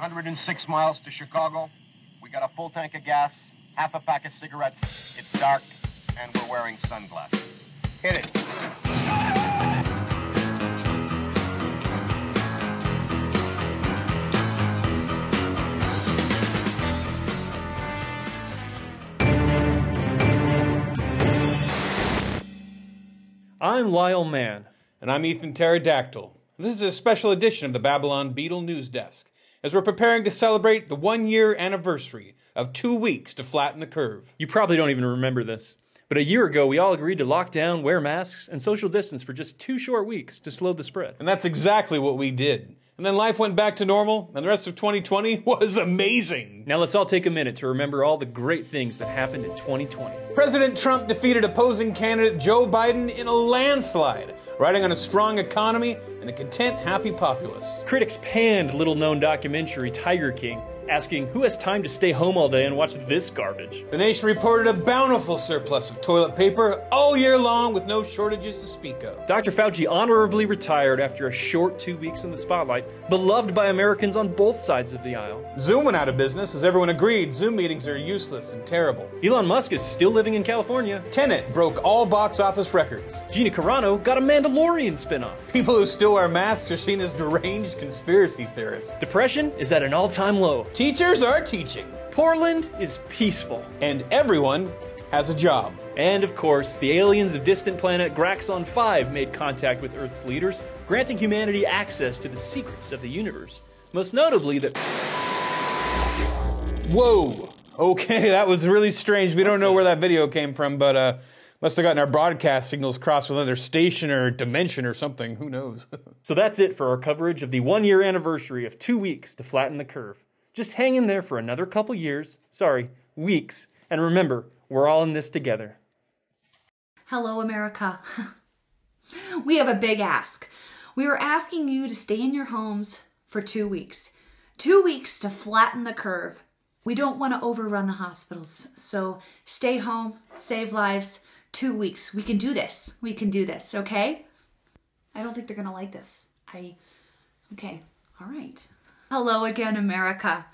106 miles to Chicago. We got a full tank of gas, half a pack of cigarettes. It's dark, and we're wearing sunglasses. Hit it. I'm Kyle Mann. And I'm Ethan Pterodactyl. This is a special edition of the Babylon Beetle News Desk, as we're preparing to celebrate the one year anniversary of two weeks to flatten the curve. You probably don't even remember this, but a year ago we all agreed to lock down, wear masks, and social distance for just two short weeks to slow the spread. And that's exactly what we did. And then life went back to normal, and the rest of 2020 was amazing. Now let's all take a minute to remember all the great things that happened in 2020. President Trump defeated opposing candidate Joe Biden in a landslide, riding on a strong economy and a content, happy populace. Critics panned little known documentary Tiger King, asking who has time to stay home all day and watch this garbage. The nation reported a bountiful surplus of toilet paper all year long with no shortages to speak of. Dr. Fauci honorably retired after a short two weeks in the spotlight, beloved by Americans on both sides of the aisle. Zoom went out of business as everyone agreed Zoom meetings are useless and terrible. Elon Musk is still living in California. Tenet broke all box office records. Gina Carano got a Mandalorian spinoff. People who still wear masks are seen as deranged conspiracy theorists. Depression is at an all time low. Teachers are teaching. Portland is peaceful. And everyone has a job. And of course, the aliens of distant planet Graxon 5 made contact with Earth's leaders, granting humanity access to the secrets of the universe. Most notably, that. Whoa! Okay, that was really strange. We don't know where that video came from, but uh, must have gotten our broadcast signals crossed with another station or dimension or something. Who knows? so that's it for our coverage of the one year anniversary of two weeks to flatten the curve. Just hang in there for another couple years. Sorry, weeks. And remember, we're all in this together. Hello, America. we have a big ask. We are asking you to stay in your homes for two weeks. Two weeks to flatten the curve. We don't want to overrun the hospitals. So stay home, save lives. Two weeks. We can do this. We can do this, okay? I don't think they're going to like this. I. Okay. All right. Hello again, America.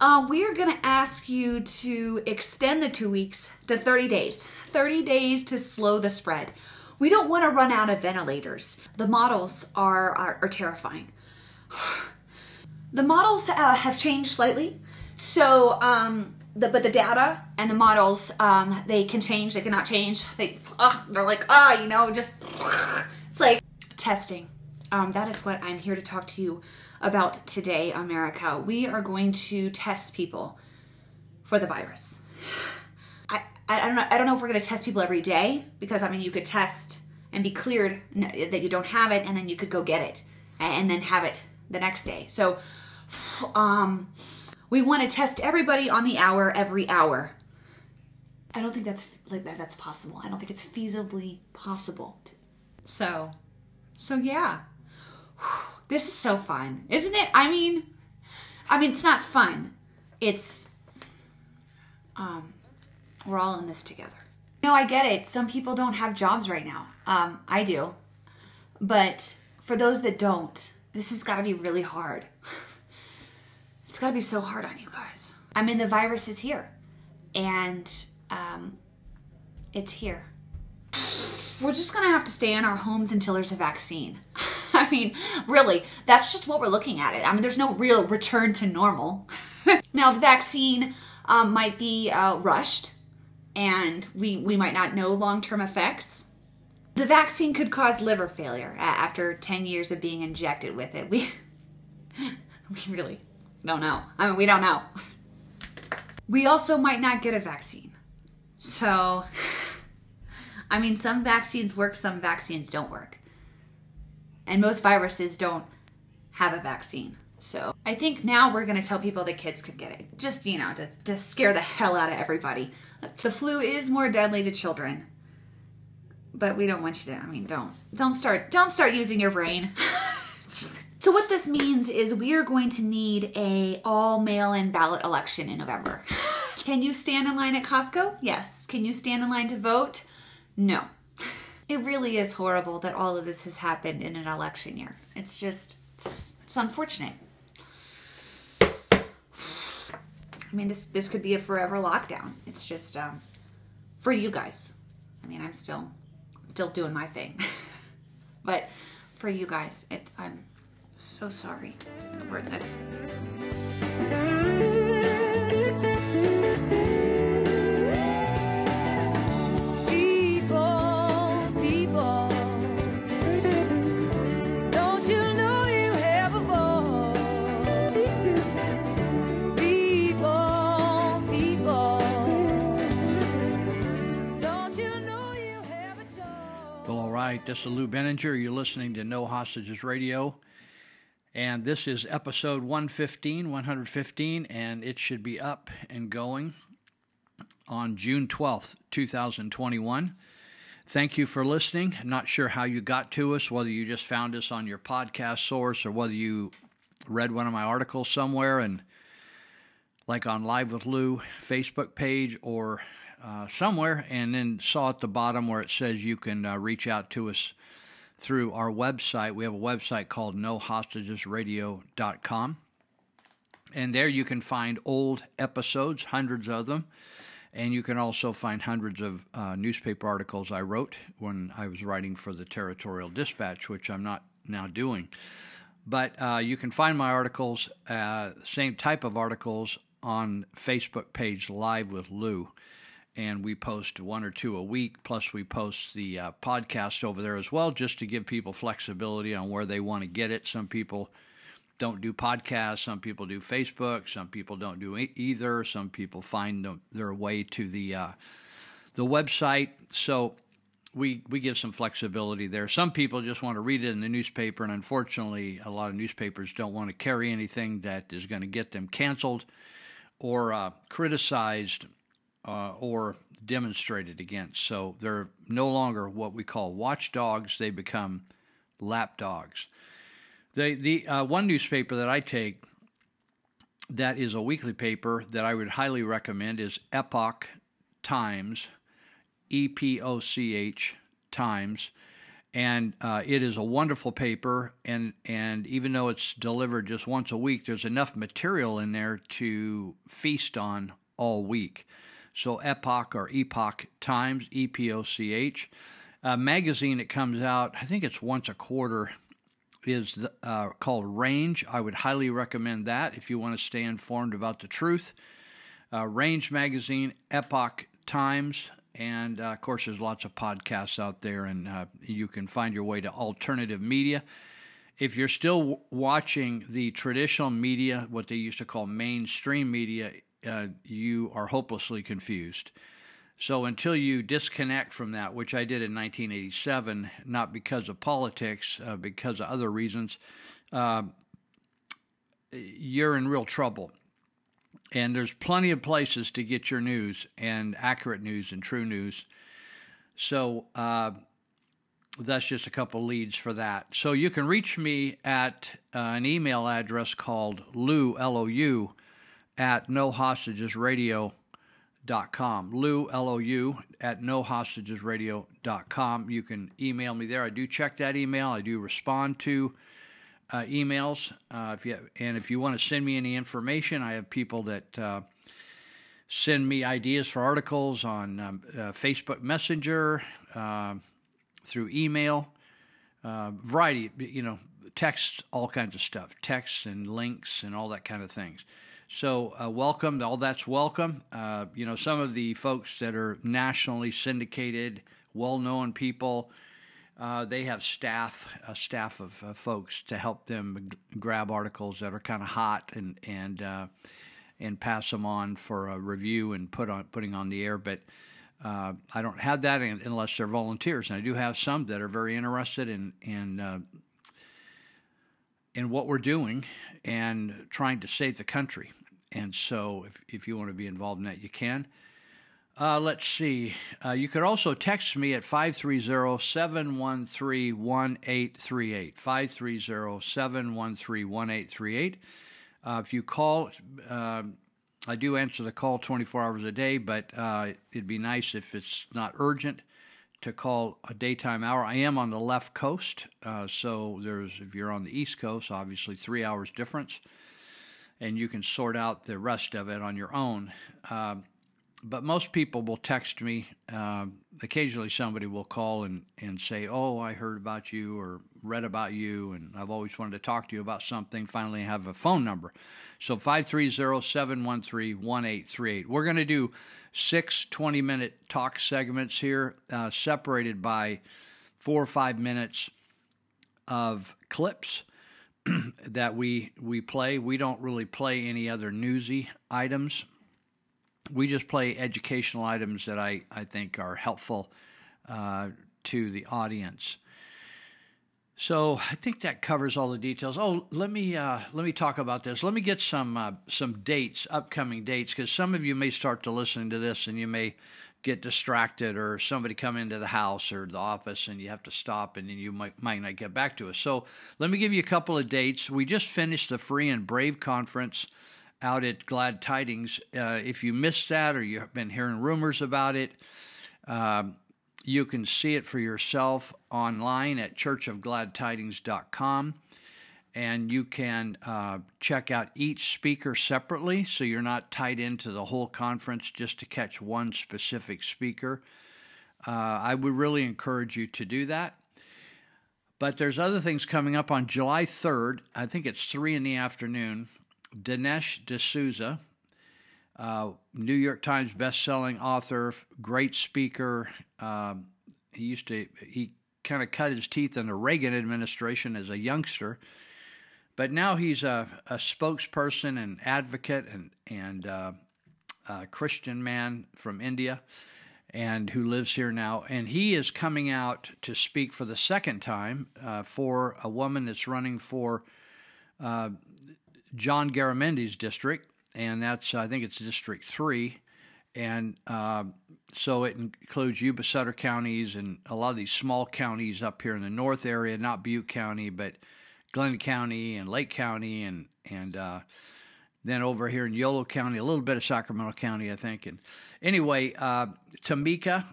Uh, we are going to ask you to extend the two weeks to 30 days. 30 days to slow the spread. We don't want to run out of ventilators. The models are, are, are terrifying. The models uh, have changed slightly. So, um, the, but the data and the models, um, they can change, they cannot change. They, uh, they're like, ah, you know, just, it's like testing. Um, that is what I'm here to talk to you about today, America. We are going to test people for the virus. I, I don't know. I don't know if we're going to test people every day because I mean, you could test and be cleared that you don't have it, and then you could go get it and then have it the next day. So, um, we want to test everybody on the hour every hour. I don't think that's like that. That's possible. I don't think it's feasibly possible. So, so yeah, this is so fun, isn't it? I mean, I mean, it's not fun. It's, um, we're all in this together. No, I get it. Some people don't have jobs right now. Um, I do. But for those that don't, this has got to be really hard. it's got to be so hard on you guys. I mean, the virus is here, and um, it's here. We're just gonna have to stay in our homes until there's a vaccine. I mean, really, that's just what we're looking at it. I mean, there's no real return to normal. now, the vaccine um, might be uh, rushed, and we we might not know long term effects. The vaccine could cause liver failure after 10 years of being injected with it. We we really don't know. I mean, we don't know. We also might not get a vaccine. So, I mean, some vaccines work, some vaccines don't work. And most viruses don't have a vaccine. So, I think now we're to tell people that kids could get it. Just, you know, to, to scare the hell out of everybody. The flu is more deadly to children. But we don't want you to, I mean, don't. Don't start don't start using your brain. So what this means is we are going to need a all mail-in ballot election in November. Can you stand in line at Costco? Yes. Can you stand in line to vote? No. It really is horrible that all of this has happened in an election year. It's just it's, it's unfortunate. I mean, this this could be a forever lockdown. It's just um, for you guys. I mean, I'm still still doing my thing, but for you guys, it, I'm so sorry over this. Right. This is Lou Binninger. You're listening to No Hostages Radio. And this is episode 115, 115, and it should be up and going on June 12th, 2021. Thank you for listening. Not sure how you got to us, whether you just found us on your podcast source or whether you read one of my articles somewhere and like on Live with Lou Facebook page or uh, somewhere, and then saw at the bottom where it says you can uh, reach out to us through our website. We have a website called nohostagesradio.com. And there you can find old episodes, hundreds of them. And you can also find hundreds of uh, newspaper articles I wrote when I was writing for the Territorial Dispatch, which I'm not now doing. But uh, you can find my articles, uh, same type of articles, on Facebook page Live with Lou. And we post one or two a week, plus we post the uh, podcast over there as well, just to give people flexibility on where they want to get it. Some people don't do podcasts, some people do Facebook, some people don't do e- either. Some people find them, their way to the uh, the website. So we we give some flexibility there. Some people just want to read it in the newspaper, and unfortunately, a lot of newspapers don't want to carry anything that is going to get them canceled or uh, criticized uh, or demonstrated against. So they're no longer what we call watchdogs; they become lapdogs. The the uh, one newspaper that I take that is a weekly paper that I would highly recommend is Epoch Times, E P O C H Times, and uh, it is a wonderful paper. And and even though it's delivered just once a week, there's enough material in there to feast on all week. So Epoch or Epoch Times, E P O C H, a magazine that comes out. I think it's once a quarter is the, uh, called Range. I would highly recommend that if you want to stay informed about the truth. Uh, Range Magazine, Epoch Times, and uh, of course, there's lots of podcasts out there, and uh, you can find your way to alternative media. If you're still watching the traditional media, what they used to call mainstream media, uh, you are hopelessly confused. So until you disconnect from that, which I did in 1987, not because of politics, uh, because of other reasons, uh, you're in real trouble. And there's plenty of places to get your news and accurate news and true news. So uh, that's just a couple leads for that. So you can reach me at uh, an email address called Lou, L O U, at no hostages radio com. Lou, L O U, at nohostagesradio.com. You can email me there. I do check that email. I do respond to uh, emails. Uh, if you, and if you want to send me any information, I have people that uh, send me ideas for articles on um, uh, Facebook Messenger, uh, through email, uh, variety, you know, text, all kinds of stuff, texts and links and all that kind of things. So, uh, welcome. All that's welcome. Uh, you know, some of the folks that are nationally syndicated, well known people, uh, they have staff, a staff of uh, folks to help them g- grab articles that are kind of hot and, and, uh, and pass them on for a review and put on, putting on the air. But uh, I don't have that unless they're volunteers. And I do have some that are very interested in, in in what we're doing and trying to save the country. And so, if, if you want to be involved in that, you can. Uh, let's see. Uh, you could also text me at 530 713 1838. 530 713 1838. If you call, uh, I do answer the call 24 hours a day, but uh, it'd be nice if it's not urgent to call a daytime hour. I am on the left coast, uh, so there's if you're on the east coast, obviously three hours difference, and you can sort out the rest of it on your own. Um, but most people will text me. Uh, occasionally, somebody will call and, and say, Oh, I heard about you or read about you, and I've always wanted to talk to you about something. Finally, I have a phone number. So 530 713 1838. We're going to do six 20 minute talk segments here, uh, separated by four or five minutes of clips that we we play. We don't really play any other newsy items we just play educational items that I, I think are helpful uh, to the audience. So I think that covers all the details. Oh, let me uh, let me talk about this. Let me get some uh, some dates, upcoming dates, because some of you may start to listen to this and you may get distracted, or somebody come into the house or the office and you have to stop, and then you might might not get back to us. So let me give you a couple of dates. We just finished the Free and Brave conference out at Glad Tidings. Uh, if you missed that or you've been hearing rumors about it, um, you can see it for yourself online at churchofgladtidings.com. And you can uh, check out each speaker separately so you're not tied into the whole conference just to catch one specific speaker. Uh, I would really encourage you to do that. But there's other things coming up on July 3rd. I think it's 3 in the afternoon. Dinesh D'Souza, uh, New York Times best-selling author, great speaker. Um, he used to he kind of cut his teeth in the Reagan administration as a youngster, but now he's a, a spokesperson and advocate and and uh, a Christian man from India, and who lives here now. And he is coming out to speak for the second time uh, for a woman that's running for uh, John Garamendi's district, and that's I think it's District Three, and uh, so it includes Yuba Sutter counties and a lot of these small counties up here in the north area, not Butte County, but Glenn County and Lake County, and and uh, then over here in Yolo County, a little bit of Sacramento County, I think. And anyway, uh, Tamika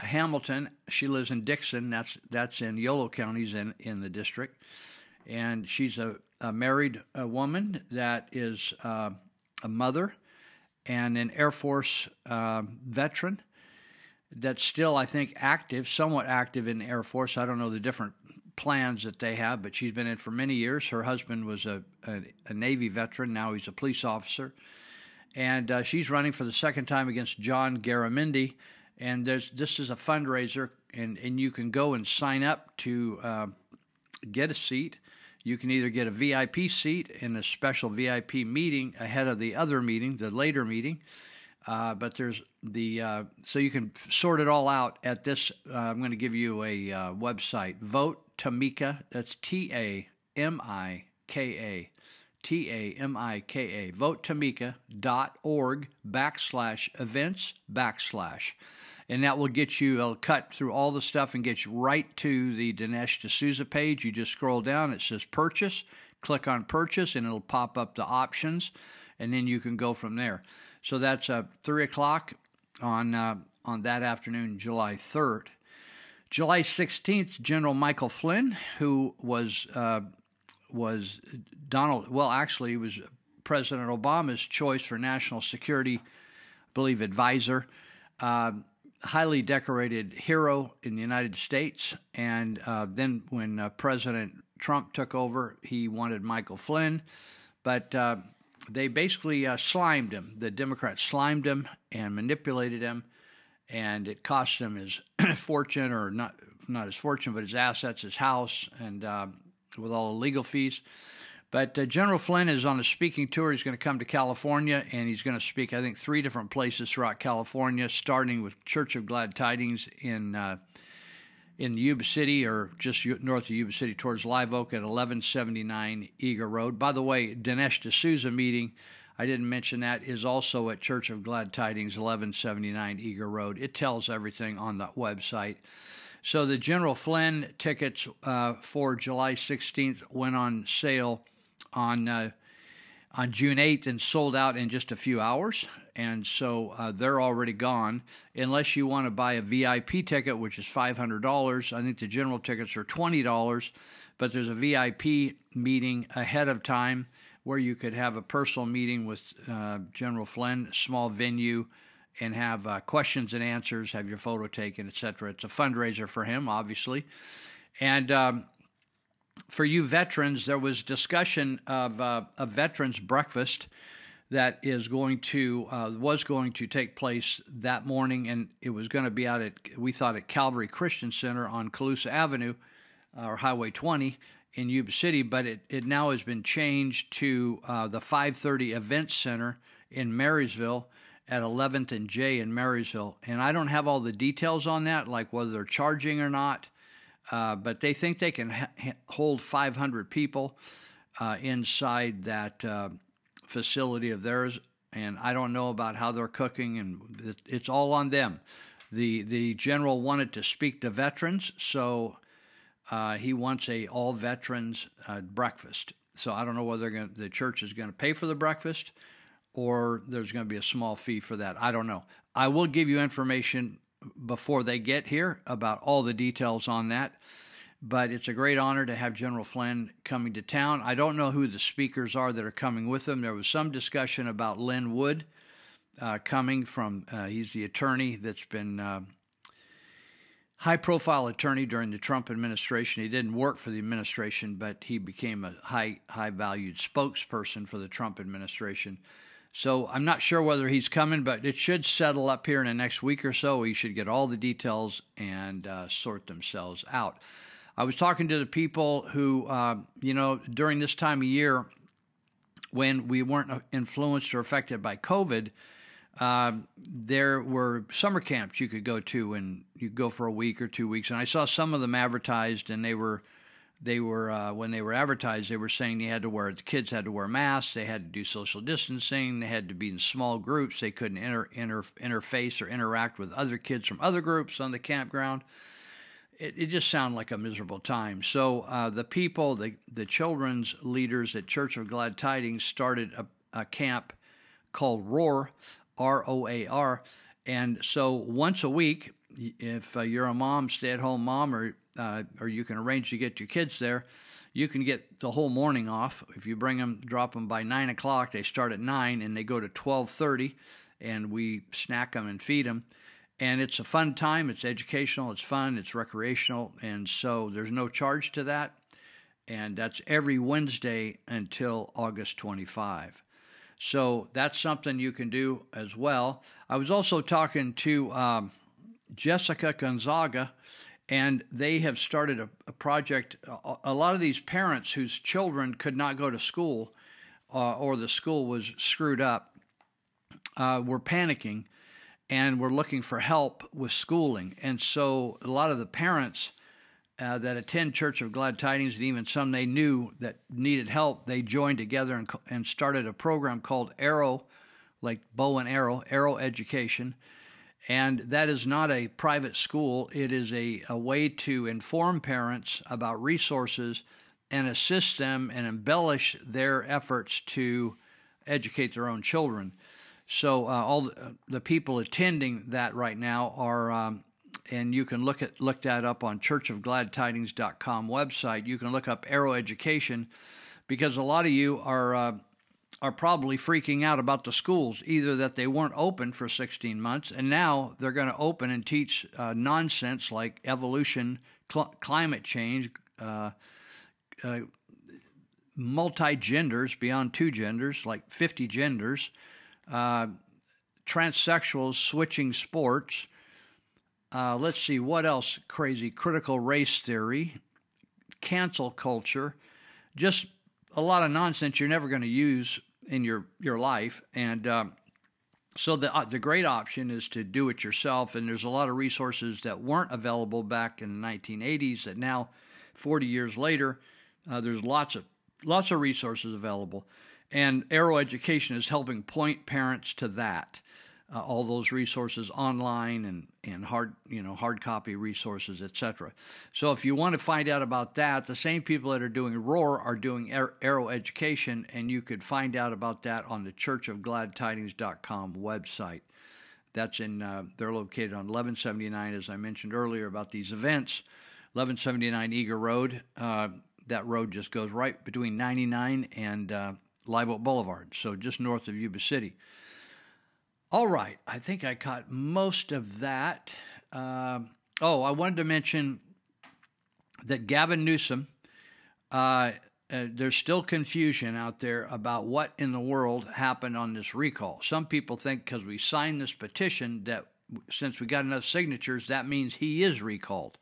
Hamilton, she lives in Dixon. That's that's in Yolo counties in in the district, and she's a a married a woman that is uh, a mother and an Air Force uh, veteran that's still, I think, active, somewhat active in the Air Force. I don't know the different plans that they have, but she's been in for many years. Her husband was a, a, a Navy veteran, now he's a police officer. And uh, she's running for the second time against John Garamendi. And this is a fundraiser, and, and you can go and sign up to uh, get a seat you can either get a VIP seat in a special VIP meeting ahead of the other meeting, the later meeting. Uh, but there's the uh, so you can sort it all out at this. Uh, I'm going to give you a uh, website. Vote Tamika. That's T A M I K A. T A M I K A. Vote VoteTamika.org backslash events backslash and that will get you, it'll cut through all the stuff and get you right to the Dinesh D'Souza page. You just scroll down, it says purchase, click on purchase, and it'll pop up the options, and then you can go from there. So that's uh, 3 o'clock on, uh, on that afternoon, July 3rd. July 16th, General Michael Flynn, who was uh, was Donald, well, actually, he was President Obama's choice for national security, I believe, advisor. Uh, highly decorated hero in the United States. And uh, then when uh, President Trump took over, he wanted Michael Flynn. But uh, they basically uh, slimed him. The Democrats slimed him and manipulated him. And it cost him his fortune, or not, not his fortune, but his assets, his house, and uh, with all the legal fees. But uh, General Flynn is on a speaking tour. He's going to come to California and he's going to speak, I think, three different places throughout California, starting with Church of Glad Tidings in uh, in Yuba City or just north of Yuba City towards Live Oak at 1179 Eager Road. By the way, Dinesh D'Souza meeting, I didn't mention that, is also at Church of Glad Tidings, 1179 Eager Road. It tells everything on the website. So the General Flynn tickets uh, for July 16th went on sale on uh, on June 8th and sold out in just a few hours. And so uh, they're already gone. Unless you want to buy a VIP ticket, which is $500, I think the general tickets are $20. But there's a VIP meeting ahead of time where you could have a personal meeting with uh, General Flynn, small venue, and have uh, questions and answers, have your photo taken, etc. It's a fundraiser for him, obviously. And um, for you veterans, there was discussion of uh, a veterans breakfast that is going to uh, was going to take place that morning, and it was going to be out at we thought at Calvary Christian Center on Colusa Avenue uh, or Highway 20 in Yuba City, but it, it now has been changed to uh, the 530 Event Center in Marysville at 11th and J in Marysville. And I don't have all the details on that, like whether they're charging or not, uh, but they think they can ha- hold 500 people uh, inside that uh, facility of theirs. And I don't know about how they're cooking, and it, it's all on them. The the general wanted to speak to veterans, so uh, he wants a all veterans uh, breakfast. So I don't know whether gonna, the church is going to pay for the breakfast or there's going to be a small fee for that. I don't know. I will give you information before they get here about all the details on that. But it's a great honor to have General Flynn coming to town. I don't know who the speakers are that are coming with him. There was some discussion about Lin Wood uh, coming from, uh, he's the attorney that's been uh, high profile attorney during the Trump administration. He didn't work for the administration, but he became a high high valued spokesperson for the Trump administration. So I'm not sure whether he's coming, but it should settle up here in the next week or so. We should get all the details and uh, sort themselves out. I was talking to the people who, uh, you know, during this time of year when we weren't influenced or affected by COVID, uh, there were summer camps you could go to, and you go for a week or two weeks. And I saw some of them advertised, and they were they were uh, when they were advertised, they were saying they had to wear the kids had to wear masks, they had to do social distancing, they had to be in small groups, they couldn't inter, inter, interface or interact with other kids from other groups on the campground. It, it just sounded like a miserable time. So uh, the people, the the children's leaders at Church of Glad Tidings started a, a camp called Roar, R O A R, and so once a week, if uh, you're a mom, stay at home mom, or uh, or you can arrange to get your kids there. You can get the whole morning off if you bring them, drop them by nine o'clock. They start at nine and they go to twelve thirty, and we snack them and feed them. And it's a fun time. It's educational. It's fun. It's recreational, and so there's no charge to that. And that's every Wednesday until August 25. So that's something you can do as well. I was also talking to um, Jessica Gonzaga and they have started a, a project. A, a, lot of these parents whose children could not go to school uh, or the school was screwed up uh, were panicking and were looking for help with schooling. And so a lot of the parents uh, that attend Church of Glad Tidings and even some they knew that needed help, they joined together and, and started a program called Arrow, like bow and arrow, Arrow Education and that is not a private school, it is a, a way to inform parents about resources and assist them and embellish their efforts to educate their own children. So, uh, all the, the, people attending that right now are, um, and you can look at look that up on churchofgladtidings.com website. You can look up Arrow Education because a lot of you are uh, are probably freaking out about the schools, either that they weren't open for 16 months and now they're going to open and teach uh, nonsense like evolution, cl- climate change, uh, uh, multi genders beyond two genders, like 50 genders, uh, transsexuals switching sports. Uh, let's see, what else crazy? Critical race theory, cancel culture, just a lot of nonsense you're never going to use in your your life and um, so the uh, the great option is to do it yourself and there's a lot of resources that weren't available back in the 1980s that now 40 years later uh, there's lots of lots of resources available and arrow education is helping point parents to that uh, all those resources online and, and hard you know hard copy resources etc so if you want to find out about that the same people that are doing roar are doing arrow education and you could find out about that on the churchofgladtidings.com website. That's in uh, they're located on 1179 as i mentioned earlier about these events. 1179 eager road uh, that road just goes right between 99 and uh, Live Oak Boulevard, so just north of Yuba City. All right, I think I caught most of that. Uh, oh, I wanted to mention that Gavin Newsom, uh, uh, there's still confusion out there about what in the world happened on this recall. Some people think because we signed this petition that since we got enough signatures, that means he is recalled.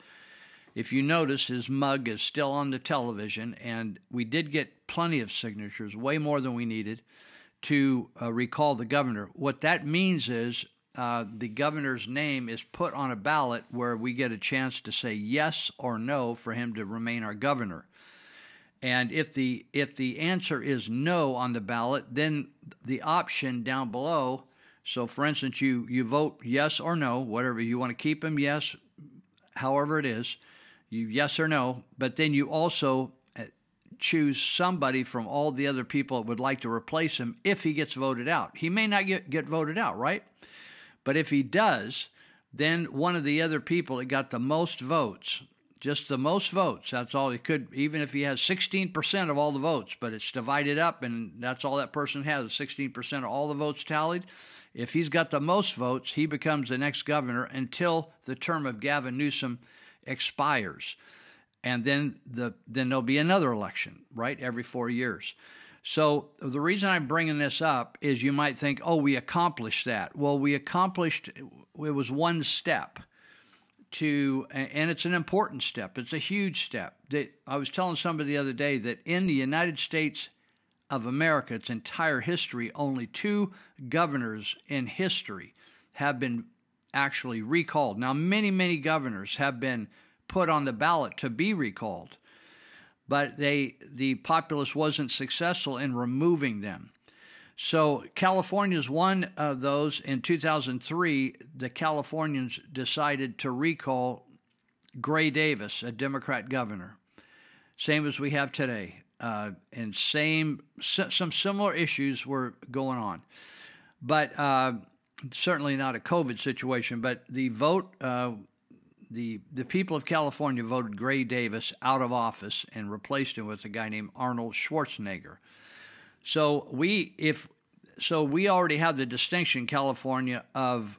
If you notice, his mug is still on the television, and we did get plenty of signatures, way more than we needed, to uh, recall the governor. What that means is uh, the governor's name is put on a ballot where we get a chance to say yes or no for him to remain our governor. And if the if the answer is no on the ballot, then the option down below. So, for instance, you you vote yes or no, whatever you want to keep him, yes, however it is, you yes or no. But then you also choose somebody from all the other people that would like to replace him if he gets voted out. He may not get, get voted out, right? But if he does, then one of the other people that got the most votes, just the most votes, that's all he could, even if he has 16% of all the votes, but it's divided up and that's all that person has 16% of all the votes tallied. If he's got the most votes, he becomes the next governor until the term of Gavin Newsom expires. And then the then there'll be another election, right? Every 4 years. So the reason I'm bringing this up is you might think, "Oh, we accomplished that." Well, we accomplished it was one step to and it's an important step. It's a huge step. I was telling somebody the other day that in the United States of America, its entire history, only two governors in history have been actually recalled. Now, many, many governors have been put on the ballot to be recalled, but they the populace wasn't successful in removing them. So California is one of those. In 2003, the Californians decided to recall Gray Davis, a Democrat governor, same as we have today. Uh, and same some similar issues were going on, but uh, certainly not a COVID situation. But the vote, uh, the the people of California voted Gray Davis out of office and replaced him with a guy named Arnold Schwarzenegger. So we if so we already have the distinction California of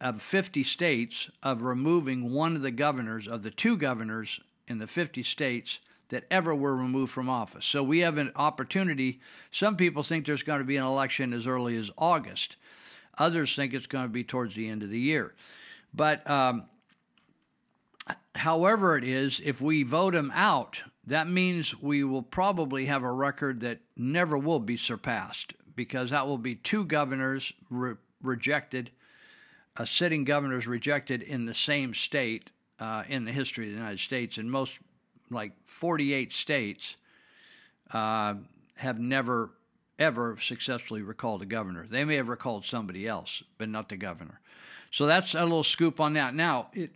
of 50 states of removing one of the governors of the two governors in the 50 states that ever were removed from office. So we have an opportunity. Some people think there's going to be an election as early as August. Others think it's going to be towards the end of the year. But um, however it is, if we vote him out, that means we will probably have a record that never will be surpassed because that will be two governors re- rejected, uh, sitting governors rejected in the same state uh, in the history of the United States. And most like 48 states uh, have never ever successfully recalled a governor. They may have recalled somebody else, but not the governor. So that's a little scoop on that. Now, it,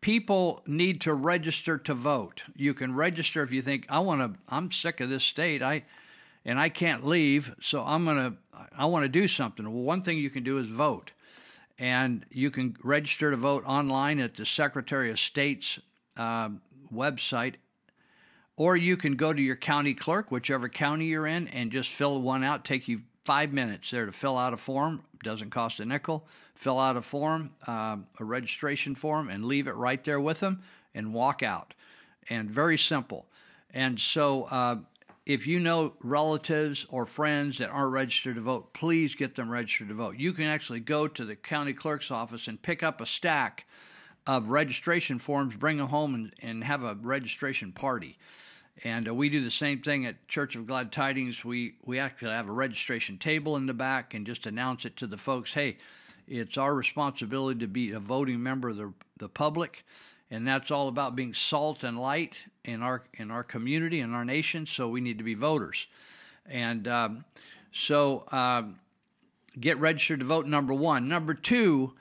people need to register to vote. You can register if you think I want to. I'm sick of this state. I and I can't leave, so I'm gonna. I want to do something. Well, one thing you can do is vote, and you can register to vote online at the Secretary of State's uh, website, or you can go to your county clerk, whichever county you're in, and just fill one out. Take you five minutes there to fill out a form. Doesn't cost a nickel. Fill out a form, uh, a registration form, and leave it right there with them, and walk out. And very simple. And so, uh, if you know relatives or friends that aren't registered to vote, please get them registered to vote. You can actually go to the county clerk's office and pick up a stack of registration forms, bring them home, and, and have a registration party. And uh, we do the same thing at Church of Glad Tidings. We we actually have a registration table in the back and just announce it to the folks. Hey, it's our responsibility to be a voting member of the the public, and that's all about being salt and light in our in our community and our nation. So we need to be voters, and um, so um, get registered to vote. Number one. Number two,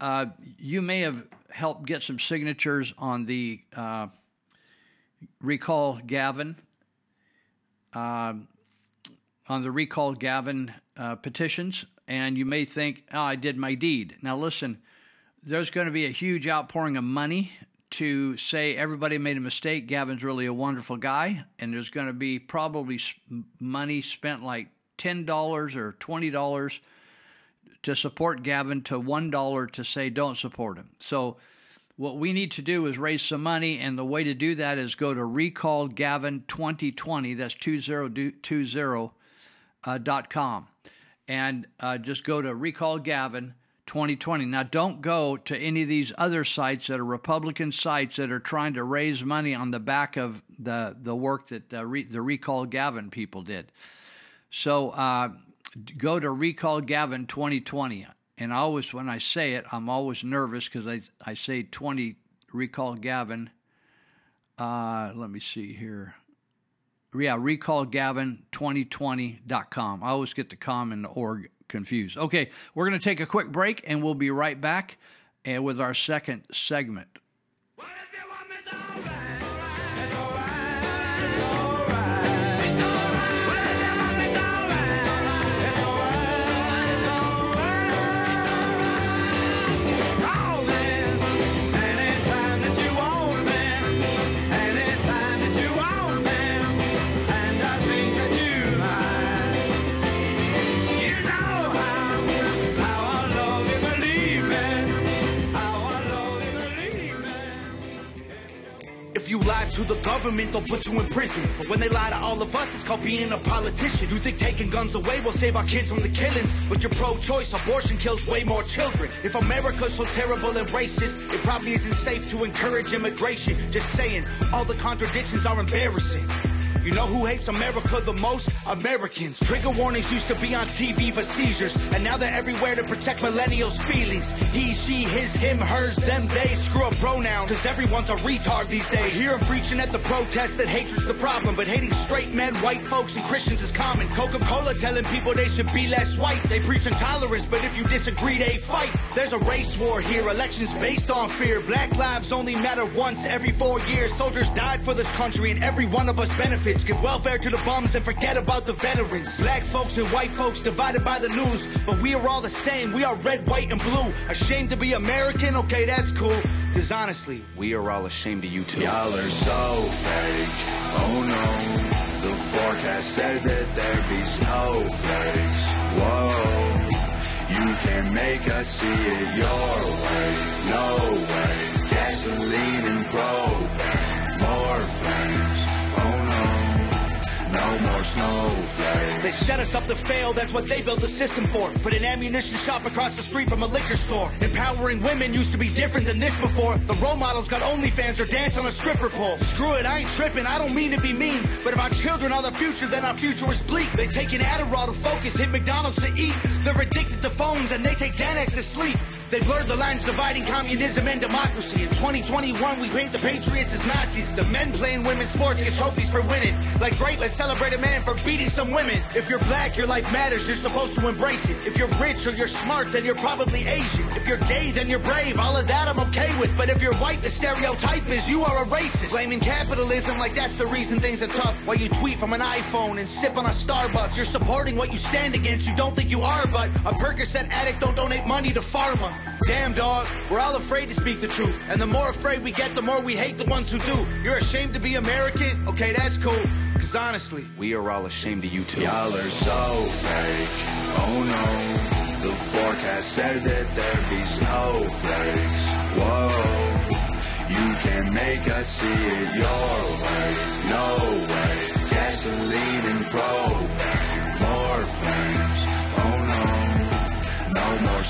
uh, you may have helped get some signatures on the uh, recall Gavin. Uh, on the recall Gavin uh, petitions, and you may think, oh, I did my deed. Now, listen, there's going to be a huge outpouring of money to say everybody made a mistake. Gavin's really a wonderful guy, and there's going to be probably money spent like ten dollars or twenty dollars to support Gavin to one dollar to say don't support him. So what we need to do is raise some money, and the way to do that is go to Recall Gavin 2020. That's 2020 uh, and uh, just go to Recall Gavin 2020. Now, don't go to any of these other sites that are Republican sites that are trying to raise money on the back of the the work that the, Re- the Recall Gavin people did. So uh, go to Recall Gavin 2020. And always, when I say it, I'm always nervous because I, I say 20 Recall Gavin. Uh, let me see here. Yeah, recallgavin2020.com. I always get the com and the org confused. Okay, we're going to take a quick break and we'll be right back and with our second segment. Lie to the government, they'll put you in prison. But when they lie to all of us, it's called being a politician. You think taking guns away will save our kids from the killings? But you're pro-choice, abortion kills way more children. If America's so terrible and racist, it probably isn't safe to encourage immigration. Just saying, all the contradictions are embarrassing. You know who hates America the most? Americans. Trigger warnings used to be on TV for seizures, and now they're everywhere to protect millennials' feelings. He, she, his, him, hers, them, they. Screw a pronoun, cause everyone's a retard these days. I hear 'em preaching at the protest that hatred's the problem, but hating straight men, white folks, and Christians is common. Coca Cola telling people they should be less white. They preach intolerance, but if you disagree, they fight. There's a race war here, elections based on fear. Black lives only matter once every four years. Soldiers died for this country, and every one of us benefits. Give welfare to the bums and forget about the veterans. Black folks and white folks divided by the news, but we are all the same. We are red, white, and blue. Ashamed to be American? Okay, that's cool. Cause honestly, we are all ashamed of you too. Y'all are so fake. Oh no. The forecast said that there'd be snowflakes. Whoa. You can make us see it your way. No way. Gasoline and propane. More flames. More snowflakes. They set us up to fail, that's what they built the system for. Put an ammunition shop across the street from a liquor store. Empowering women used to be different than this before. The role models got OnlyFans or dance on a stripper pole. Screw it, I ain't tripping, I don't mean to be mean. But if our children are the future, then our future is bleak. They take an Adderall to focus, hit McDonald's to eat. They're addicted to phones and they take Xanax to sleep. They blurred the lines dividing communism and democracy. In 2021, we paint the patriots as Nazis. The men playing women's sports get trophies for winning. Like, great, let's celebrate a man for beating some women. If you're black, your life matters, you're supposed to embrace it. If you're rich or you're smart, then you're probably Asian. If you're gay, then you're brave. All of that I'm okay with. But if you're white, the stereotype is you are a racist. Blaming capitalism like that's the reason things are tough. While you tweet from an iPhone and sip on a Starbucks, you're supporting what you stand against. You don't think you are, but a Percocet addict don't donate money to pharma. Damn, dog, we're all afraid to speak the truth. And the more afraid we get, the more we hate the ones who do. You're ashamed to be American? Okay, that's cool. Cause honestly, we are all ashamed of you too. Y'all are so fake. Oh no. The forecast said that there'd be snowflakes. Whoa. You can make us see it your way. No way. Gasoline and propane.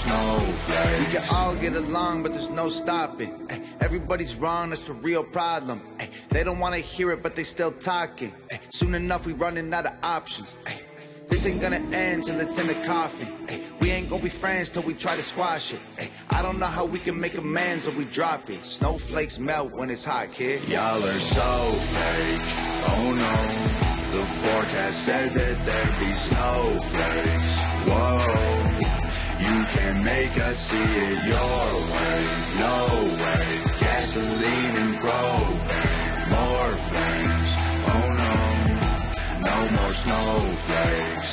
Snowflakes. We can all get along, but there's no stopping. Ay, everybody's wrong, that's the real problem. Ay, they don't wanna hear it, but they still talking. Ay, soon enough, we running out of options. This ain't gonna end till it's in the coffin. Ay, we ain't gonna be friends till we try to squash it. Ay, I don't know how we can make amends or we drop it. Snowflakes melt when it's hot, kid. Y'all are so fake. Oh no. The forecast said that there'd be snowflakes. Whoa. You can make us see it your way. No way. Gasoline and propane. More flames. Oh no. No more snowflakes.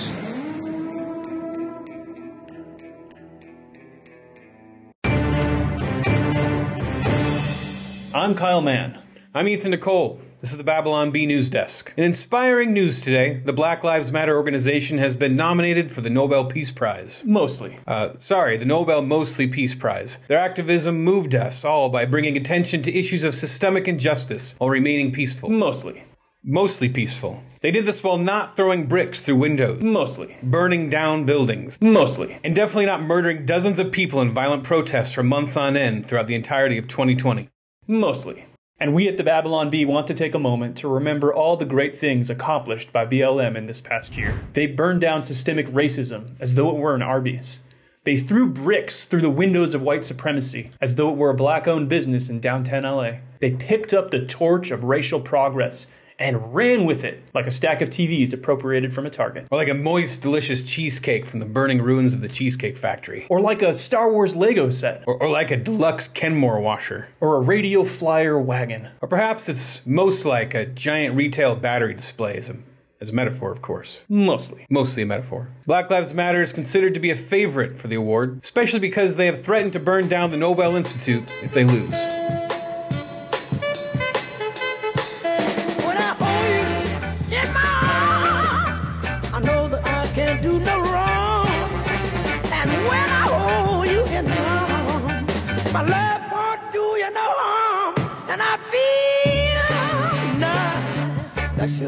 I'm Kyle Mann. I'm Ethan Nicolle. This is the Babylon Bee News Desk. In inspiring news today, the Black Lives Matter organization has been nominated for the Nobel Peace Prize. Mostly. Uh, sorry, the Nobel Mostly Peace Prize. Their activism moved us all by bringing attention to issues of systemic injustice while remaining peaceful. Mostly. Mostly peaceful. They did this while not throwing bricks through windows, Mostly. burning down buildings, Mostly. and definitely not murdering dozens of people in violent protests for months on end throughout the entirety of 2020. Mostly. And we at the Babylon Bee want to take a moment to remember all the great things accomplished by BLM in this past year. They burned down systemic racism as though it were an Arby's. They threw bricks through the windows of white supremacy as though it were a black owned business in downtown LA. They picked up the torch of racial progress and ran with it like a stack of TVs appropriated from a Target. Or like a moist, delicious cheesecake from the burning ruins of the Cheesecake Factory. Or like a Star Wars Lego set. Or, or like a deluxe Kenmore washer. Or a radio flyer wagon. Or perhaps it's most like a giant retail battery display as a, as a metaphor, of course. Mostly. Mostly a metaphor. Black Lives Matter is considered to be a favorite for the award, especially because they have threatened to burn down the Nobel Institute if they lose.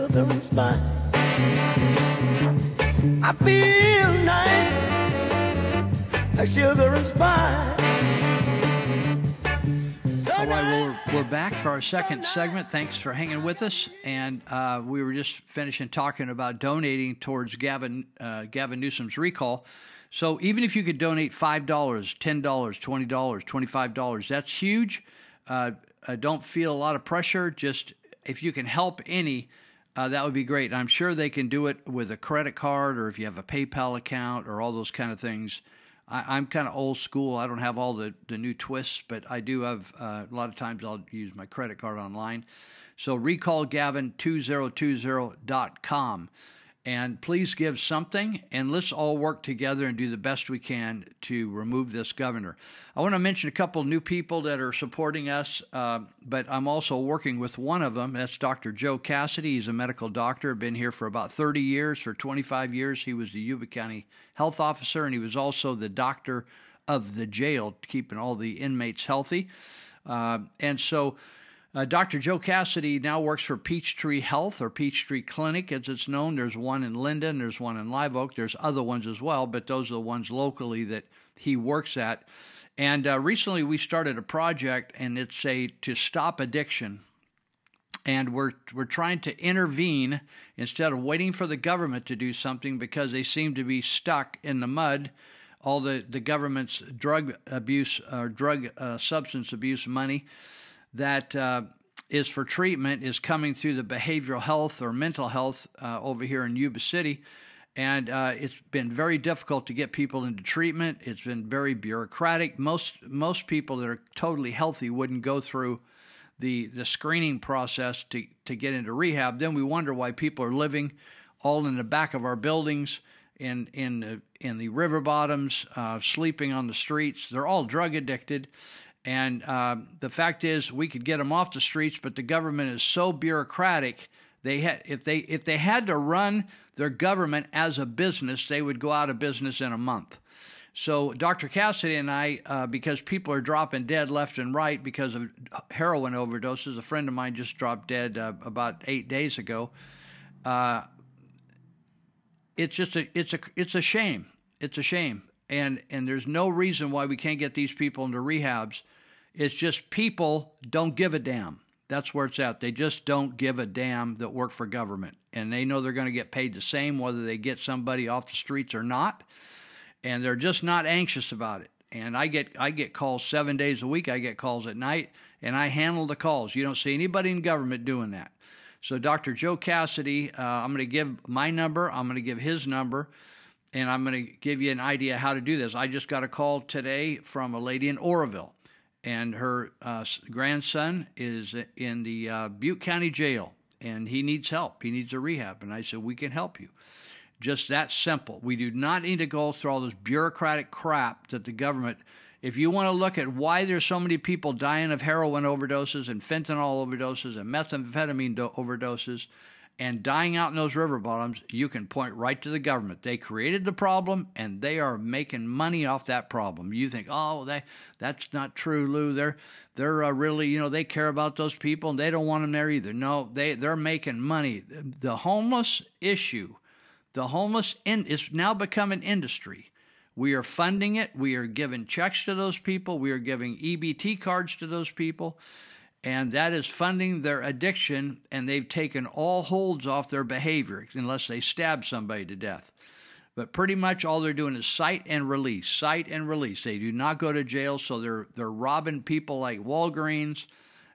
And spice. I feel nice, sugar and spice. So All right, well, we're, we're back for our second segment. Thanks for hanging with us. And uh, we were just finishing talking about donating towards Gavin uh, Gavin Newsom's recall. So even if you could donate five dollars, ten dollars, twenty dollars, twenty-five dollars, that's huge. Uh, don't feel a lot of pressure. Just if you can help any, uh, that would be great. I'm sure they can do it with a credit card or if you have a PayPal account or all those kind of things. I, I'm kind of old school. I don't have all the, the new twists, but I do have uh, a lot of times I'll use my credit card online. So recallgavin2020.com. And please give something, and let's all work together and do the best we can to remove this governor. I want to mention a couple new people that are supporting us, uh, but I'm also working with one of them. That's Dr. Joe Cassidy. He's a medical doctor, been here for about 30 years. For 25 years, he was the Yuba County health officer, and he was also the doctor of the jail, keeping all the inmates healthy. Uh, and so, uh, Dr. Joe Cassidy now works for Peachtree Health or Peachtree Clinic, as it's known. There's one in Linda, there's one in Live Oak, there's other ones as well, but those are the ones locally that he works at. And uh, recently, we started a project, and it's a to stop addiction. And we're we're trying to intervene instead of waiting for the government to do something because they seem to be stuck in the mud all the, the government's drug abuse or drug uh, substance abuse money that uh, is for treatment is coming through the behavioral health or mental health uh, over here in Yuba City. And uh, it's been very difficult to get people into treatment. It's been very bureaucratic. Most most people that are totally healthy wouldn't go through the the screening process to to get into rehab. Then we wonder why people are living all in the back of our buildings in in the in the river bottoms, uh, sleeping on the streets. They're all drug addicted, and uh, the fact is, we could get them off the streets, but the government is so bureaucratic. They had if they if they had to run their government as a business, they would go out of business in a month. So Dr. Cassidy and I, uh, because people are dropping dead left and right because of heroin overdoses. A friend of mine just dropped dead uh, about eight days ago. Uh, it's just a it's a it's a shame. It's a shame, and and there's no reason why we can't get these people into rehabs. It's just people don't give a damn. That's where it's at. They just don't give a damn that work for government, and they know they're going to get paid the same whether they get somebody off the streets or not, and they're just not anxious about it. And I get I get calls seven days a week. I get calls at night, and I handle the calls. You don't see anybody in government doing that. So, Dr. Joe Cassidy, uh, I'm going to give my number, I'm going to give his number, and I'm going to give you an idea how to do this. I just got a call today from a lady in Oroville, and her uh, grandson is in the uh, Butte County Jail, and he needs help. He needs a rehab. And I said, We can help you. Just that simple. We do not need to go through all this bureaucratic crap that the government If you want to look at why there's so many people dying of heroin overdoses and fentanyl overdoses and methamphetamine do- overdoses and dying out in those river bottoms, you can point right to the government. They created the problem and they are making money off that problem. You think, oh, they, that's not true, Lou. They're they're uh, really, you know, they care about those people and they don't want them there either. No, they they're making money. The homeless issue, the homeless in it's now become an industry. We are funding it. We are giving checks to those people. We are giving EBT cards to those people and that is funding their addiction, and they've taken all holds off their behavior unless they stab somebody to death. But pretty much all they're doing is cite and release, cite and release. They do not go to jail, so they're they're robbing people like Walgreens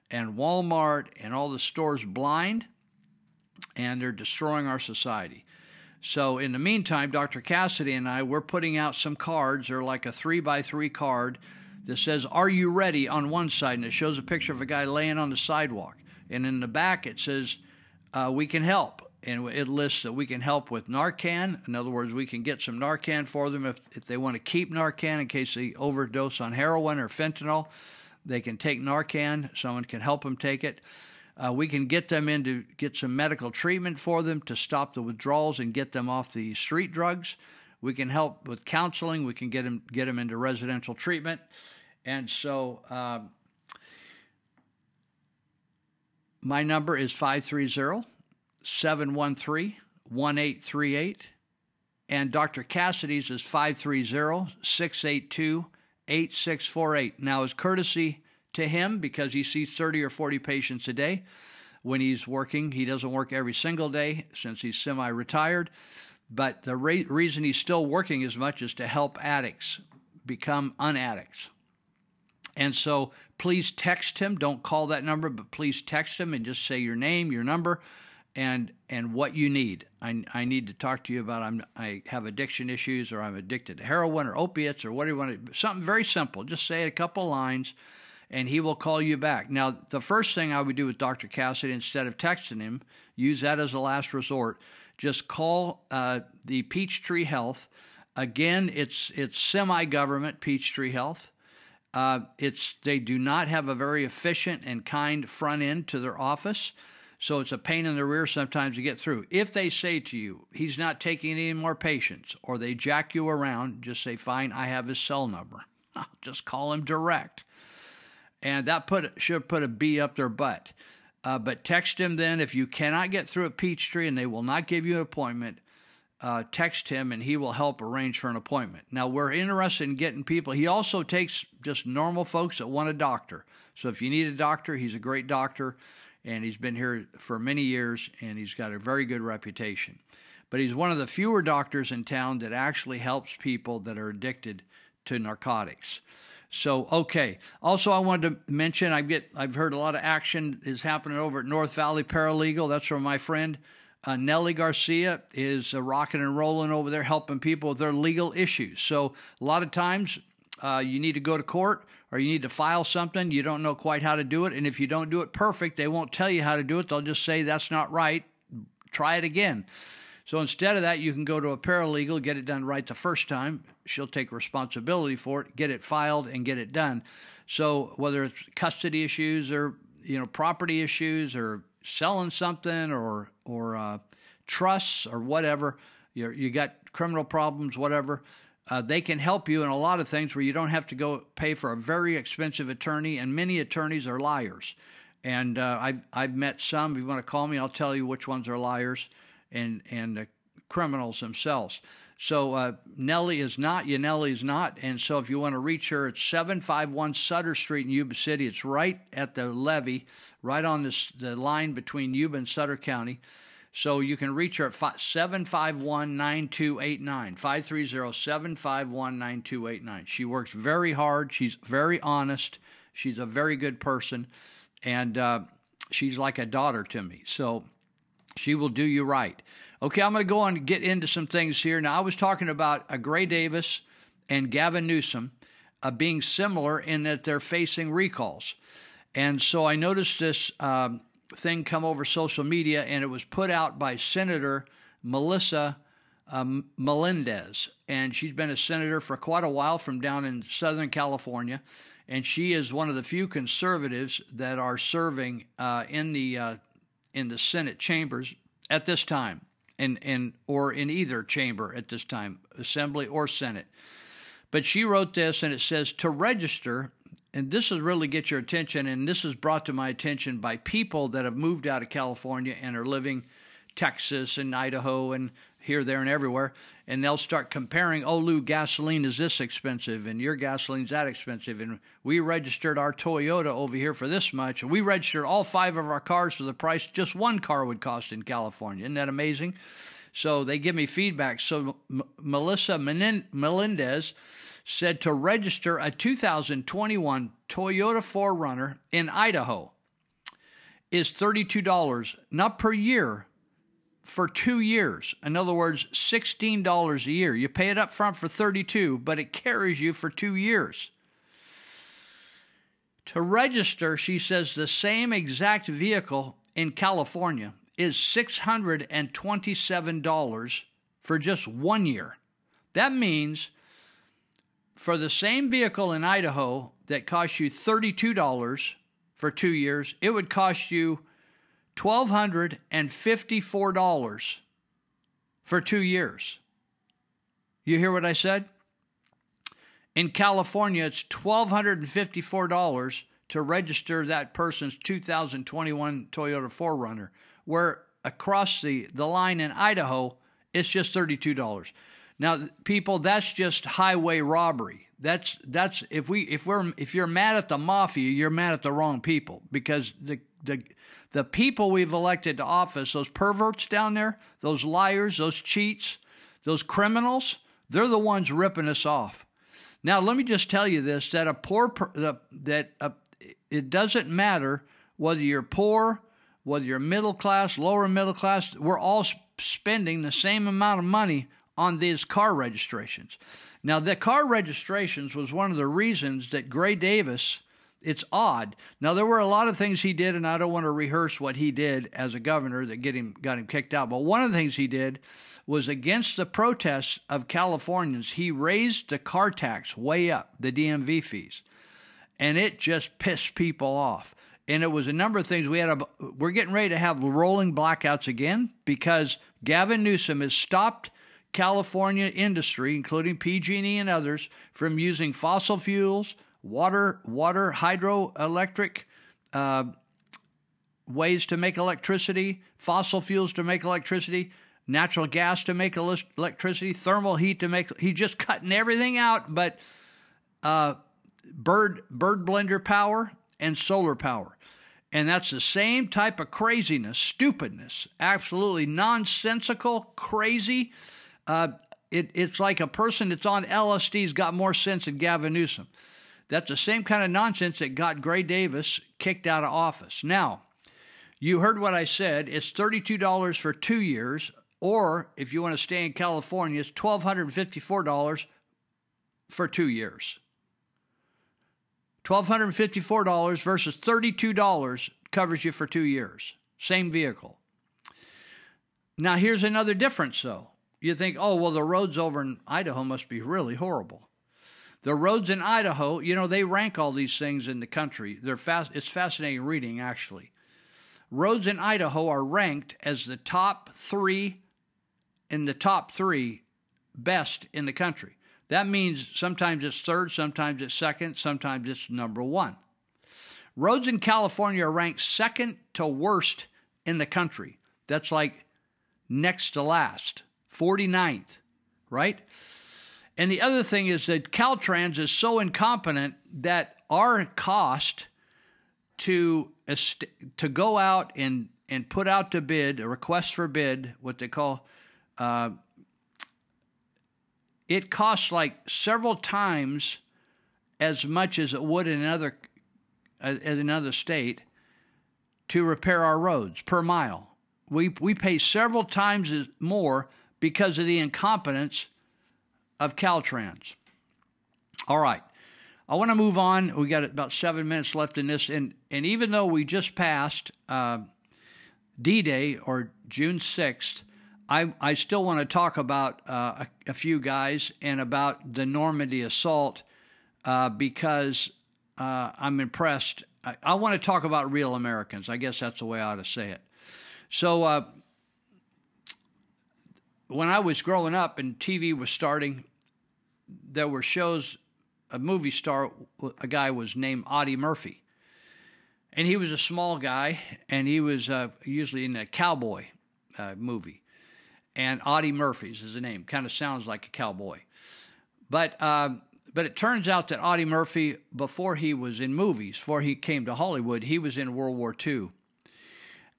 and Walmart and all the stores blind, and they're destroying our society. So in the meantime, Dr. Cassidy and I, we're putting out some cards. They're like a three by three card that says, Are you ready on one side? And it shows a picture of a guy laying on the sidewalk. And in the back, it says, uh, We can help. And it lists that we can help with Narcan. In other words, we can get some Narcan for them if, if they want to keep Narcan in case they overdose on heroin or fentanyl. They can take Narcan. Someone can help them take it. Uh, we can get them in to get some medical treatment for them to stop the withdrawals and get them off the street drugs. We can help with counseling. We can get them get them into residential treatment, and so uh, my number is 530 713 1838. And Dr. Cassidy's is 530 682 8648. Now, as courtesy to him, because he sees 30 or 40 patients a day when he's working, he doesn't work every single day since he's semi retired. But the re- reason he's still working as much is to help addicts become unaddicts. And so please text him. Don't call that number, but please text him and just say your name, your number, and and what you need. I, I need to talk to you about I'm I have addiction issues or I'm addicted to heroin or opiates or what do you want to something very simple. Just say a couple lines and he will call you back. Now, the first thing I would do with Dr. Cassidy instead of texting him, use that as a last resort just call uh, the Peachtree Health. Again, it's it's semi-government Peachtree Health. Uh, it's they do not have a very efficient and kind front end to their office, so it's a pain in the rear sometimes to get through. If they say to you, "He's not taking any more patients," or they jack you around, just say, "Fine, I have his cell number." just call him direct, and that put should put a B up their butt. Uh, but text him then if you cannot get through at Peachtree and they will not give you an appointment. Uh, text him and he will help arrange for an appointment. Now we're interested in getting people. He also takes just normal folks that want a doctor. So if you need a doctor, he's a great doctor, and he's been here for many years and he's got a very good reputation. But he's one of the fewer doctors in town that actually helps people that are addicted to narcotics. So okay. Also, I wanted to mention I get I've heard a lot of action is happening over at North Valley Paralegal. That's where my friend uh, Nellie Garcia is uh, rocking and rolling over there, helping people with their legal issues. So a lot of times uh, you need to go to court or you need to file something. You don't know quite how to do it, and if you don't do it perfect, they won't tell you how to do it. They'll just say that's not right. Try it again. So instead of that, you can go to a paralegal, get it done right the first time. She'll take responsibility for it, get it filed, and get it done. So whether it's custody issues or you know property issues or selling something or or uh, trusts or whatever, you you got criminal problems, whatever. Uh, they can help you in a lot of things where you don't have to go pay for a very expensive attorney, and many attorneys are liars. And uh, I've I've met some. If you want to call me, I'll tell you which ones are liars and and the criminals themselves. So uh, Nellie is not, Yanelli is not, and so if you want to reach her, it's 751 Sutter Street in Yuba City. It's right at the levee, right on this, the line between Yuba and Sutter County. So you can reach her at 751 9289. 530 751 9289. She works very hard. She's very honest. She's a very good person. And uh, she's like a daughter to me. So she will do you right. Okay, I'm going to go on and get into some things here. Now, I was talking about a Gray Davis and Gavin Newsom uh, being similar in that they're facing recalls. And so I noticed this um, thing come over social media, and it was put out by Senator Melissa um, Melendez, and she's been a senator for quite a while from down in Southern California, and she is one of the few conservatives that are serving uh, in the uh, in the Senate chambers at this time, in in or in either chamber at this time, Assembly or Senate. But she wrote this, and it says to register. And this will really get your attention, and this is brought to my attention by people that have moved out of California and are living Texas and Idaho and here, there, and everywhere, and they'll start comparing. Oh, Lou, gasoline is this expensive, and your gasoline's that expensive, and we registered our Toyota over here for this much, and we registered all five of our cars for the price just one car would cost in California. Isn't that amazing? So they give me feedback. So M- Melissa Menin- Melendez said to register a 2021 Toyota 4Runner in Idaho is $32, not per year, for two years. In other words, $16 a year. You pay it up front for 32, but it carries you for two years. To register, she says the same exact vehicle in California is $627 for just one year. That means for the same vehicle in Idaho that costs you $32 for two years, it would cost you $1,254 for two years. You hear what I said? In California, it's $1,254 to register that person's 2021 Toyota 4Runner, where across the, the line in Idaho, it's just $32. Now, people, that's just highway robbery. That's that's if we if we're if you're mad at the mafia, you're mad at the wrong people because the the the people we've elected to office, those perverts down there, those liars, those cheats, those criminals, they're the ones ripping us off. Now, let me just tell you this: that a poor per, that a, it doesn't matter whether you're poor, whether you're middle class, lower middle class. We're all spending the same amount of money on these car registrations. Now, the car registrations was one of the reasons that Gray Davis. It's odd. Now there were a lot of things he did, and I don't want to rehearse what he did as a governor that get him got him kicked out. But one of the things he did was against the protests of Californians. He raised the car tax way up, the DMV fees, and it just pissed people off. And it was a number of things. We had a we're getting ready to have rolling blackouts again because Gavin Newsom has stopped California industry, including PG&E and others, from using fossil fuels, water, water, hydroelectric uh, ways to make electricity, fossil fuels to make electricity, natural gas to make electricity, thermal heat to make. He's just cutting everything out, but uh, bird bird blender power and solar power. And that's the same type of craziness, stupidness, absolutely nonsensical, crazy. Uh, it, it's like a person that's on LSD's got more sense than Gavin Newsom. That's the same kind of nonsense that got Gray Davis kicked out of office. Now, you heard what I said. It's $32 for two years, or if you want to stay in California, it's $1,254 for two years. $1,254 versus $32 covers you for two years. Same vehicle. Now, here's another difference, though. You think, oh, well, the roads over in Idaho must be really horrible. The roads in Idaho, you know, they rank all these things in the country. They're fast, it's fascinating reading, actually. Roads in Idaho are ranked as the top three in the top three best in the country. That means sometimes it's third, sometimes it's second, sometimes it's number one. Roads in California are ranked second to worst in the country. That's like next to last, 49th, right? And the other thing is that Caltrans is so incompetent that our cost to to go out and and put out to bid a request for bid, what they call uh, it costs like several times as much as it would in another uh, in another state to repair our roads per mile. We we pay several times more because of the incompetence of Caltrans. All right. I want to move on. We got about seven minutes left in this, and and even though we just passed uh, D-Day or June sixth, I, I still want to talk about uh, a, a, few guys and about the Normandy assault uh, because uh, I'm impressed. I, I, want to talk about real Americans. I guess that's the way I ought to say it. So, uh, when I was growing up and TV was starting, there were shows. A movie star, a guy was named Audie Murphy, and he was a small guy, and he was uh, usually in a cowboy uh, movie. And Audie Murphy's is the name. Kind of sounds like a cowboy, but um, but it turns out that Audie Murphy, before he was in movies, before he came to Hollywood, he was in World War II.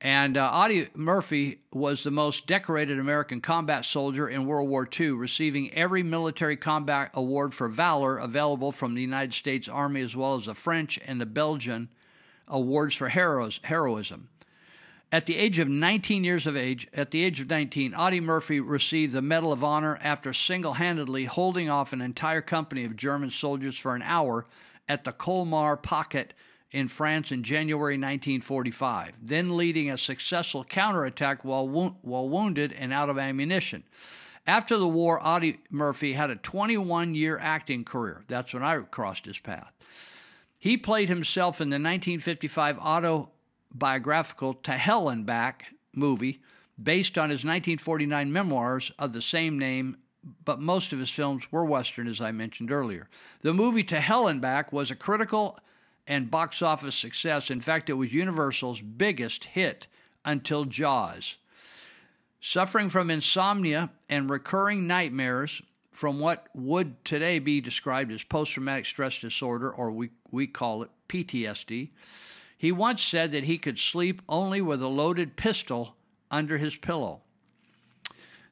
And uh, Audie Murphy was the most decorated American combat soldier in World War II, receiving every military combat award for valor available from the United States Army, as well as the French and the Belgian awards for heroes, heroism. At the age of 19 years of age, at the age of 19, Audie Murphy received the Medal of Honor after single handedly holding off an entire company of German soldiers for an hour at the Colmar Pocket in France in January 1945, then leading a successful counterattack while, wo- while wounded and out of ammunition. After the war, Audie Murphy had a 21 year acting career. That's when I crossed his path. He played himself in the 1955 autobiographical To Hell and Back movie based on his 1949 memoirs of the same name, but most of his films were Western, as I mentioned earlier. The movie To Hell and Back was a critical and box office success. In fact, it was Universal's biggest hit until Jaws. Suffering from insomnia and recurring nightmares from what would today be described as post traumatic stress disorder, or we, we call it PTSD, he once said that he could sleep only with a loaded pistol under his pillow.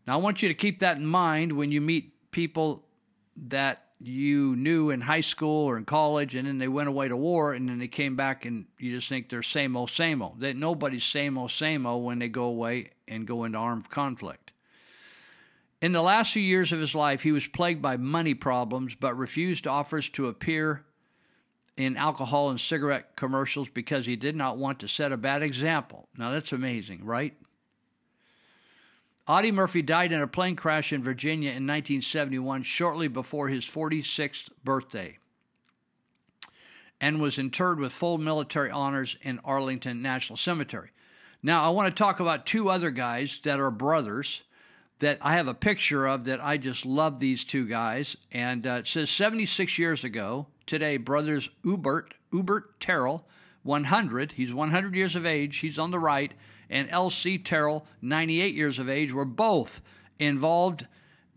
Now, I want you to keep that in mind when you meet people that you knew in high school or in college, and then they went away to war, and then they came back, and you just think they're same old, same old. That nobody's same old, same old when they go away and go into armed conflict. In the last few years of his life, he was plagued by money problems, but refused offers to appear in alcohol and cigarette commercials because he did not want to set a bad example. Now that's amazing, right? Audie Murphy died in a plane crash in Virginia in 1971, shortly before his 46th birthday, and was interred with full military honors in Arlington National Cemetery. Now, I want to talk about two other guys that are brothers that I have a picture of that I just love these two guys. And uh, it says 76 years ago, today, brothers Ubert, Ubert Terrell, 100, he's 100 years of age, he's on the right, and L.C. Terrell, 98 years of age, were both involved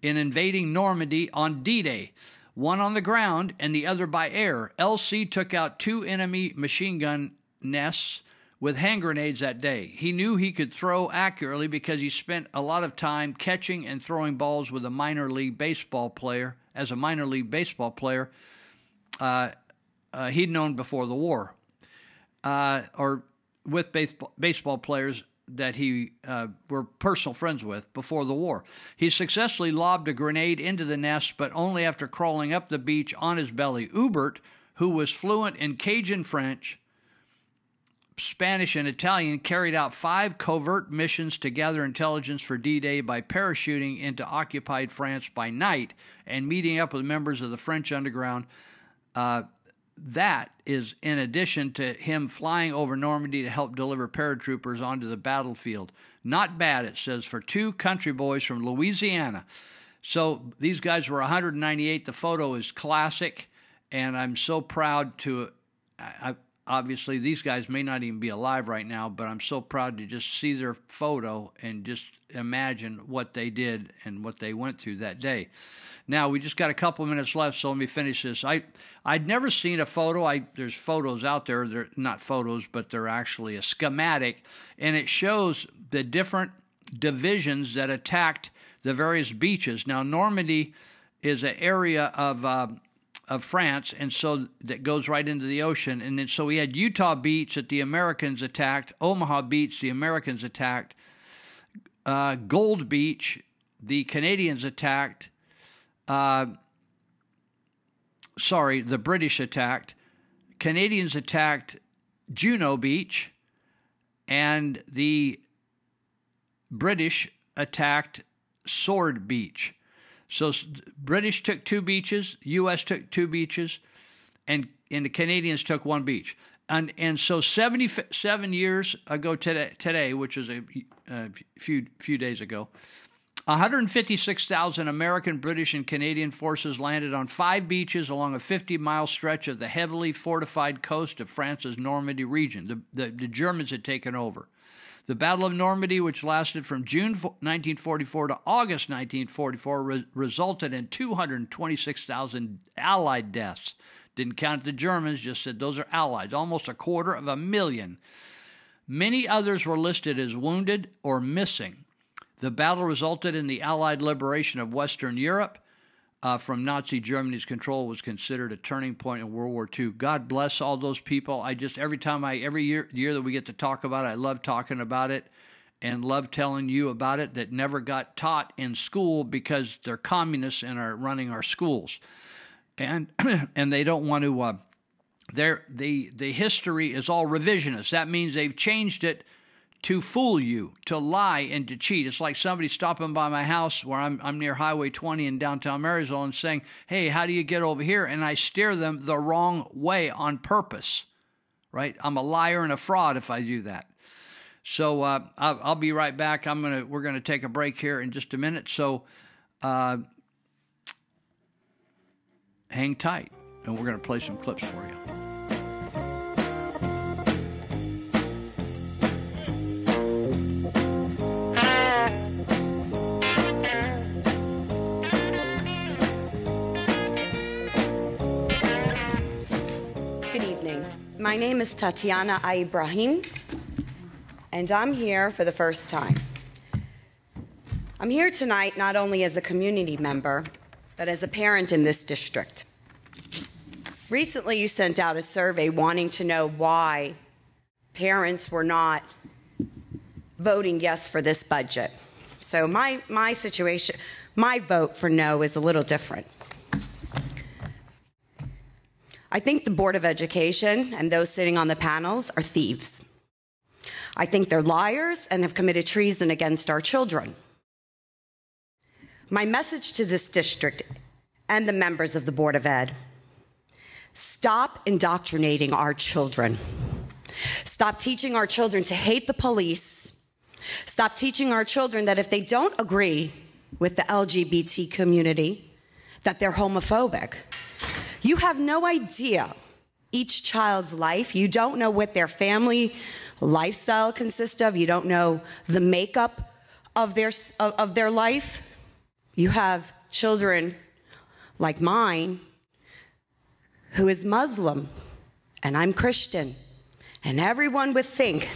in invading Normandy on D Day, one on the ground and the other by air. L.C. took out two enemy machine gun nests with hand grenades that day. He knew he could throw accurately because he spent a lot of time catching and throwing balls with a minor league baseball player. As a minor league baseball player, uh, uh, he'd known before the war, uh, or with baseball, baseball players that he uh, were personal friends with before the war. He successfully lobbed a grenade into the nest, but only after crawling up the beach on his belly. Ubert, who was fluent in Cajun French, Spanish, and Italian, carried out five covert missions to gather intelligence for D Day by parachuting into occupied France by night and meeting up with members of the French underground. Uh, that is in addition to him flying over Normandy to help deliver paratroopers onto the battlefield. Not bad, it says, for two country boys from Louisiana. So these guys were 198. The photo is classic, and I'm so proud to. I, obviously, these guys may not even be alive right now, but I'm so proud to just see their photo and just imagine what they did and what they went through that day. Now we just got a couple minutes left, so let me finish this. I I'd never seen a photo. I there's photos out there. They're not photos, but they're actually a schematic, and it shows the different divisions that attacked the various beaches. Now Normandy is an area of uh, of France, and so that goes right into the ocean. And then so we had Utah Beach that the Americans attacked, Omaha Beach the Americans attacked, uh, Gold Beach the Canadians attacked, uh, sorry, the British attacked. Canadians attacked Juno Beach, and the British attacked Sword Beach. So British took two beaches, U.S. took two beaches, and and the Canadians took one beach. And and so 77 years ago today, today which is a, a few few days ago, 156,000 American, British, and Canadian forces landed on five beaches along a 50 mile stretch of the heavily fortified coast of France's Normandy region. The, the, the Germans had taken over. The Battle of Normandy, which lasted from June 1944 to August 1944, re- resulted in 226,000 Allied deaths. Didn't count the Germans, just said those are Allies, almost a quarter of a million. Many others were listed as wounded or missing. The battle resulted in the Allied liberation of Western Europe uh, from Nazi Germany's control was considered a turning point in World War II. God bless all those people. I just every time I every year year that we get to talk about it, I love talking about it and love telling you about it that never got taught in school because they're communists and are running our schools. And and they don't want to uh, they're, the the history is all revisionist. That means they've changed it to fool you, to lie, and to cheat. It's like somebody stopping by my house where I'm, I'm near Highway 20 in downtown Marysville and saying, Hey, how do you get over here? And I steer them the wrong way on purpose, right? I'm a liar and a fraud if I do that. So uh, I'll, I'll, be right back. I'm gonna we're gonna take a break here in just a minute. So uh, hang tight, and we're gonna play some clips for you. My name is Tatiana Ibrahim, and I'm here for the first time. I'm here tonight not only as a community member, but as a parent in this district. Recently, you sent out a survey wanting to know why parents were not voting yes for this budget. So, my, my situation, my vote for no is a little different. I think the Board of Education and those sitting on the panels are thieves. I think they're liars and have committed treason against our children. My message to this district and the members of the Board of Ed stop indoctrinating our children. Stop teaching our children to hate the police. Stop teaching our children that if they don't agree with the LGBT community, that they're homophobic. You have no idea each child's life. You don't know what their family lifestyle consists of. You don't know the makeup of their, of, their life. You have children like mine who is Muslim and I'm Christian. And everyone would think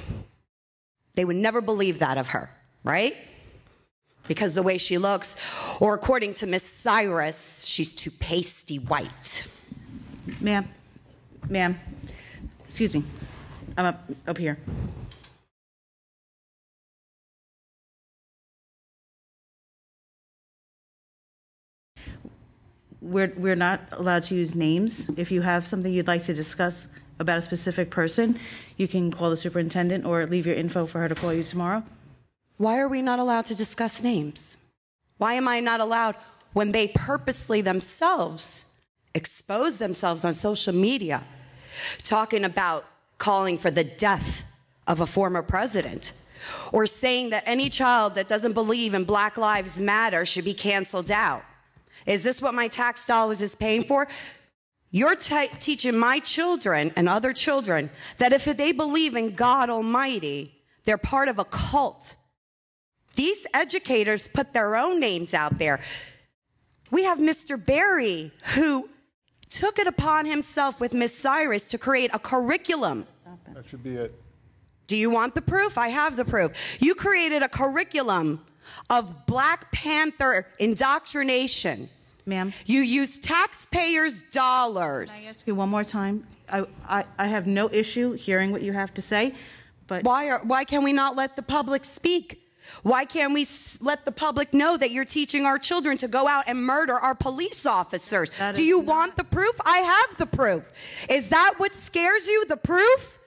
they would never believe that of her, right? Because the way she looks, or according to Miss Cyrus, she's too pasty white. Ma'am, ma'am, excuse me. I'm up, up here. We're, we're not allowed to use names. If you have something you'd like to discuss about a specific person, you can call the superintendent or leave your info for her to call you tomorrow. Why are we not allowed to discuss names? Why am I not allowed when they purposely themselves expose themselves on social media talking about calling for the death of a former president or saying that any child that doesn't believe in Black Lives Matter should be canceled out? Is this what my tax dollars is paying for? You're t- teaching my children and other children that if they believe in God Almighty, they're part of a cult. These educators put their own names out there. We have Mr. Barry, who took it upon himself with Miss Cyrus to create a curriculum. That should be it. Do you want the proof? I have the proof. You created a curriculum of Black Panther indoctrination. Ma'am. You use taxpayers' dollars. Can I ask you one more time? I, I, I have no issue hearing what you have to say, but. Why, are, why can we not let the public speak? Why can't we let the public know that you're teaching our children to go out and murder our police officers? Do you want the proof? I have the proof. Is that what scares you? The proof?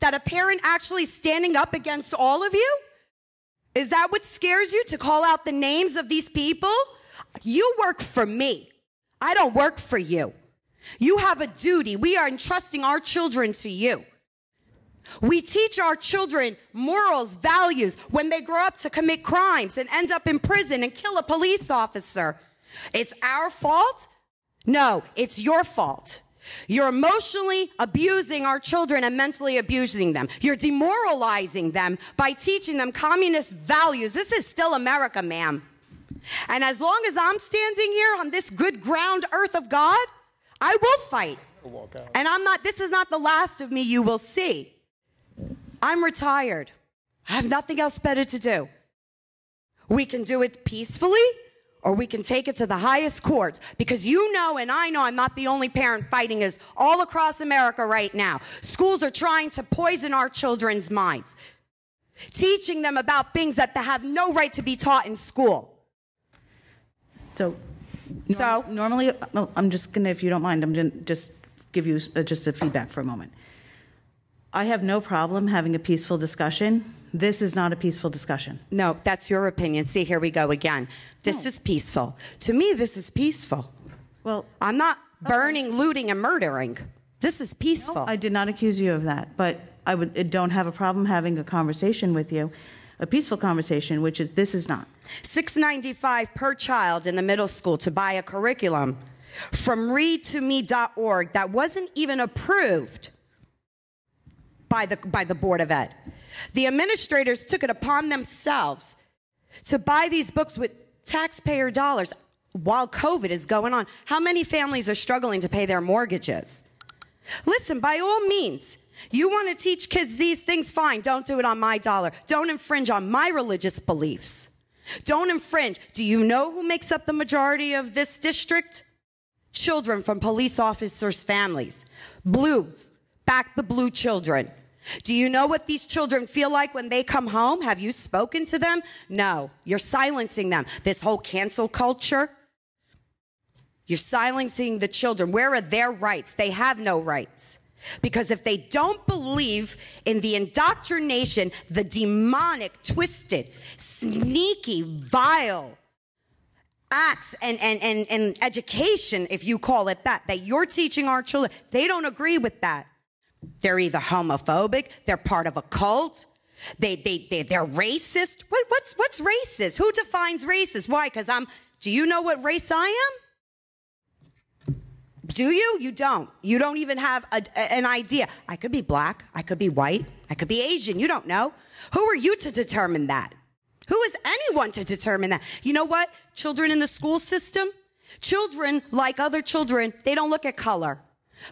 That a parent actually standing up against all of you? Is that what scares you to call out the names of these people? You work for me. I don't work for you. You have a duty. We are entrusting our children to you. We teach our children morals, values when they grow up to commit crimes and end up in prison and kill a police officer. It's our fault? No, it's your fault. You're emotionally abusing our children and mentally abusing them. You're demoralizing them by teaching them communist values. This is still America, ma'am. And as long as I'm standing here on this good ground earth of God, I will fight. And I'm not, this is not the last of me you will see. I'm retired. I have nothing else better to do. We can do it peacefully or we can take it to the highest courts because you know and I know I'm not the only parent fighting this all across America right now. Schools are trying to poison our children's minds, teaching them about things that they have no right to be taught in school. So, so normally, I'm just gonna, if you don't mind, I'm gonna just give you uh, just a feedback for a moment. I have no problem having a peaceful discussion. This is not a peaceful discussion. No, that's your opinion. See, here we go again. This is peaceful. To me, this is peaceful. Well, I'm not burning, looting, and murdering. This is peaceful. I did not accuse you of that, but I would don't have a problem having a conversation with you, a peaceful conversation, which is this is not. 695 per child in the middle school to buy a curriculum from readtome.org that wasn't even approved by the, by the Board of Ed. The administrators took it upon themselves to buy these books with taxpayer dollars while COVID is going on. How many families are struggling to pay their mortgages? Listen, by all means, you want to teach kids these things, fine. Don't do it on my dollar. Don't infringe on my religious beliefs. Don't infringe. Do you know who makes up the majority of this district? Children from police officers' families. Blues. Back the blue children. Do you know what these children feel like when they come home? Have you spoken to them? No. You're silencing them. This whole cancel culture. You're silencing the children. Where are their rights? They have no rights. Because if they don't believe in the indoctrination, the demonic, twisted, sneaky, vile acts and, and, and, and education, if you call it that, that you're teaching our children, they don't agree with that. They're either homophobic, they're part of a cult, they, they, they, they're racist. What, what's, what's racist? Who defines racist? Why? Because I'm, do you know what race I am? Do you? You don't. You don't even have a, an idea. I could be black. I could be white. I could be Asian. You don't know. Who are you to determine that? Who is anyone to determine that? You know what? Children in the school system, children like other children, they don't look at color.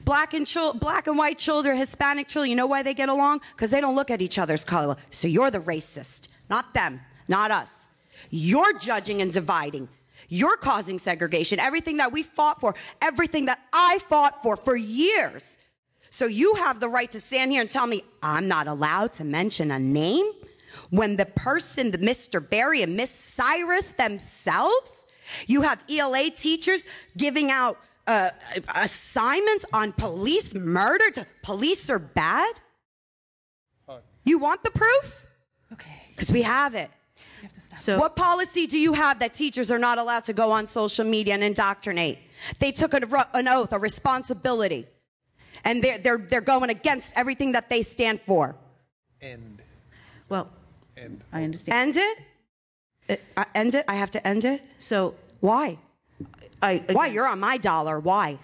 Black and chil- black and white children, Hispanic children, you know why they get along? Because they don't look at each other's color. So you're the racist, not them, not us. You're judging and dividing. You're causing segregation. Everything that we fought for, everything that I fought for for years. So you have the right to stand here and tell me I'm not allowed to mention a name when the person, the Mr. Barry and Miss Cyrus themselves, you have ELA teachers giving out uh, assignments on police murder to police are bad? You want the proof? Okay. Because we have it. So, what policy do you have that teachers are not allowed to go on social media and indoctrinate? They took an, an oath, a responsibility, and they're, they're, they're going against everything that they stand for. End. Well, End. I understand. End it? it I end it? I have to end it? So Why? I Why? You're on my dollar. Why?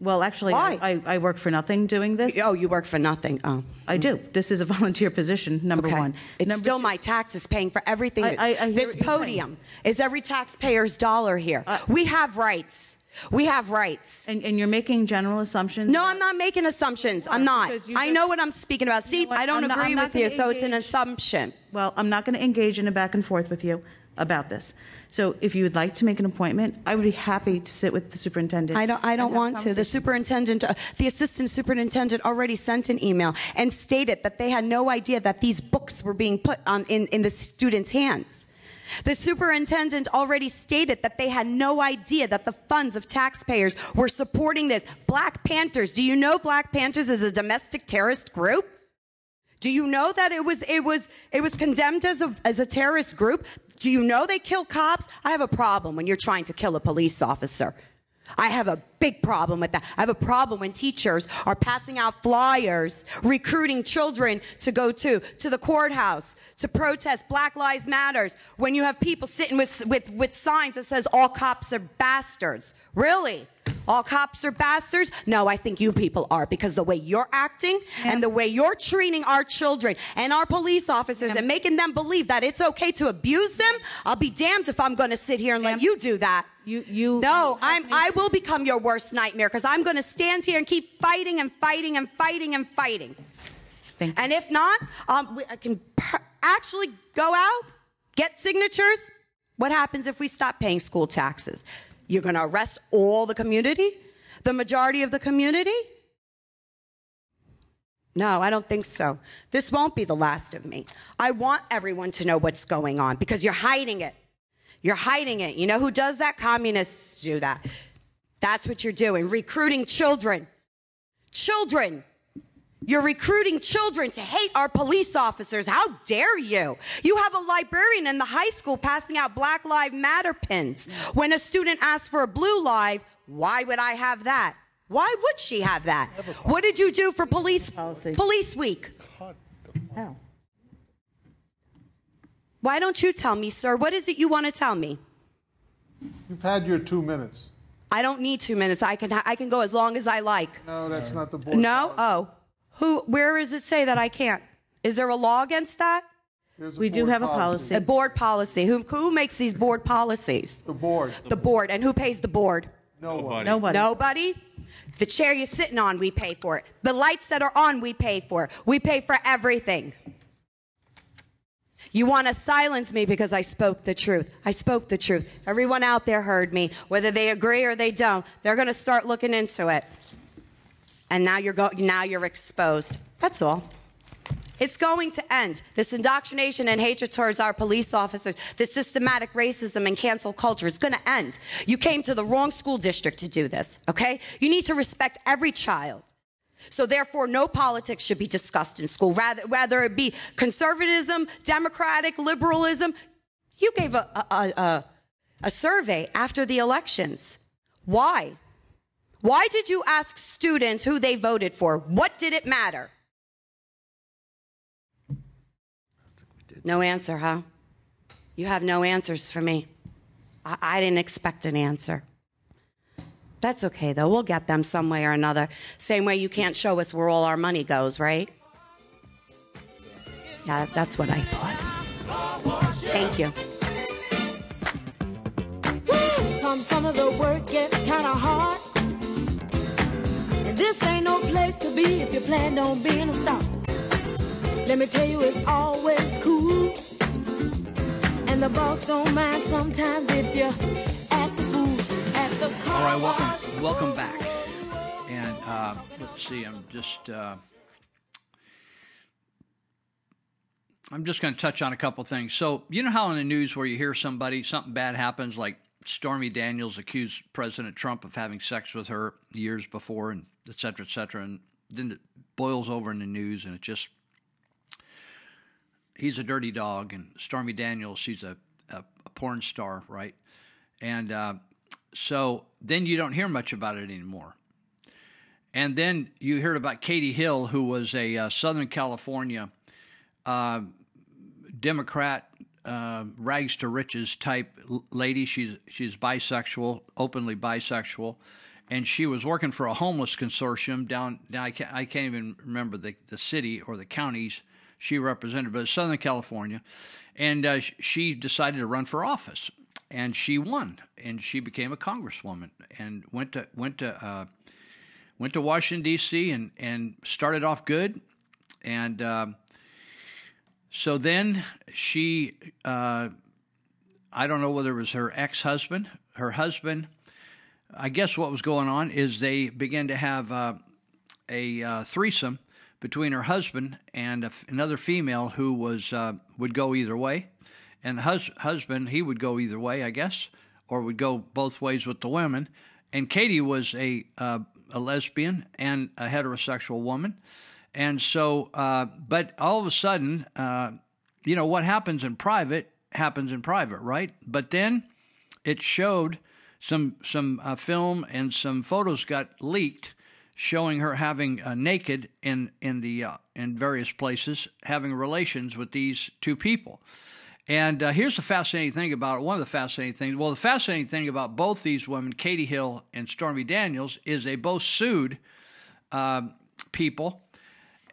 well, actually, Why? I, I work for nothing doing this. Oh, you work for nothing. Oh. I do. This is a volunteer position. Number Okay. one. It's Number still two- my taxes paying for everything. I- I- I this what you're saying. podium is every taxpayer's dollar here. Uh, we have rights. We have rights. And, and you're making general assumptions. No, I'm not making assumptions. I'm not. I know what I'm speaking about. See, know? I don't I'm agree not with you, gonna so it's an assumption. Well, I'm not going to engage in a back and forth with you about this. So if you would like to make an appointment, I would be happy to sit with the superintendent. I don't. I don't and have a want to. The superintendent, uh, the assistant superintendent, already sent an email and stated that they had no idea that these books were being put on in, in the students' hands. The superintendent already stated that they had no idea that the funds of taxpayers were supporting this. Black Panthers. Do you know Black Panthers is a domestic terrorist group? Do you know that it was it was it was condemned as a as a terrorist group? Do you know they kill cops? I have a problem when you're trying to kill a police officer. I have a big problem with that. I have a problem when teachers are passing out flyers, recruiting children to go to, to the courthouse, to protest Black Lives Matters, when you have people sitting with, with, with signs that says all cops are bastards. Really? All cops are bastards? No, I think you people are because the way you're acting and the way you're treating our children and our police officers and making them believe that it's okay to abuse them, I'll be damned if I'm going to sit here and let you do that. You, you. No, I'm, I will become your worst nightmare because I'm going to stand here and keep fighting and fighting and fighting and fighting. Thank And if not, um, we, I can per- actually go out, get signatures. What happens if we stop paying school taxes? You're going to arrest all the community? The majority of the community? No, I don't think so. This won't be the last of me. I want everyone to know what's going on because you're hiding it. You're hiding it. You know who does that? Communists do that. That's what you're doing. Recruiting children. Children. You're recruiting children to hate our police officers. How dare you? You have a librarian in the high school passing out Black Lives Matter pins. When a student asks for a blue live, why would I have that? Why would she have that? What did you do for police police week? How? Why don't you tell me, sir? What is it you want to tell me? You've had your two minutes. I don't need two minutes. I can I can go as long as I like. No, that's not the board. No? Oh. Who where does it say that I can't? Is there a law against that? We do have a policy. A board policy. Who who makes these board policies? The board. The board. And who pays the board? No one. Nobody. Nobody? The chair you're sitting on, we pay for it. The lights that are on, we pay for. We pay for everything. You want to silence me because I spoke the truth. I spoke the truth. Everyone out there heard me. Whether they agree or they don't, they're going to start looking into it. And now you're go- now you're exposed. That's all. It's going to end. This indoctrination and hatred towards our police officers, this systematic racism and cancel culture is going to end. You came to the wrong school district to do this, okay? You need to respect every child. So therefore, no politics should be discussed in school, rather, whether it be conservatism, democratic, liberalism. You gave a, a, a, a, a survey after the elections. Why? Why did you ask students who they voted for? What did it matter? No answer, huh? You have no answers for me. I, I didn't expect an answer. That's okay, though. We'll get them some way or another. Same way you can't show us where all our money goes, right? Yeah, that's what I thought. Thank you. Come some of the work gets kind of hard. This ain't no place to be if you plan on being a star. Let me tell you, it's always cool. And the boss don't mind sometimes if you act the fool at the car. All right, welcome, welcome back. And uh, let's see, I'm just, uh, I'm just going to touch on a couple things. So you know how in the news where you hear somebody something bad happens, like Stormy Daniels accused President Trump of having sex with her years before, and et cetera, et cetera, and then it boils over in the news, and it just he's a dirty dog, and Stormy Daniels, she's a, a, a porn star, right? And uh, so then you don't hear much about it anymore. And then you heard about Katie Hill, who was a uh, Southern California uh, Democrat, uh, rags to riches type lady. She's she's bisexual, openly bisexual, and she was working for a homeless consortium down. I can't, I can't even remember the the city or the counties she represented, but Southern California, and uh, she decided to run for office, and she won, and she became a congresswoman, and went to went to uh, went to Washington D.C. and and started off good, and. So then she, uh, I don't know whether it was her ex husband, her husband. I guess what was going on is they began to have uh, a uh, threesome between her husband and another female who was uh, would go either way, and the hus- husband he would go either way, I guess, or would go both ways with the women. And Katie was a uh, a lesbian and a heterosexual woman, And so, uh, but all of a sudden, uh, you know, what happens in private happens in private, right? But then it showed some some uh, film and some photos got leaked showing her having uh, naked in in the uh, in various places having relations with these two people. And uh, here's the fascinating thing about it. One of the fascinating things, well, the fascinating thing about both these women, Katie Hill and Stormy Daniels, is they both sued people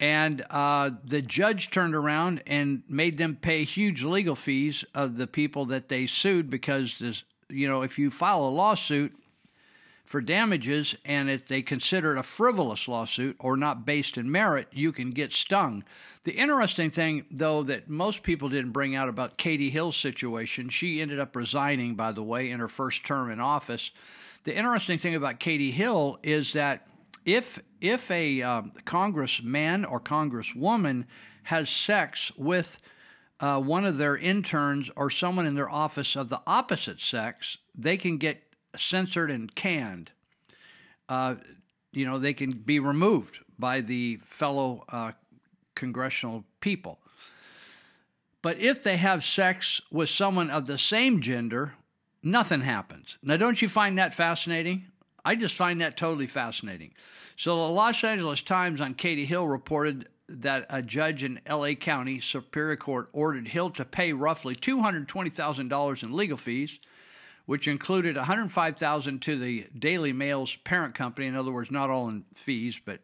and uh, the judge turned around and made them pay huge legal fees of the people that they sued because this, you know, if you file a lawsuit for damages and if they consider it a frivolous lawsuit or not based in merit, you can get stung. The interesting thing, though, that most people didn't bring out about Katie Hill's situation, she ended up resigning, by the way, in her first term in office. The interesting thing about Katie Hill is that if if a um, congressman or congresswoman has sex with uh, one of their interns or someone in their office of the opposite sex, they can get censored and canned. Uh, you know, they can be removed by the fellow uh, congressional people. But if they have sex with someone of the same gender, nothing happens. Now, don't you find that fascinating? I just find that totally fascinating. So, the Los Angeles Times on Katie Hill reported that a judge in LA County Superior Court ordered Hill to pay roughly $220,000 in legal fees, which included $105,000 to the Daily Mail's parent company. In other words, not all in fees, but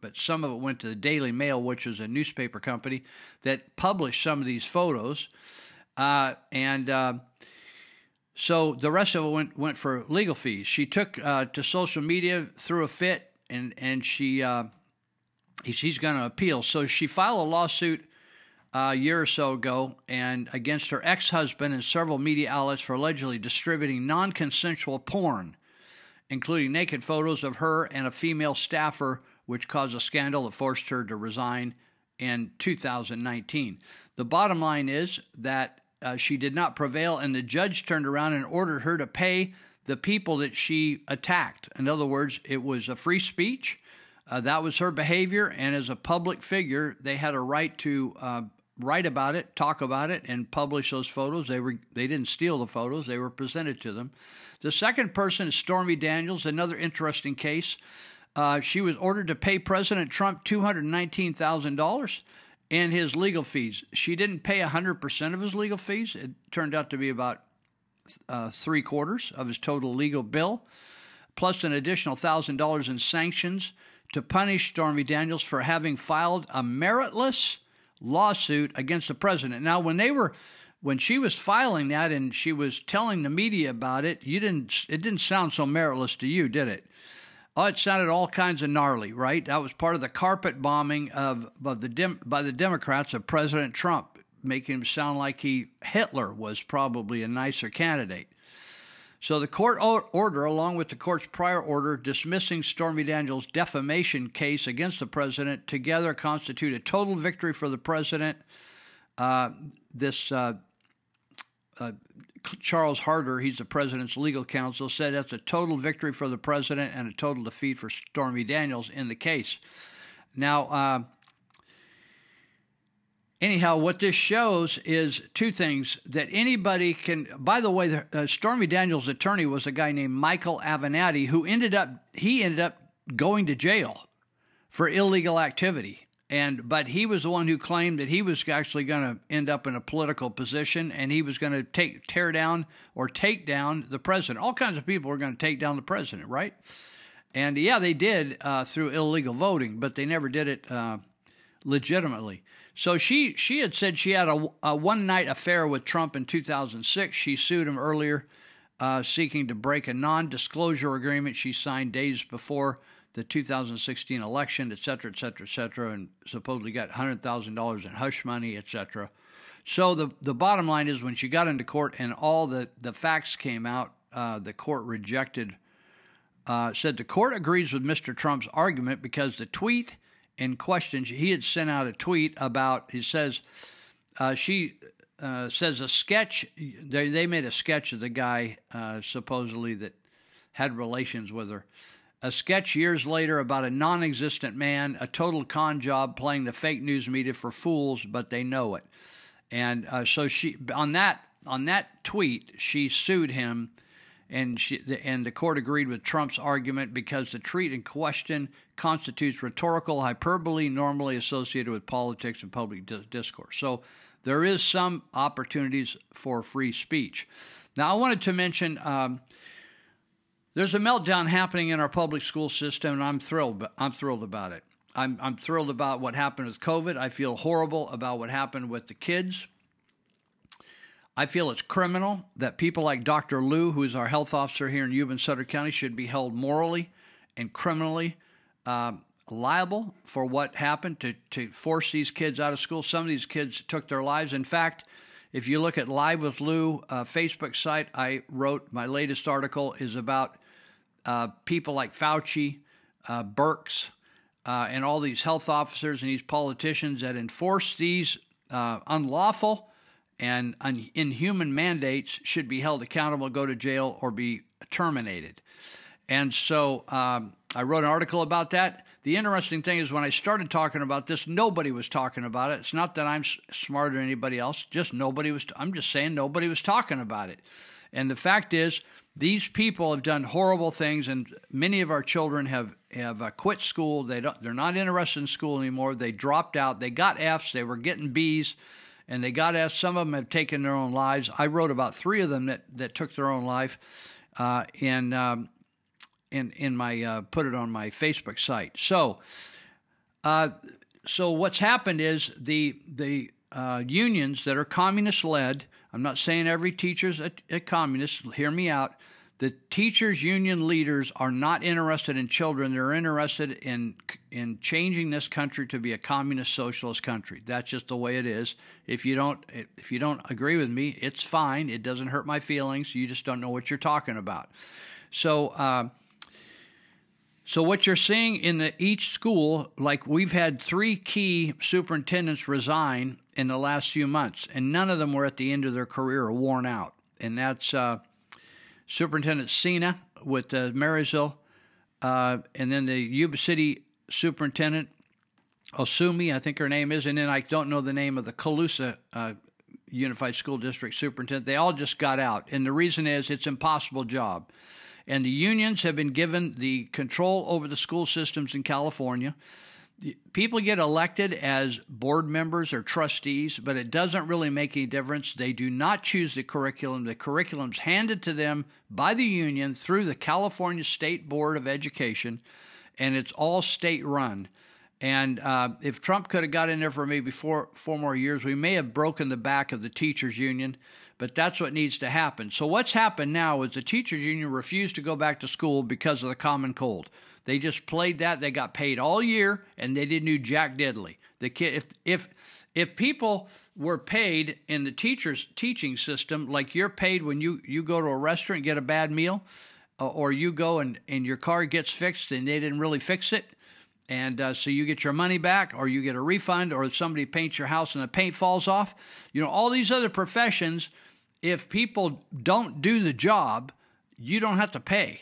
but some of it went to the Daily Mail, which is a newspaper company that published some of these photos. Uh, and uh, so the rest of it went went for legal fees. She took uh, to social media, threw a fit, and and she uh, she's going to appeal. So she filed a lawsuit uh, a year or so ago, and against her ex husband and several media outlets for allegedly distributing non consensual porn, including naked photos of her and a female staffer, which caused a scandal that forced her to resign in 2019. The bottom line is that uh, she did not prevail, and the judge turned around and ordered her to pay the people that she attacked. In other words, it was a free speech. Uh, that was her behavior, and as a public figure, they had a right to uh, write about it, talk about it, and publish those photos. They were they didn't steal the photos; they were presented to them. The second person is Stormy Daniels, another interesting case. Uh, she was ordered to pay President Trump two hundred nineteen thousand dollars and his legal fees. She didn't pay 100% of his legal fees. It turned out to be about uh, three quarters of his total legal bill, plus an additional $1,000 in sanctions to punish Stormy Daniels for having filed a meritless lawsuit against the president. Now, when they were when she was filing that and she was telling the media about it, you didn't it didn't sound so meritless to you, did it? Oh, it sounded all kinds of gnarly, right? That was part of the carpet bombing of, of the Dem- by the Democrats of President Trump, making him sound like he Hitler was probably a nicer candidate. So the court order, along with the court's prior order dismissing Stormy Daniels' defamation case against the president, together constitute a total victory for the president. Uh, this uh, uh, Charles Harder, he's the president's legal counsel, said that's a total victory for the president and a total defeat for Stormy Daniels in the case. Now, uh, anyhow, what this shows is two things that anybody can. By the way, the, uh, Stormy Daniels' attorney was a guy named Michael Avenatti, who ended up he ended up going to jail for illegal activity and but he was the one who claimed that he was actually going to end up in a political position and he was going to take tear down or take down the president. All kinds of people were going to take down the president right? And yeah they did uh, through illegal voting but they never did it uh, legitimately. So she she had said she had a, a one night affair with trump in 2006 she sued him earlier uh, seeking to break a non-disclosure agreement she signed days before the 2016 election, et cetera, et cetera, et cetera, and supposedly got $100,000 in hush money, et cetera. So the, the bottom line is when she got into court and all the, the facts came out, uh, the court rejected, uh, said the court agrees with Mr. Trump's argument because the tweet in question, he had sent out a tweet about, he says, uh, she uh, says a sketch, they, they made a sketch of the guy uh, supposedly that had relations with her a sketch years later about a non existent man, a total con job playing the fake news media for fools, but they know it. And uh, so she on that on that tweet she sued him, and she and the court agreed with Trump's argument because the tweet in question constitutes rhetorical hyperbole normally associated with politics and public di- discourse. So there is some opportunities for free speech. Now I wanted to mention. Um, there's a meltdown happening in our public school system, and I'm thrilled. I'm thrilled about it. I'm, I'm thrilled about what happened with COVID. I feel horrible about what happened with the kids. I feel it's criminal that people like Dr. Luu, who is our health officer here in Yuba Sutter County, should be held morally and criminally uh, liable for what happened to, to force these kids out of school. Some of these kids took their lives. In fact, if you look at Live with Lou uh, Facebook site, I wrote my latest article is about uh, people like Fauci, uh, Birx, uh, and all these health officers and these politicians that enforce these uh, unlawful and un- inhuman mandates should be held accountable, go to jail, or be terminated. And so um, I wrote an article about that. The interesting thing is, when I started talking about this, nobody was talking about it. It's not that I'm s- smarter than anybody else; just nobody was. T- I'm just saying nobody was talking about it. And the fact is, these people have done horrible things, and many of our children have have uh, quit school. They don't. They're not interested in school anymore. They dropped out. They got Fs. They were getting Bs, and they got Fs. Some of them have taken their own lives. I wrote about three of them that that took their own life, uh, and um, in in my uh, put it on my Facebook site. So, uh, so what's happened is the the uh, unions that are communist led. I'm not saying every teacher's a, a communist. Hear me out. The teachers' union leaders are not interested in children. They're interested in in changing this country to be a communist socialist country. That's just the way it is. If you don't if you don't agree with me, it's fine. It doesn't hurt my feelings. You just don't know what you're talking about. So. Uh, so what you're seeing in the, each school, like we've had three key superintendents resign in the last few months, and none of them were at the end of their career or worn out. And that's uh, Superintendent Cena with uh, Marysville, uh, and then the Yuba City Superintendent Osumi, I think her name is, and then I don't know the name of the Colusa uh, Unified School District Superintendent. They all just got out, and the reason is it's impossible job and the unions have been given the control over the school systems in California. People get elected as board members or trustees, but it doesn't really make any difference. They do not choose the curriculum. The curriculum's handed to them by the union through the California State Board of Education, and it's all state run. And uh, if Trump could have got in there for maybe four four more years, we may have broken the back of the teachers union but that's what needs to happen. So what's happened now is the teachers union refused to go back to school because of the common cold. They just played that. They got paid all year, and they didn't do jack diddly. The kid, if if if people were paid in the teachers teaching system like you're paid when you you go to a restaurant and get a bad meal, uh, or you go and and your car gets fixed and they didn't really fix it, and uh, so you get your money back or you get a refund or somebody paints your house and the paint falls off you know all these other professions if people don't do the job, you don't have to pay.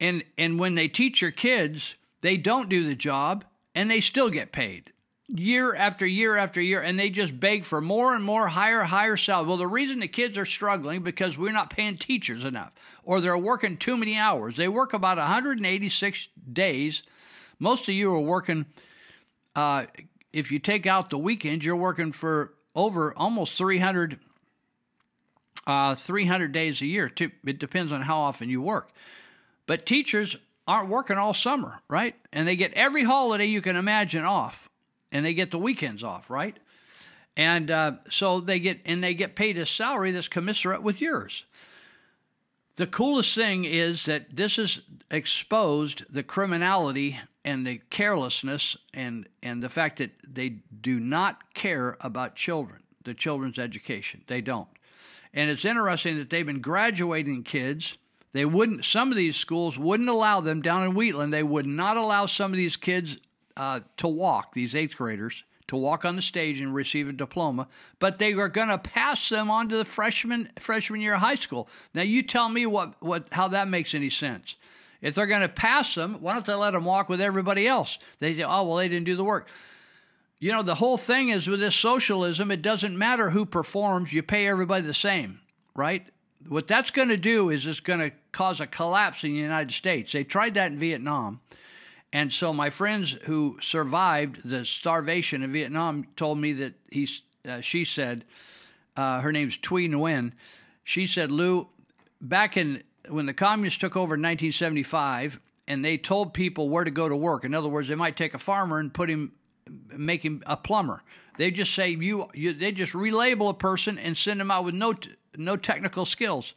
And and when they teach your kids, they don't do the job and they still get paid. Year after year after year, and they just beg for more and more higher, higher salary. Well, the reason the kids are struggling because we're not paying teachers enough, or they're working too many hours. They work about 186 days. Most of you are working. Uh, if you take out the weekends, you're working for over almost 300 uh, 300 days a year. It depends on how often you work. But teachers aren't working all summer, right? And they get every holiday you can imagine off, and they get the weekends off, right? And uh, so they get and they get paid a salary that's commensurate with yours. The coolest thing is that this has exposed the criminality and the carelessness and and the fact that they do not care about children, the children's education. They don't. And it's interesting that they've been graduating kids. They wouldn't. Some of these schools wouldn't allow them down in Wheatland. They would not allow some of these kids uh, to walk. These eighth graders to walk on the stage and receive a diploma, but they are going to pass them on to the freshman freshman year of high school. Now you tell me what what how that makes any sense. If they're going to pass them, why don't they let them walk with everybody else? They say, oh, well, they didn't do the work. You know, the whole thing is with this socialism, it doesn't matter who performs, you pay everybody the same, right? What that's going to do is it's going to cause a collapse in the United States. They tried that in Vietnam. And so my friends who survived the starvation in Vietnam told me that he, uh, she said, uh, her name's Thuy Nguyen. She said, Lou, back in when the communists took over in 1975, and they told people where to go to work. In other words, they might take a farmer and put him, make him a plumber. They just say you, you they just relabel a person and send them out with no no technical skills.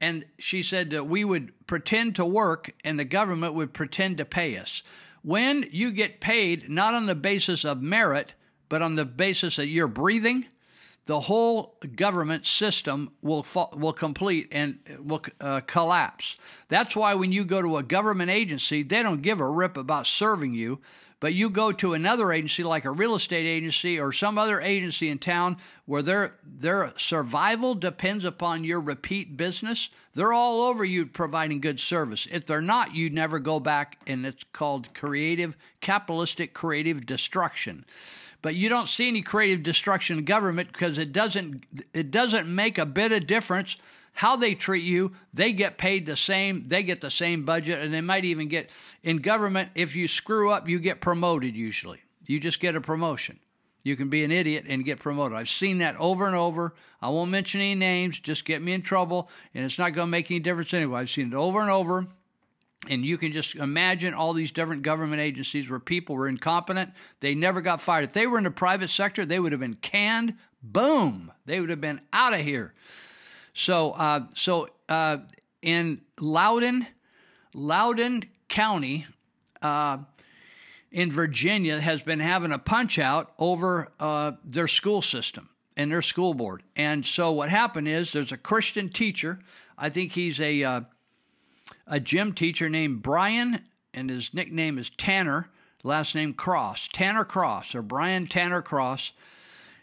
And she said that we would pretend to work and the government would pretend to pay us. When you get paid not on the basis of merit, but on the basis that you're breathing, the whole government system will will complete and will uh, collapse. That's why when you go to a government agency, they don't give a rip about serving you. But you go to another agency like a real estate agency or some other agency in town where their their survival depends upon your repeat business. They're all over you providing good service. If they're not, you never go back, and it's called creative capitalistic creative destruction but you don't see any creative destruction in government because it doesn't it doesn't make a bit of difference how they treat you they get paid the same they get the same budget and they might even get in government if you screw up you get promoted usually you just get a promotion you can be an idiot and get promoted i've seen that over and over i won't mention any names just get me in trouble and it's not going to make any difference anyway i've seen it over and over and you can just imagine all these different government agencies where people were incompetent. They never got fired. If they were in the private sector, they would have been canned. Boom! They would have been out of here. So, uh, so uh, in Loudoun, Loudoun County, uh, in Virginia, has been having a punch out over uh, their school system and their school board. And so, what happened is there's a Christian teacher. I think he's a uh, a gym teacher named Brian, and his nickname is Tanner, last name Cross. Tanner Cross, or Brian Tanner Cross.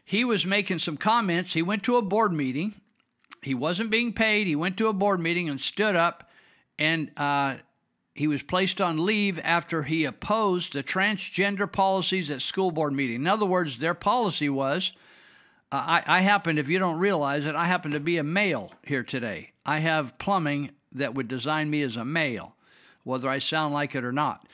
He was making some comments. He went to a board meeting. He wasn't being paid. He went to a board meeting and stood up, and uh, he was placed on leave after he opposed the transgender policies at school board meeting. In other words, their policy was. Uh, I, I happen, if you don't realize it, I happen to be a male here today. I have plumbing that would design me as a male, whether I sound like it or not.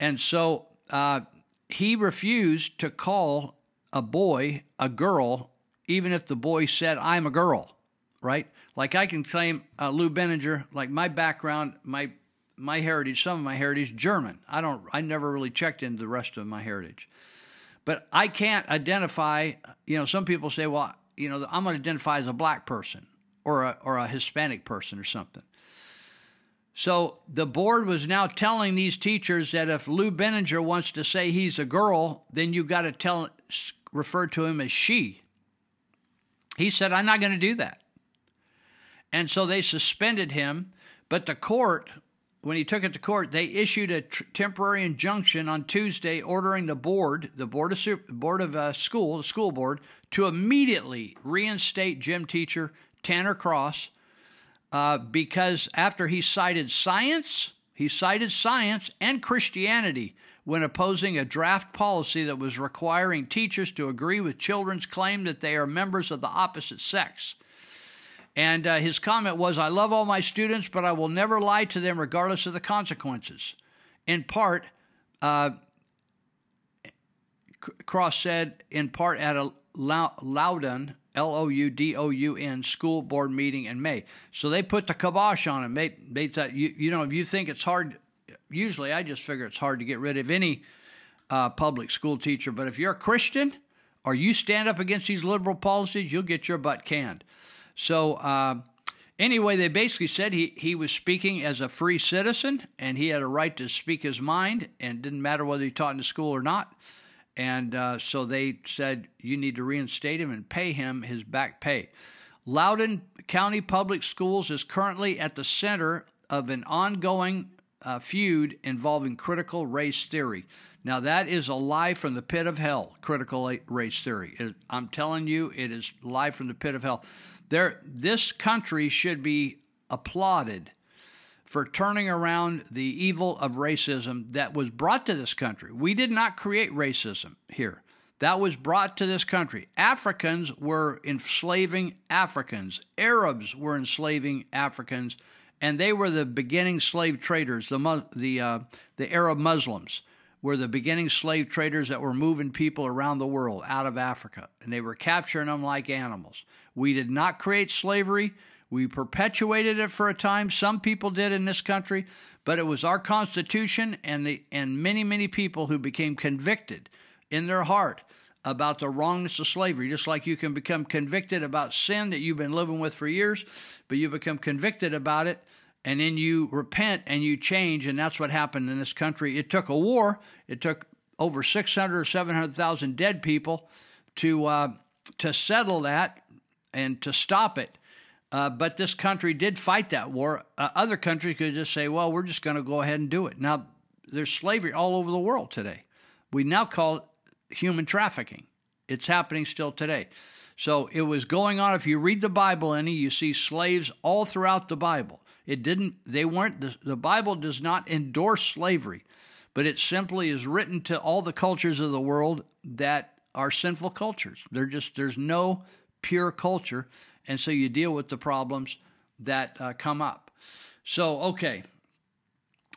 And so uh, he refused to call a boy a girl, even if the boy said, I'm a girl, right? Like I can claim uh, Lou Binninger, like my background, my my heritage, some of my heritage, German. I don't, I never really checked into the rest of my heritage, but I can't identify. You know, some people say, well, you know, I'm going to identify as a black person or a or a Hispanic person or something. So the board was now telling these teachers that if Lou Binninger wants to say he's a girl, then you got to tell refer to him as she. He said, "I'm not going to do that." And so they suspended him, but the court when he took it to court, they issued a tr- temporary injunction on Tuesday ordering the board, the board of Super, board of uh, school, the school board, to immediately reinstate gym teacher Tanner Cross uh, because after he cited science, he cited science and Christianity when opposing a draft policy that was requiring teachers to agree with children's claim that they are members of the opposite sex. And uh, his comment was I love all my students, but I will never lie to them regardless of the consequences. In part, uh, Cross said, in part at a Loudoun L O U D O U N school board meeting in May. So they put the kibosh on him. They, they thought, you, you know, if you think it's hard, usually I just figure it's hard to get rid of any uh, public school teacher. But if you're a Christian or you stand up against these liberal policies, you'll get your butt canned. So, uh, anyway, they basically said he, he was speaking as a free citizen and he had a right to speak his mind, and didn't matter whether he taught in the school or not. And uh, so they said, you need to reinstate him and pay him his back pay. Loudoun County Public Schools is currently at the center of an ongoing uh, feud involving critical race theory. Now, that is a lie from the pit of hell, critical race theory. It, I'm telling you, it is lie from the pit of hell. There, this country should be applauded for turning around the evil of racism that was brought to this country. We did not create racism here. That was brought to this country. Africans were enslaving Africans. Arabs were enslaving Africans, and they were the beginning slave traders. The the uh, the Arab Muslims were the beginning slave traders that were moving people around the world out of Africa, and they were capturing them like animals. We did not create slavery. We perpetuated it for a time. Some people did in this country, but it was our Constitution and the and many many people who became convicted in their heart about the wrongness of slavery, just like you can become convicted about sin that you've been living with for years, but you become convicted about it and then you repent and you change, and that's what happened in this country. It took a war. It took over 600 or 700,000 dead people to uh, to settle that and to stop it. Uh, but this country did fight that war. Uh, other countries could just say, "Well, we're just going to go ahead and do it." Now, there's slavery all over the world today. We now call it human trafficking. It's happening still today. So it was going on. If you read the Bible any, you see slaves all throughout the Bible. It didn't, they weren't, the, the Bible does not endorse slavery, but it simply is written to all the cultures of the world that are sinful cultures. They're just, there's no pure culture. And so you deal with the problems that uh, come up. So, okay,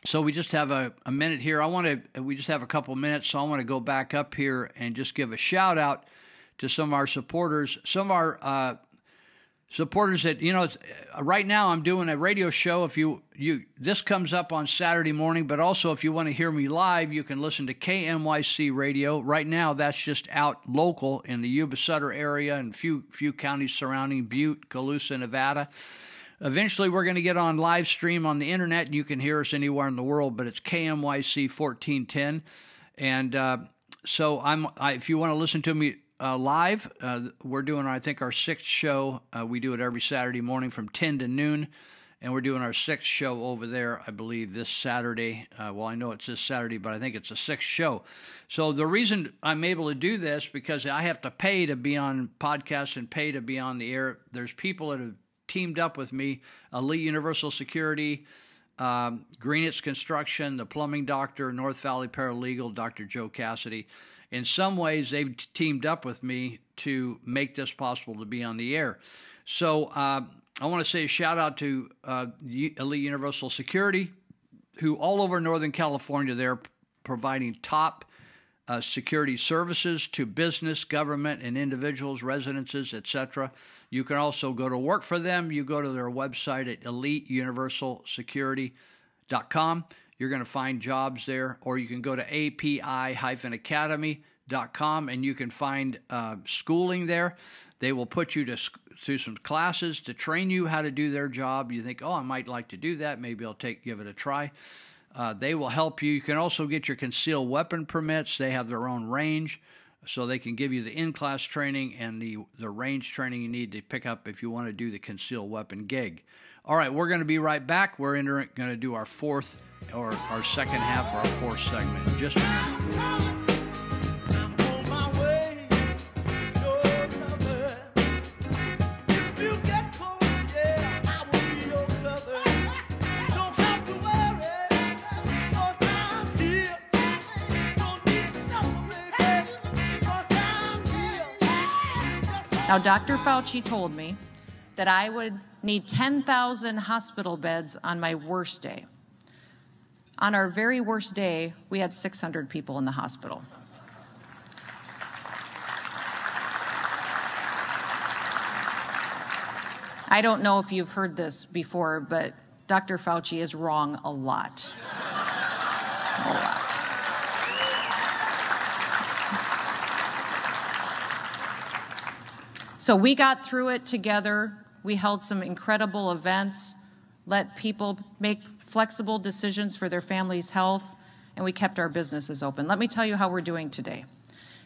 so we just have a, a minute here. I want to, we just have a couple minutes, so I want to go back up here and just give a shout out to some of our supporters, some of our uh, supporters that you know. Right now, I'm doing a radio show. If you you this comes up on Saturday morning, but also if you want to hear me live, you can listen to KMYC Radio. Right now, that's just out local in the Yuba Sutter area and few few counties surrounding Butte, Colusa, Nevada. Eventually, we're going to get on live stream on the internet, and you can hear us anywhere in the world. But it's KMYC 1410, and uh, so I'm. I, if you want to listen to me uh, live, uh, we're doing I think our sixth show. Uh, we do it every Saturday morning from 10 to noon, and we're doing our sixth show over there. I believe this Saturday. Uh, well, I know it's this Saturday, but I think it's a sixth show. So the reason I'm able to do this because I have to pay to be on podcasts and pay to be on the air. There's people that have teamed up with me Elite Universal Security, um, Greenetz Construction, the plumbing doctor, North Valley Paralegal, Dr. Joe Cassidy. In some ways, they've teamed up with me to make this possible to be on the air. So uh, I want to say a shout out to uh, Elite Universal Security, who all over Northern California, they're providing top uh, security services to business, government, and individuals, residences, etc. You can also go to work for them. You go to their website at eliteuniversalsecurity.com. You're going to find jobs there, or you can go to api-academy.com and you can find uh, schooling there. They will put you to through some classes to train you how to do their job. You think, oh, I might like to do that. Maybe I'll take give it a try. Uh, they will help you. You can also get your concealed weapon permits. They have their own range, so they can give you the in class training and the, the range training you need to pick up if you want to do the concealed weapon gig. All right, we're going to be right back. We're going to do our fourth or our second half or our fourth segment just a minute. Now, Dr. Fauci told me that I would need 10,000 hospital beds on my worst day. On our very worst day, we had 600 people in the hospital. I don't know if you've heard this before, but Dr. Fauci is wrong a lot. A lot. So we got through it together. We held some incredible events, let people make flexible decisions for their family's health, and we kept our businesses open. Let me tell you how we're doing today.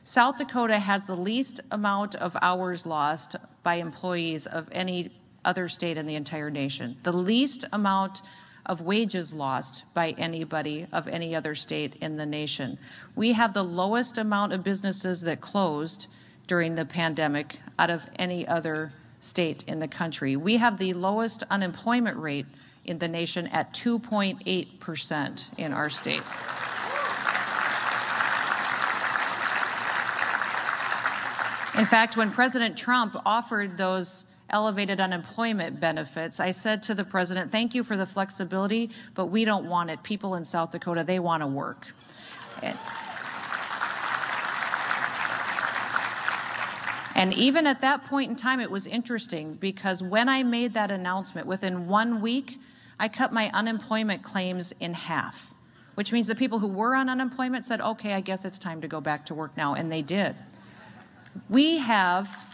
South Dakota has the least amount of hours lost by employees of any other state in the entire nation, the least amount of wages lost by anybody of any other state in the nation. We have the lowest amount of businesses that closed during the pandemic out of any other state in the country. We have the lowest unemployment rate in the nation at 2.8% in our state. In fact, when President Trump offered those elevated unemployment benefits, I said to the president, Thank you for the flexibility, but we don't want it. People in South Dakota, they want to work. And, even at that point in time, it was interesting because when I made that announcement, within one week, I cut my unemployment claims in half, which means the people who were on unemployment said, okay, I guess it's time to go back to work now, and they did. We have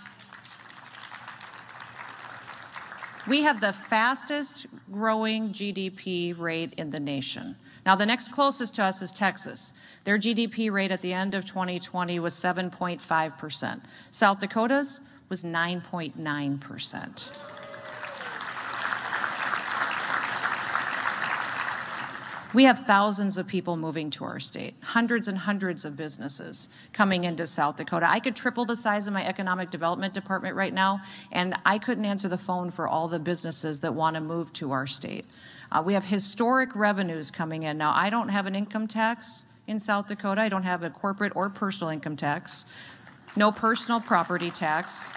we have the fastest growing GDP rate in the nation. Now, the next closest to us is Texas. Their GDP rate at the end of 2020 was 7.5%. South Dakota's was 9.9%. We have thousands of people moving to our state, hundreds and hundreds of businesses coming into South Dakota. I could triple the size of my economic development department right now, and I couldn't answer the phone for all the businesses that want to move to our state. Uh, we have historic revenues coming in. Now, I don't have an income tax in South Dakota, I don't have a corporate or personal income tax, no personal property tax.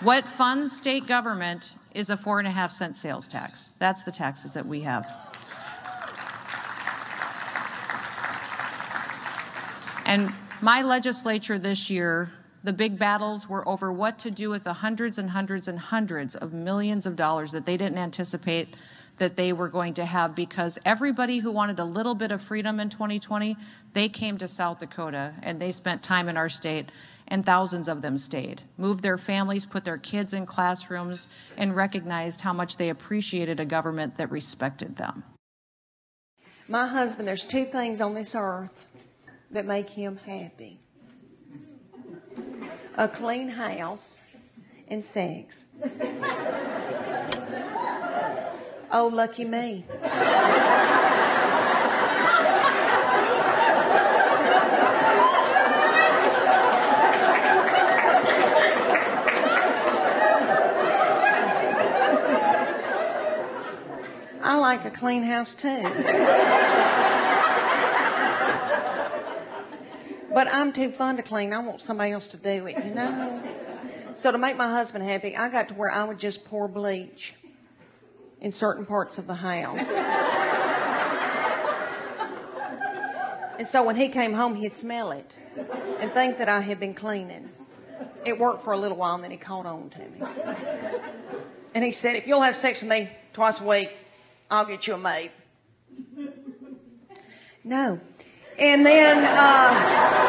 What funds state government is a four and a half cent sales tax. That's the taxes that we have. And my legislature this year, the big battles were over what to do with the hundreds and hundreds and hundreds of millions of dollars that they didn't anticipate that they were going to have because everybody who wanted a little bit of freedom in 2020, they came to South Dakota and they spent time in our state and thousands of them stayed, moved their families, put their kids in classrooms, and recognized how much they appreciated a government that respected them. My husband, there's two things on this earth that make him happy a clean house and sex. Oh, lucky me. I like a clean house too. but I'm too fun to clean. I want somebody else to do it, you know? So to make my husband happy, I got to where I would just pour bleach in certain parts of the house. and so when he came home, he'd smell it and think that I had been cleaning. It worked for a little while, and then he caught on to me. And he said, If you'll have sex with me twice a week, I'll get you a maid. No. And then, uh,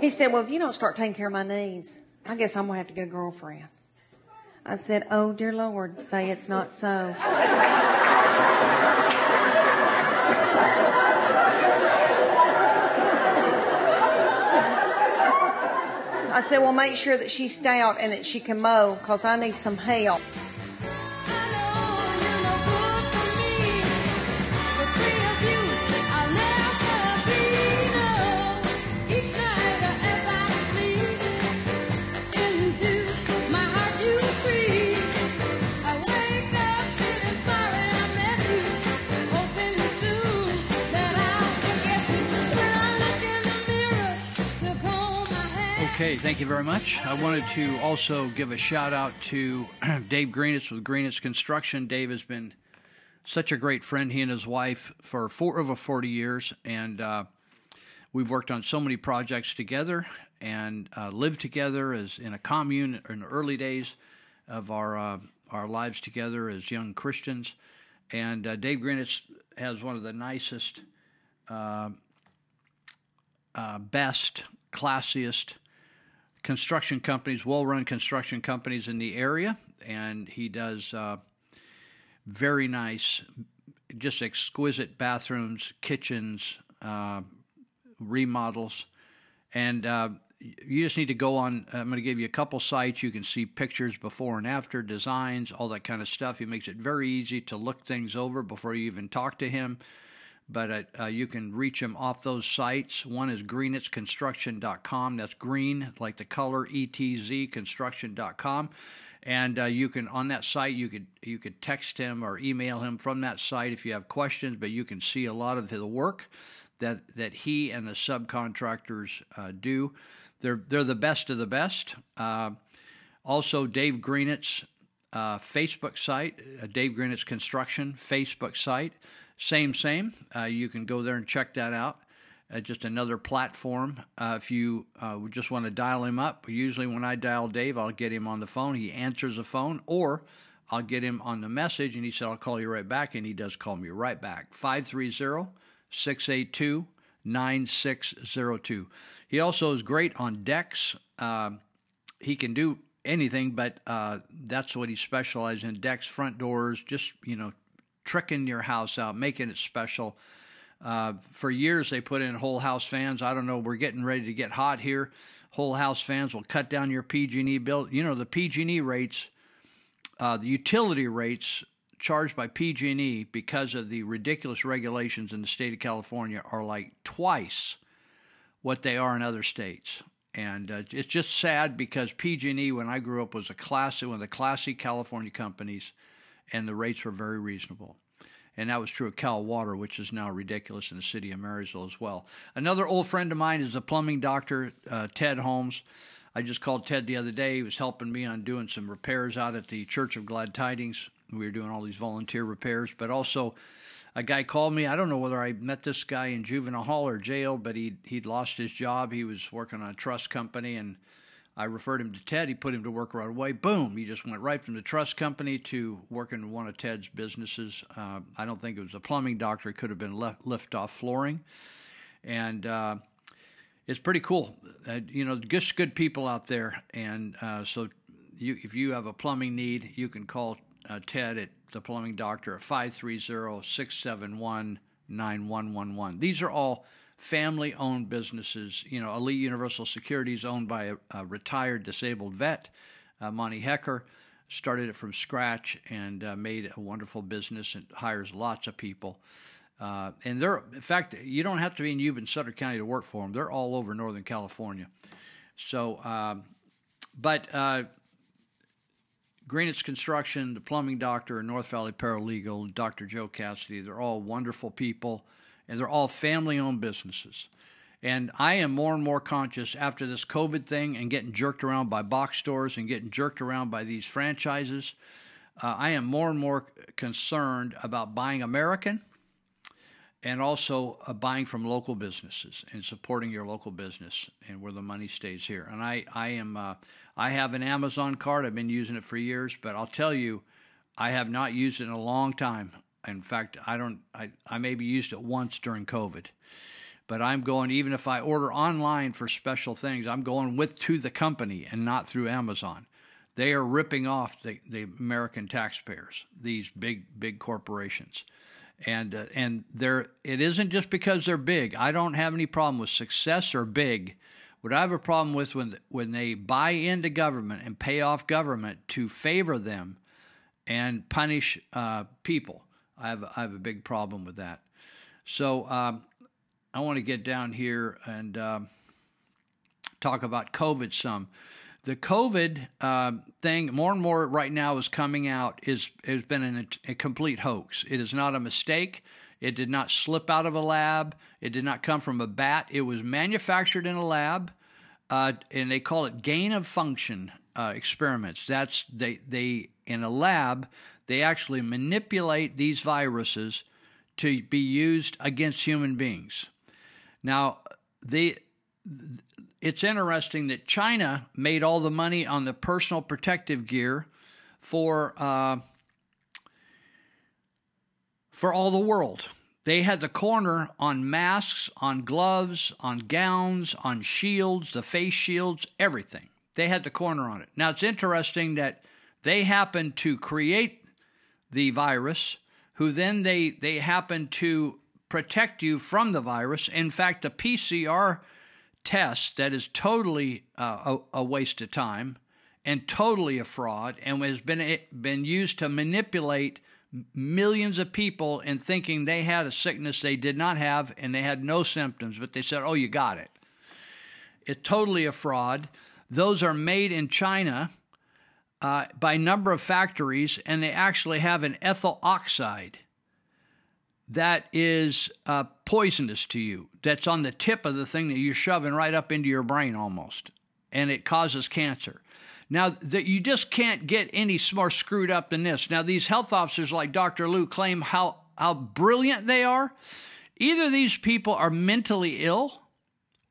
he said, Well, if you don't start taking care of my needs, I guess I'm going to have to get a girlfriend. I said, Oh, dear Lord, say it's not so. I said, well, make sure that she's stout and that she can mow because I need some help. Okay, thank you very much. I wanted to also give a shout out to Dave Greenetz with Greenetz Construction. Dave has been such a great friend, he and his wife, for four over 40 years. And uh, we've worked on so many projects together and uh, lived together as in a commune in the early days of our, uh, our lives together as young Christians. And uh, Dave Greenetz has one of the nicest, uh, uh, best, classiest, construction companies, well run construction companies in the area, and he does uh, very nice, just exquisite bathrooms, kitchens, uh, remodels. And uh, you just need to go on. I'm going to give you a couple sites. You can see pictures before and after, designs, all that kind of stuff. He makes it very easy to look things over before you even talk to him. But uh, uh, you can reach him off those sites. One is greenetzconstruction.com. That's green, like the color ETZ, construction.com. And uh, you can on that site you could you could text him or email him from that site if you have questions. But you can see a lot of the work that that he and the subcontractors uh, do. They're they're the best of the best. Uh, also, Dave Greenetz uh, Facebook site, Dave Greenetz Construction Facebook site. Same, same. Uh, you can go there and check that out. Uh, just another platform. Uh, if you uh, just want to dial him up, usually when I dial Dave, I'll get him on the phone. He answers the phone, or I'll get him on the message, and he said, I'll call you right back. And he does call me right back. 530 682 9602. He also is great on decks. Uh, he can do anything, but uh, that's what he specializes in decks, front doors, just, you know, tricking your house out, making it special. Uh, for years, they put in whole house fans. I don't know. We're getting ready to get hot here. Whole house fans will cut down your PG&E bill. You know the PG&E rates, uh, the utility rates charged by PG&E because of the ridiculous regulations in the state of California are like twice what they are in other states. And uh, it's just sad because PG&E, when I grew up, was a classic one of the classy California companies, and the rates were very reasonable. And that was true of Cal Water, which is now ridiculous in the city of Marysville as well. Another old friend of mine is the plumbing doctor, uh, Ted Holmes. I just called Ted the other day. He was helping me on doing some repairs out at the Church of Glad Tidings. We were doing all these volunteer repairs, but also a guy called me. I don't know whether I met this guy in juvenile hall or jail, but he he'd lost his job. He was working on a trust company, and I referred him to Ted. He put him to work right away. Boom! He just went right from the trust company to working in one of Ted's businesses. Uh, I don't think it was a plumbing doctor. It could have been left, lift off flooring, and uh, it's pretty cool. Uh, you know, just good people out there, and uh, so you, if you have a plumbing need, you can call uh, Ted at the plumbing doctor at 530 671 9111. These are all family owned businesses. You know, Elite Universal Securities, owned by a, a retired disabled vet, uh, Monty Hecker. Started it from scratch and uh, made a wonderful business and hires lots of people. Uh, and they're, in fact, you don't have to be in Yuba and Sutter County to work for them. They're all over Northern California. So, um, but uh, Greenetz Construction, the plumbing doctor, North Valley Paralegal, Dr. Joe Cassidy, they're all wonderful people and they're all family owned businesses. And I am more and more conscious after this COVID thing and getting jerked around by box stores and getting jerked around by these franchises. Uh, I am more and more concerned about buying American and also uh, buying from local businesses and supporting your local business and where the money stays here. And I, I am, uh, I have an Amazon card. I've been using it for years, but I'll tell you, I have not used it in a long time. In fact, I don't. I, I maybe used it once during COVID, but I'm going. Even if I order online for special things, I'm going with to the company and not through Amazon. They are ripping off the, the American taxpayers. These big big corporations and uh, and they're it isn't just because they're big. I don't have any problem with success or big. What I have a problem with when when they buy into government and pay off government to favor them and punish uh, people. I have I have a big problem with that. So um, I want to get down here and uh, talk about COVID some the COVID uh, thing, more and more right now is coming out, is has been an, a complete hoax. It is not a mistake. It did not slip out of a lab. It did not come from a bat. It was manufactured in a lab, uh, and they call it gain of function uh, experiments. That's they they in a lab they actually manipulate these viruses to be used against human beings. Now they it's interesting that China made all the money on the personal protective gear for uh, for all the world. They had the corner on masks, on gloves, on gowns, on shields, the face shields, everything. They had the corner on it. Now it's interesting that they happened to create the virus, who then they they happened to protect you from the virus. In fact, the PCR test that is totally uh, a, a, waste of time and totally a fraud and has been been used to manipulate millions of people in thinking they had a sickness they did not have and they had no symptoms, but they said, oh, you got it. It's totally a fraud. Those are made in China uh, by number of factories, and they actually have an ethyl oxide that is uh, poisonous to you, that's on the tip of the thing that you're shoving right up into your brain almost, and it causes cancer. Now, that you just can't get any more screwed up than this. Now, these health officers like Dr. Luu claim how, how brilliant they are. Either these people are mentally ill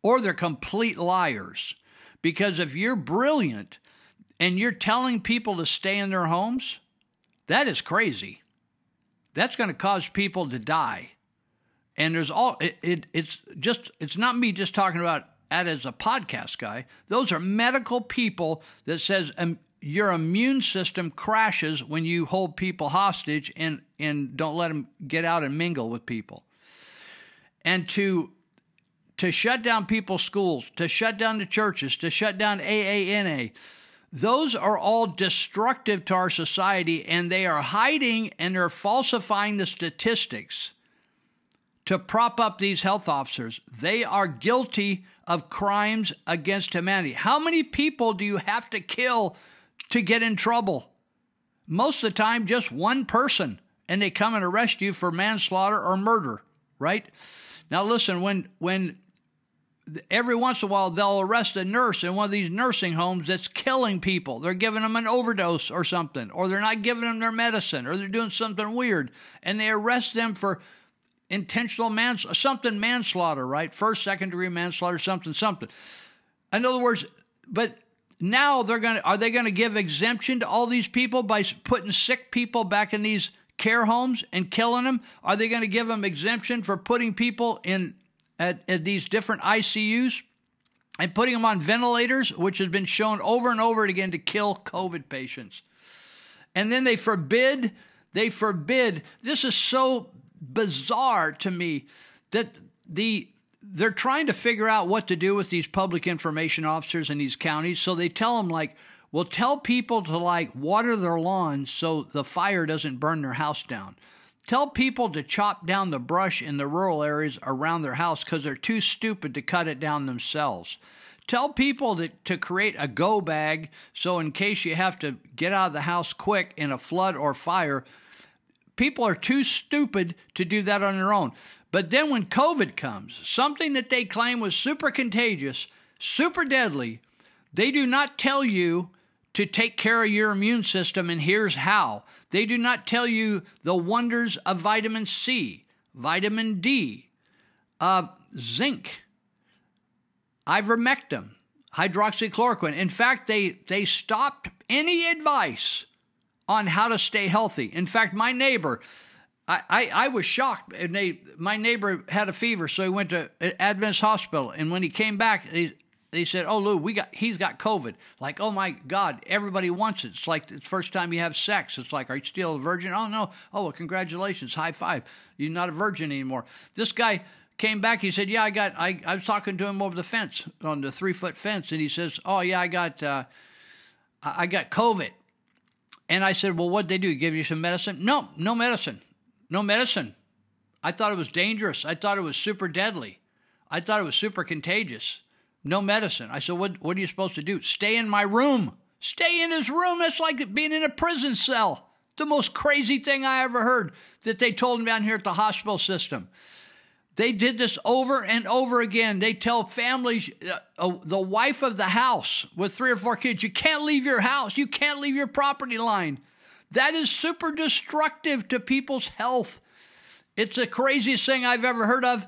or they're complete liars. Because if you're brilliant and you're telling people to stay in their homes, that is crazy. That's going to cause people to die. And there's all it, it, it's just it's not me just talking about that as a podcast guy. Those are medical people that says um, your immune system crashes when you hold people hostage and and don't let them get out and mingle with people. And to to shut down people's schools, to shut down the churches, to shut down AANA. Those are all destructive to our society, and they are hiding and they're falsifying the statistics to prop up these health officers. They are guilty of crimes against humanity. How many people do you have to kill to get in trouble? Most of the time, just one person, and they come and arrest you for manslaughter or murder, right? Now, listen, when when every once in a while they'll arrest a nurse in one of these nursing homes that's killing people. They're giving them an overdose or something, or they're not giving them their medicine, or they're doing something weird, and they arrest them for intentional mans something manslaughter, right? First, second degree manslaughter, something, something. In other words, but now they're going to are they going to give exemption to all these people by putting sick people back in these care homes and killing them? Are they going to give them exemption for putting people in at, at these different ICUs and putting them on ventilators, which has been shown over and over again to kill COVID patients. And then they forbid, they forbid, this is so bizarre to me that the they're trying to figure out what to do with these public information officers in these counties. So they tell them like, well, tell people to like water their lawns so the fire doesn't burn their house down. Tell people to chop down the brush in the rural areas around their house because they're too stupid to cut it down themselves. Tell people to, to create a go bag so, in case you have to get out of the house quick in a flood or fire, people are too stupid to do that on their own. But then when COVID comes, something that they claim was super contagious, super deadly, they do not tell you to take care of your immune system, and here's how. They do not tell you the wonders of vitamin C, vitamin D, uh, zinc, ivermectin, hydroxychloroquine. In fact, they, they stopped any advice on how to stay healthy. In fact, my neighbor, I, I, I, was shocked. And they, my neighbor had a fever, so he went to Adventist Hospital. And when he came back, he, they said, "Oh, Lou, we got he's got COVID." Like, "Oh my God, everybody wants it." It's like the first time you have sex. It's like, "Are you still a virgin?" "Oh no." "Oh, well, congratulations, high five. You're not a virgin anymore." This guy came back. He said, "Yeah, I got. I, I was talking to him over the fence on the three foot fence, and he says, "Oh yeah, I got. Uh, I got COVID." And I said, "Well, what'd they do? Give you some medicine?" "No, no medicine. No medicine. I thought it was dangerous. I thought it was super deadly. I thought it was super contagious." No medicine. I said, what, what are you supposed to do? Stay in my room. Stay in his room. That's like being in a prison cell. The most crazy thing I ever heard that they told me down here at the hospital system. They did this over and over again. They tell families, uh, uh, the wife of the house with three or four kids, you can't leave your house. You can't leave your property line. That is super destructive to people's health. It's the craziest thing I've ever heard of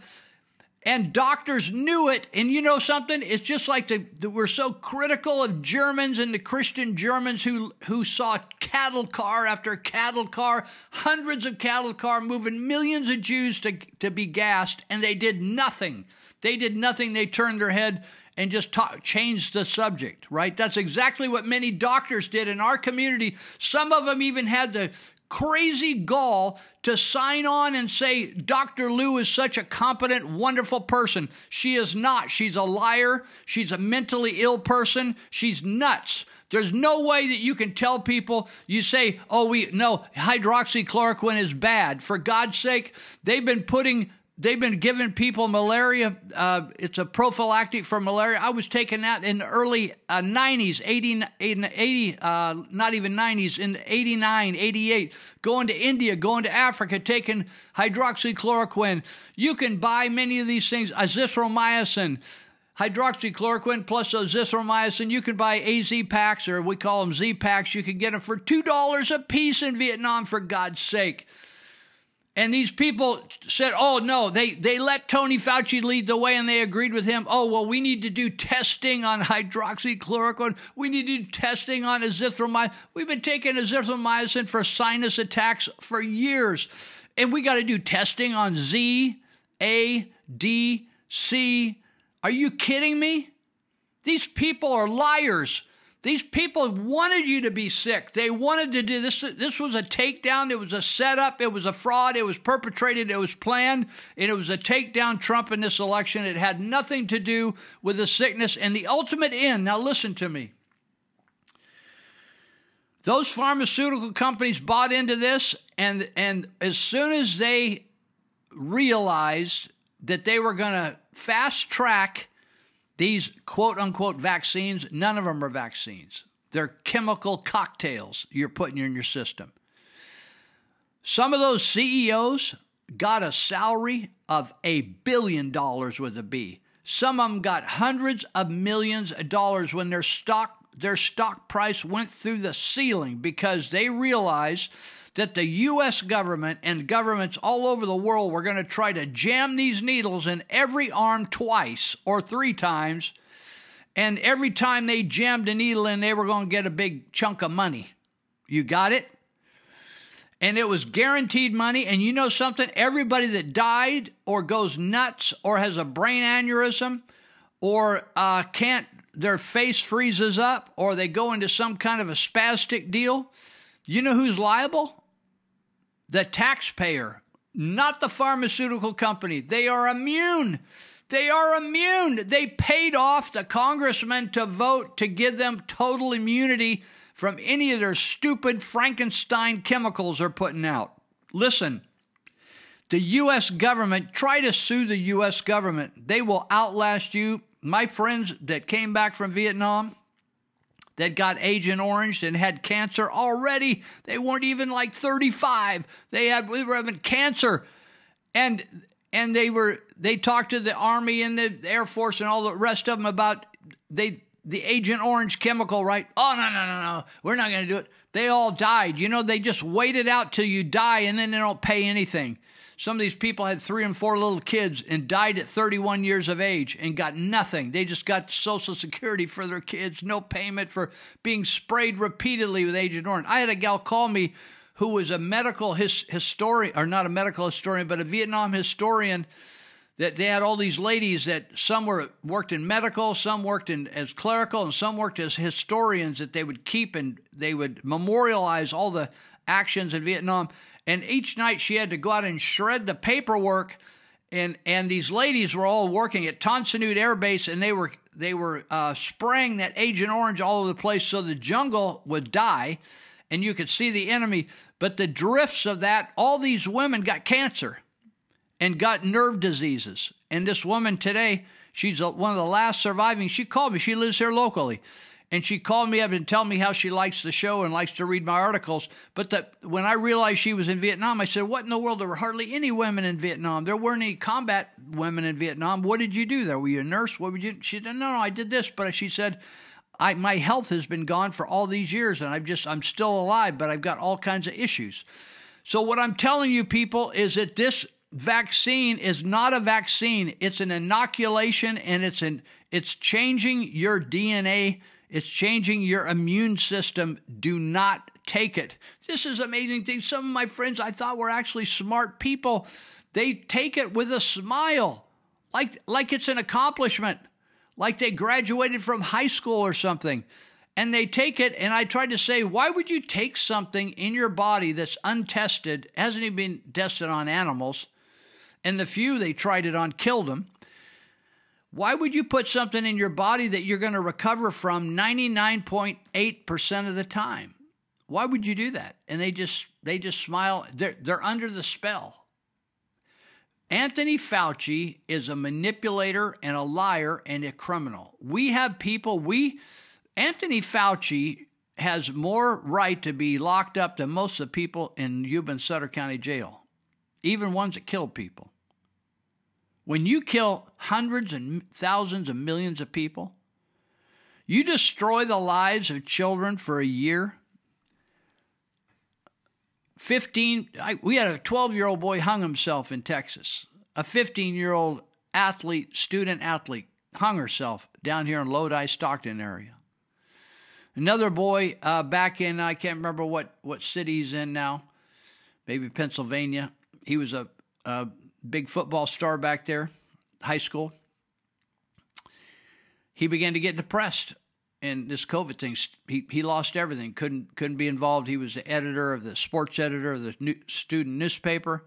and doctors knew it. And you know something? It's just like the, the, we're so critical of Germans and the Christian Germans who who saw cattle car after cattle car, hundreds of cattle car moving millions of Jews to to be gassed, and they did nothing. They did nothing. They turned their head and just changed the subject. Right? That's exactly what many doctors did in our community. Some of them even had the crazy gall to sign on and say Dr. Luu is such a competent, wonderful person. She is not. She's a liar. She's a mentally ill person. She's nuts. There's no way that you can tell people, you say, oh, we, no, hydroxychloroquine is bad. For God's sake, they've been putting they've been giving people malaria. Uh, it's a prophylactic for malaria. I was taking that in the early uh, 90s, 80, 80 uh, not even 90s, in 89, 88, going to India, going to Africa, taking hydroxychloroquine. You can buy many of these things, azithromycin. Hydroxychloroquine plus azithromycin. You can buy AZ packs, or we call them Z packs. You can get them for $2 a piece in Vietnam, for God's sake. And these people said, oh, no, they, they let Tony Fauci lead the way and they agreed with him. Oh, well, we need to do testing on hydroxychloroquine. We need to do testing on azithromycin. We've been taking azithromycin for sinus attacks for years. And we got to do testing on Z, A, D, C. Are you kidding me? These people are liars. These people wanted you to be sick. They wanted to do this. This was a takedown. It was a setup. It was a fraud. It was perpetrated. It was planned. And it was a takedown Trump in this election. It had nothing to do with the sickness and the ultimate end. Now, listen to me. Those pharmaceutical companies bought into this, and, and as soon as they realized that they were going to fast track these quote unquote vaccines, none of them are vaccines. They're chemical cocktails you're putting in your system. Some of those CEOs got a salary of a billion dollars with a B. Some of them got hundreds of millions of dollars when their stock their stock price went through the ceiling because they realized that the US government and governments all over the world were going to try to jam these needles in every arm twice or three times. And every time they jammed a needle in, they were going to get a big chunk of money. You got it? And it was guaranteed money. And you know something? Everybody that died or goes nuts or has a brain aneurysm or uh, can't, their face freezes up or they go into some kind of a spastic deal, you know who's liable? The taxpayer, not the pharmaceutical company. They are immune. They are immune. They paid off the congressmen to vote to give them total immunity from any of their stupid Frankenstein chemicals they're putting out. Listen, the U.S. government, try to sue the U.S. government. They will outlast you. My friends that came back from Vietnam, that got Agent Orange and had cancer already. They weren't even like 35. They had we were having cancer, and and they were they talked to the Army and the Air Force and all the rest of them about they the Agent Orange chemical, right? Oh no no no no, we're not going to do it. They all died. You know, they just waited out till you die and then they don't pay anything. Some of these people had three and four little kids and died at 31 years of age and got nothing. They just got Social Security for their kids, no payment for being sprayed repeatedly with Agent Orange. I had a gal call me who was a medical his, historian, or not a medical historian, but a Vietnam historian. That they had all these ladies that some were worked in medical, some worked in as clerical, and some worked as historians that they would keep and they would memorialize all the actions in Vietnam. And each night she had to go out and shred the paperwork. And, and these ladies were all working at Tan Son Nhut Air Base, and they were they were uh, spraying that Agent Orange all over the place so the jungle would die, and you could see the enemy. But the drifts of that, all these women got cancer, and got nerve diseases. And this woman today, she's one of the last surviving. She called me. She lives here locally and she called me up and told me how she likes the show and likes to read my articles. But that when I realized she was in Vietnam, I said, "What in the world? There were hardly any women in Vietnam. There weren't any combat women in Vietnam. What did you do there? Were you a nurse? What would you?" She said, "No, no, I did this." But she said, I, my health has been gone for all these years, and I've just I'm still alive, but I've got all kinds of issues. So what I'm telling you, people, is that this vaccine is not a vaccine; it's an inoculation, and it's an it's changing your DNA it's changing your immune system. Do not take it. This is amazing thing. Some of my friends I thought were actually smart people. They take it with a smile, like like it's an accomplishment, like they graduated from high school or something. And they take it, and I tried to say, why would you take something in your body that's untested, hasn't even been tested on animals, and the few they tried it on killed them? Why would you put something in your body that you're going to recover from 99.8% of the time? Why would you do that? And they just they just smile. They're they're under the spell. Anthony Fauci is a manipulator and a liar and a criminal. We have people we Anthony Fauci has more right to be locked up than most of the people in Yuba and Sutter County Jail, even ones that kill people. When you kill hundreds and thousands of millions of people, you destroy the lives of children for a year. 15, I, we had a 12 year old boy hung himself in Texas. A 15 year old athlete, student athlete, hung herself down here in Lodi, Stockton area. Another boy uh, back in, I can't remember what, what city he's in now, maybe Pennsylvania. He was a, a big football star back there, high school. He began to get depressed in this COVID thing. He he lost everything. couldn't couldn't be involved. He was the editor of the sports editor of the new, student newspaper.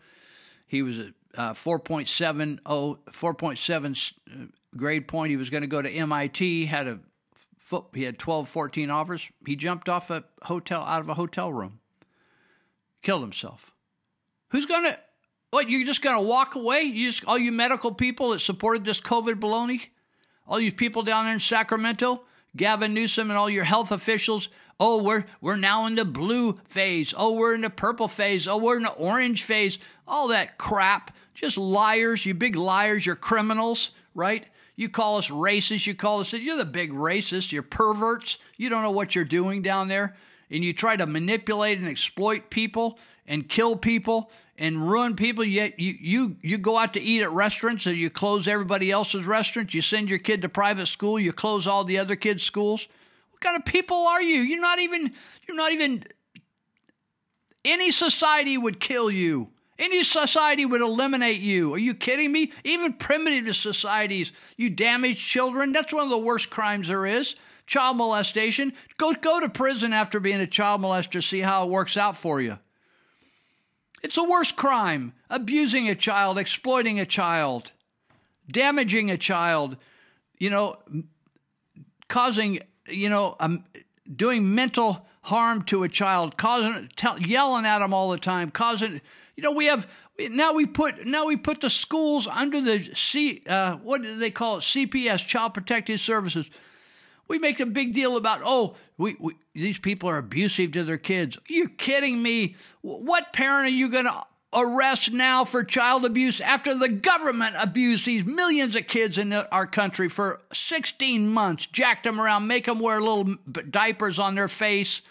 He was a uh, 4.70 4.7 uh, grade point. He was going to go to MIT. Had a foot. He had 12, 14 offers. He jumped off a hotel out of a hotel room. Killed himself. Who's going to what, you're just going to walk away? You just, all you medical people that supported this COVID baloney? All you people down there in Sacramento? Gavin Newsom and all your health officials? Oh, we're, we're now in the blue phase. Oh, we're in the purple phase. Oh, we're in the orange phase. All that crap. Just liars, you big liars. You're criminals, right? You call us racist. You call us, you're the big racist. You're perverts. You don't know what you're doing down there. And you try to manipulate and exploit people and kill people and ruin people. Yet you, you, you go out to eat at restaurants and you close everybody else's restaurants. You send your kid to private school. You close all the other kids' schools. What kind of people are you? You're not even, you're not even, any society would kill you. Any society would eliminate you. Are you kidding me? Even primitive societies, you damage children. That's one of the worst crimes there is. Child molestation. Go go to prison after being a child molester, see how it works out for you. It's the worst crime abusing a child, exploiting a child, damaging a child, you know, causing, you know, um, doing mental harm to a child, causing, tell, yelling at them all the time, causing, you know, we have now we put now we put the schools under the C uh, what do they call it? CPS Child Protective Services we make a big deal about, oh, we, we, these people are abusive to their kids. Are you kidding me? What parent are you going to arrest now for child abuse after the government abused these millions of kids in our country for 16 months, jacked them around, make them wear little diapers on their face,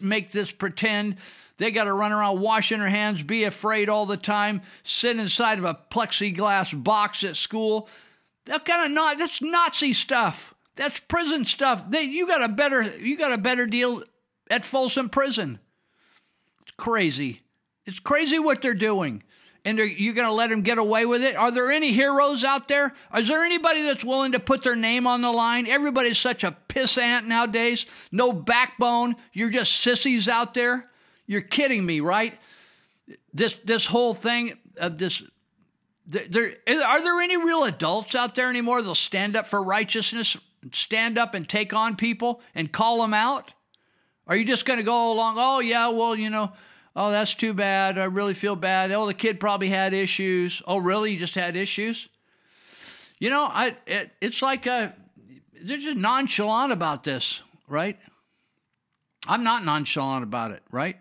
make this pretend they got to run around washing their hands, be afraid all the time, sit inside of a plexiglass box at school. That kind of not that's Nazi stuff. That's prison stuff. They, you got a better you got a better deal at Folsom Prison. It's crazy. It's crazy what they're doing. And are you're going to let them get away with it? Are there any heroes out there? Is there anybody that's willing to put their name on the line? Everybody's such a pissant nowadays. No backbone. You're just sissies out there. You're kidding me, right? This this whole thing of this there, are there any real adults out there anymore that'll stand up for righteousness stand up and take on people and call them out? Are you just going to go along, oh, yeah, well, you know, oh, that's too bad. I really feel bad. Oh, the kid probably had issues. Oh, really? You just had issues? You know, I it, it's like a, uh, they're just nonchalant about this, right? I'm not nonchalant about it, right?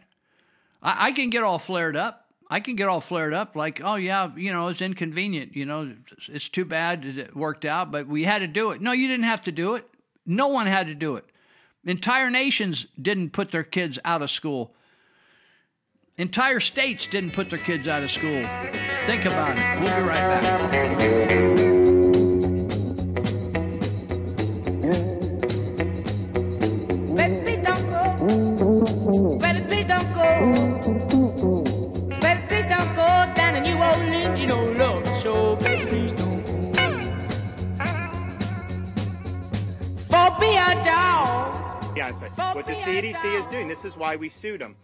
I, I can get all flared up. I can get all flared up like, oh yeah, you know, it's inconvenient. You know, it's too bad it worked out, but we had to do it. No, you didn't have to do it. No one had to do it. Entire nations didn't put their kids out of school. Entire states didn't put their kids out of school. Think about it. We'll be right back. Is doing. This is why we sued them.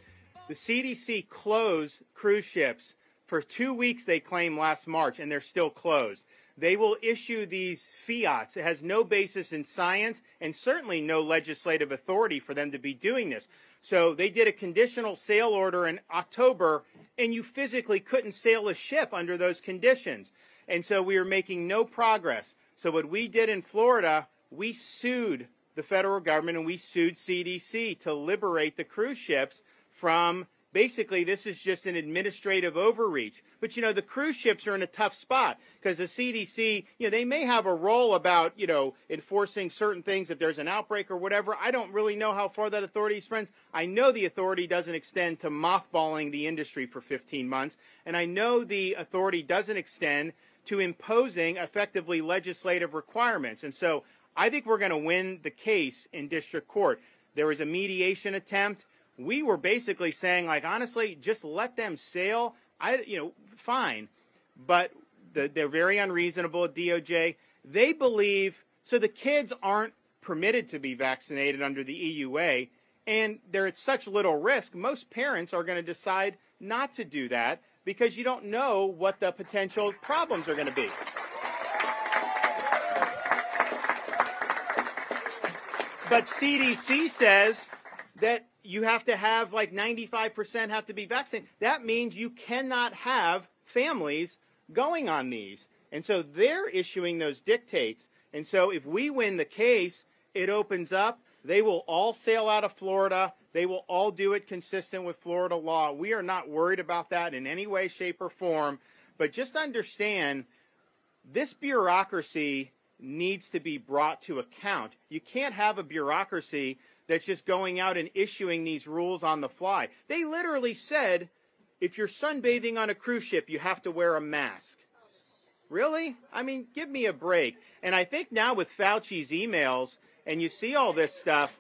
The CDC closed cruise ships for two weeks, they claim last March, and they're still closed. They will issue these fiats. It has no basis in science and certainly no legislative authority for them to be doing this. So they did a conditional sail order in October, and you physically couldn't sail a ship under those conditions. And so we were making no progress. So what we did in Florida, we sued the federal government and we sued CDC to liberate the cruise ships from basically this is just an administrative overreach. But you know, the cruise ships are in a tough spot because the CDC, you know, they may have a role about, you know, enforcing certain things if there's an outbreak or whatever. I don't really know how far that authority extends. I know the authority doesn't extend to mothballing the industry for 15 months, and I know the authority doesn't extend to imposing effectively legislative requirements. And so I think we're going to win the case in district court. There was a mediation attempt. We were basically saying like honestly just let them sail. I you know fine. But the, they're very unreasonable at doj they believe so the kids aren't permitted to be vaccinated under the eua and they're at such little risk most parents are going to decide not to do that because you don't know what the potential problems are going to be but cdc says that you have to have like 95% have to be vaccinated. That means you cannot have families going on these. And so they're issuing those dictates. And so if we win the case, it opens up. They will all sail out of Florida. They will all do it consistent with Florida law. We are not worried about that in any way, shape, or form. But just understand this bureaucracy needs to be brought to account. You can't have a bureaucracy that's just going out and issuing these rules on the fly. They literally said if you're sunbathing on a cruise ship, you have to wear a mask. Really? I mean, give me a break. And I think now with Fauci's emails and you see all this stuff,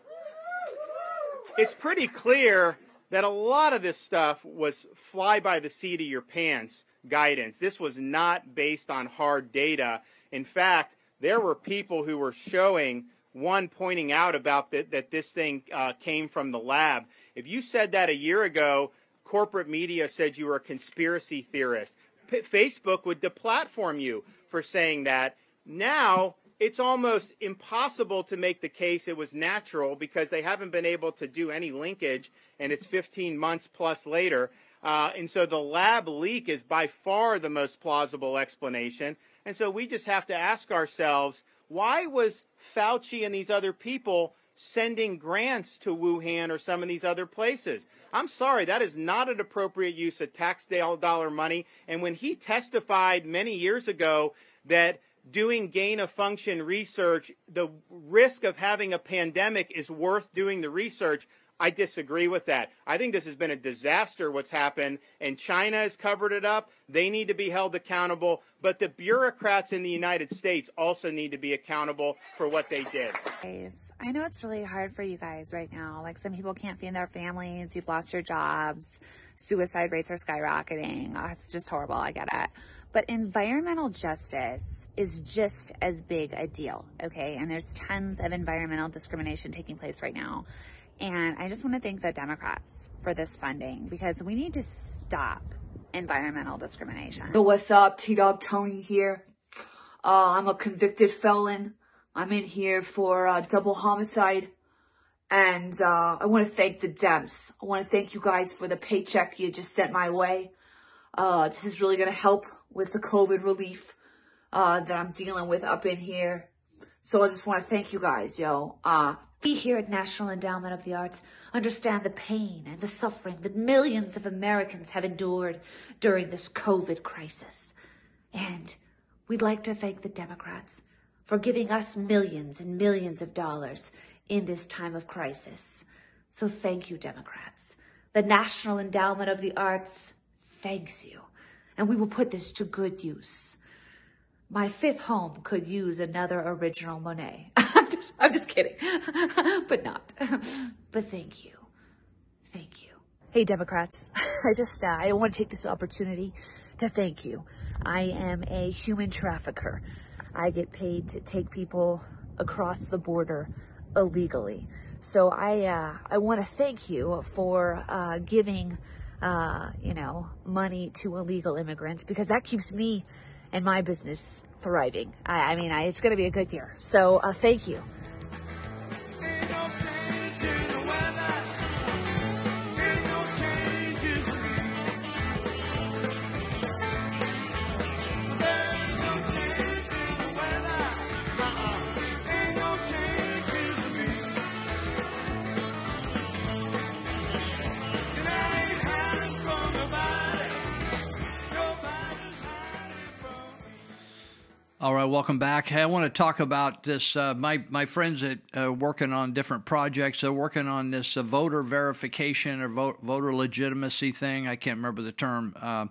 it's pretty clear that a lot of this stuff was fly by the seat of your pants guidance. This was not based on hard data. In fact, there were people who were showing one pointing out about that this thing uh, came from the lab. If you said that a year ago, corporate media said you were a conspiracy theorist. P- Facebook would deplatform you for saying that. Now it's almost impossible to make the case it was natural because they haven't been able to do any linkage, and it's 15 months plus later. Uh, and so the lab leak is by far the most plausible explanation. And so we just have to ask ourselves why was Fauci and these other people sending grants to Wuhan or some of these other places? I'm sorry, that is not an appropriate use of tax dollar money. And when he testified many years ago that doing gain of function research, the risk of having a pandemic is worth doing the research. I disagree with that. I think this has been a disaster what's happened, and China has covered it up. They need to be held accountable, but the bureaucrats in the United States also need to be accountable for what they did. I know it's really hard for you guys right now. Like some people can't feed their families, you've lost your jobs, suicide rates are skyrocketing. Oh, it's just horrible. I get it. But environmental justice is just as big a deal, okay? And there's tons of environmental discrimination taking place right now. And I just want to thank the Democrats for this funding because we need to stop environmental discrimination. Yo, what's up? T-Dog Tony here. Uh, I'm a convicted felon. I'm in here for uh, double homicide. And uh, I want to thank the Dems. I want to thank you guys for the paycheck you just sent my way. Uh, this is really going to help with the COVID relief uh, that I'm dealing with up in here. So I just want to thank you guys, yo. Uh, we here at National Endowment of the Arts understand the pain and the suffering that millions of Americans have endured during this COVID crisis. And we'd like to thank the Democrats for giving us millions and millions of dollars in this time of crisis. So thank you, Democrats. The National Endowment of the Arts thanks you, and we will put this to good use. My fifth home could use another original Monet. I'm, just, I'm just kidding, but not. But thank you. Thank you. Hey, Democrats. I just, uh, I want to take this opportunity to thank you. I am a human trafficker. I get paid to take people across the border illegally. So I uh, I want to thank you for uh, giving uh, you know money to illegal immigrants because that keeps me and my business thriving. I, I mean, I, it's going to be a good year. So uh, thank you. All right, welcome back. Hey, I want to talk about this. Uh, my my friends that are working on different projects. They're working on this uh, voter verification or vote, voter legitimacy thing. I can't remember the term. Uh,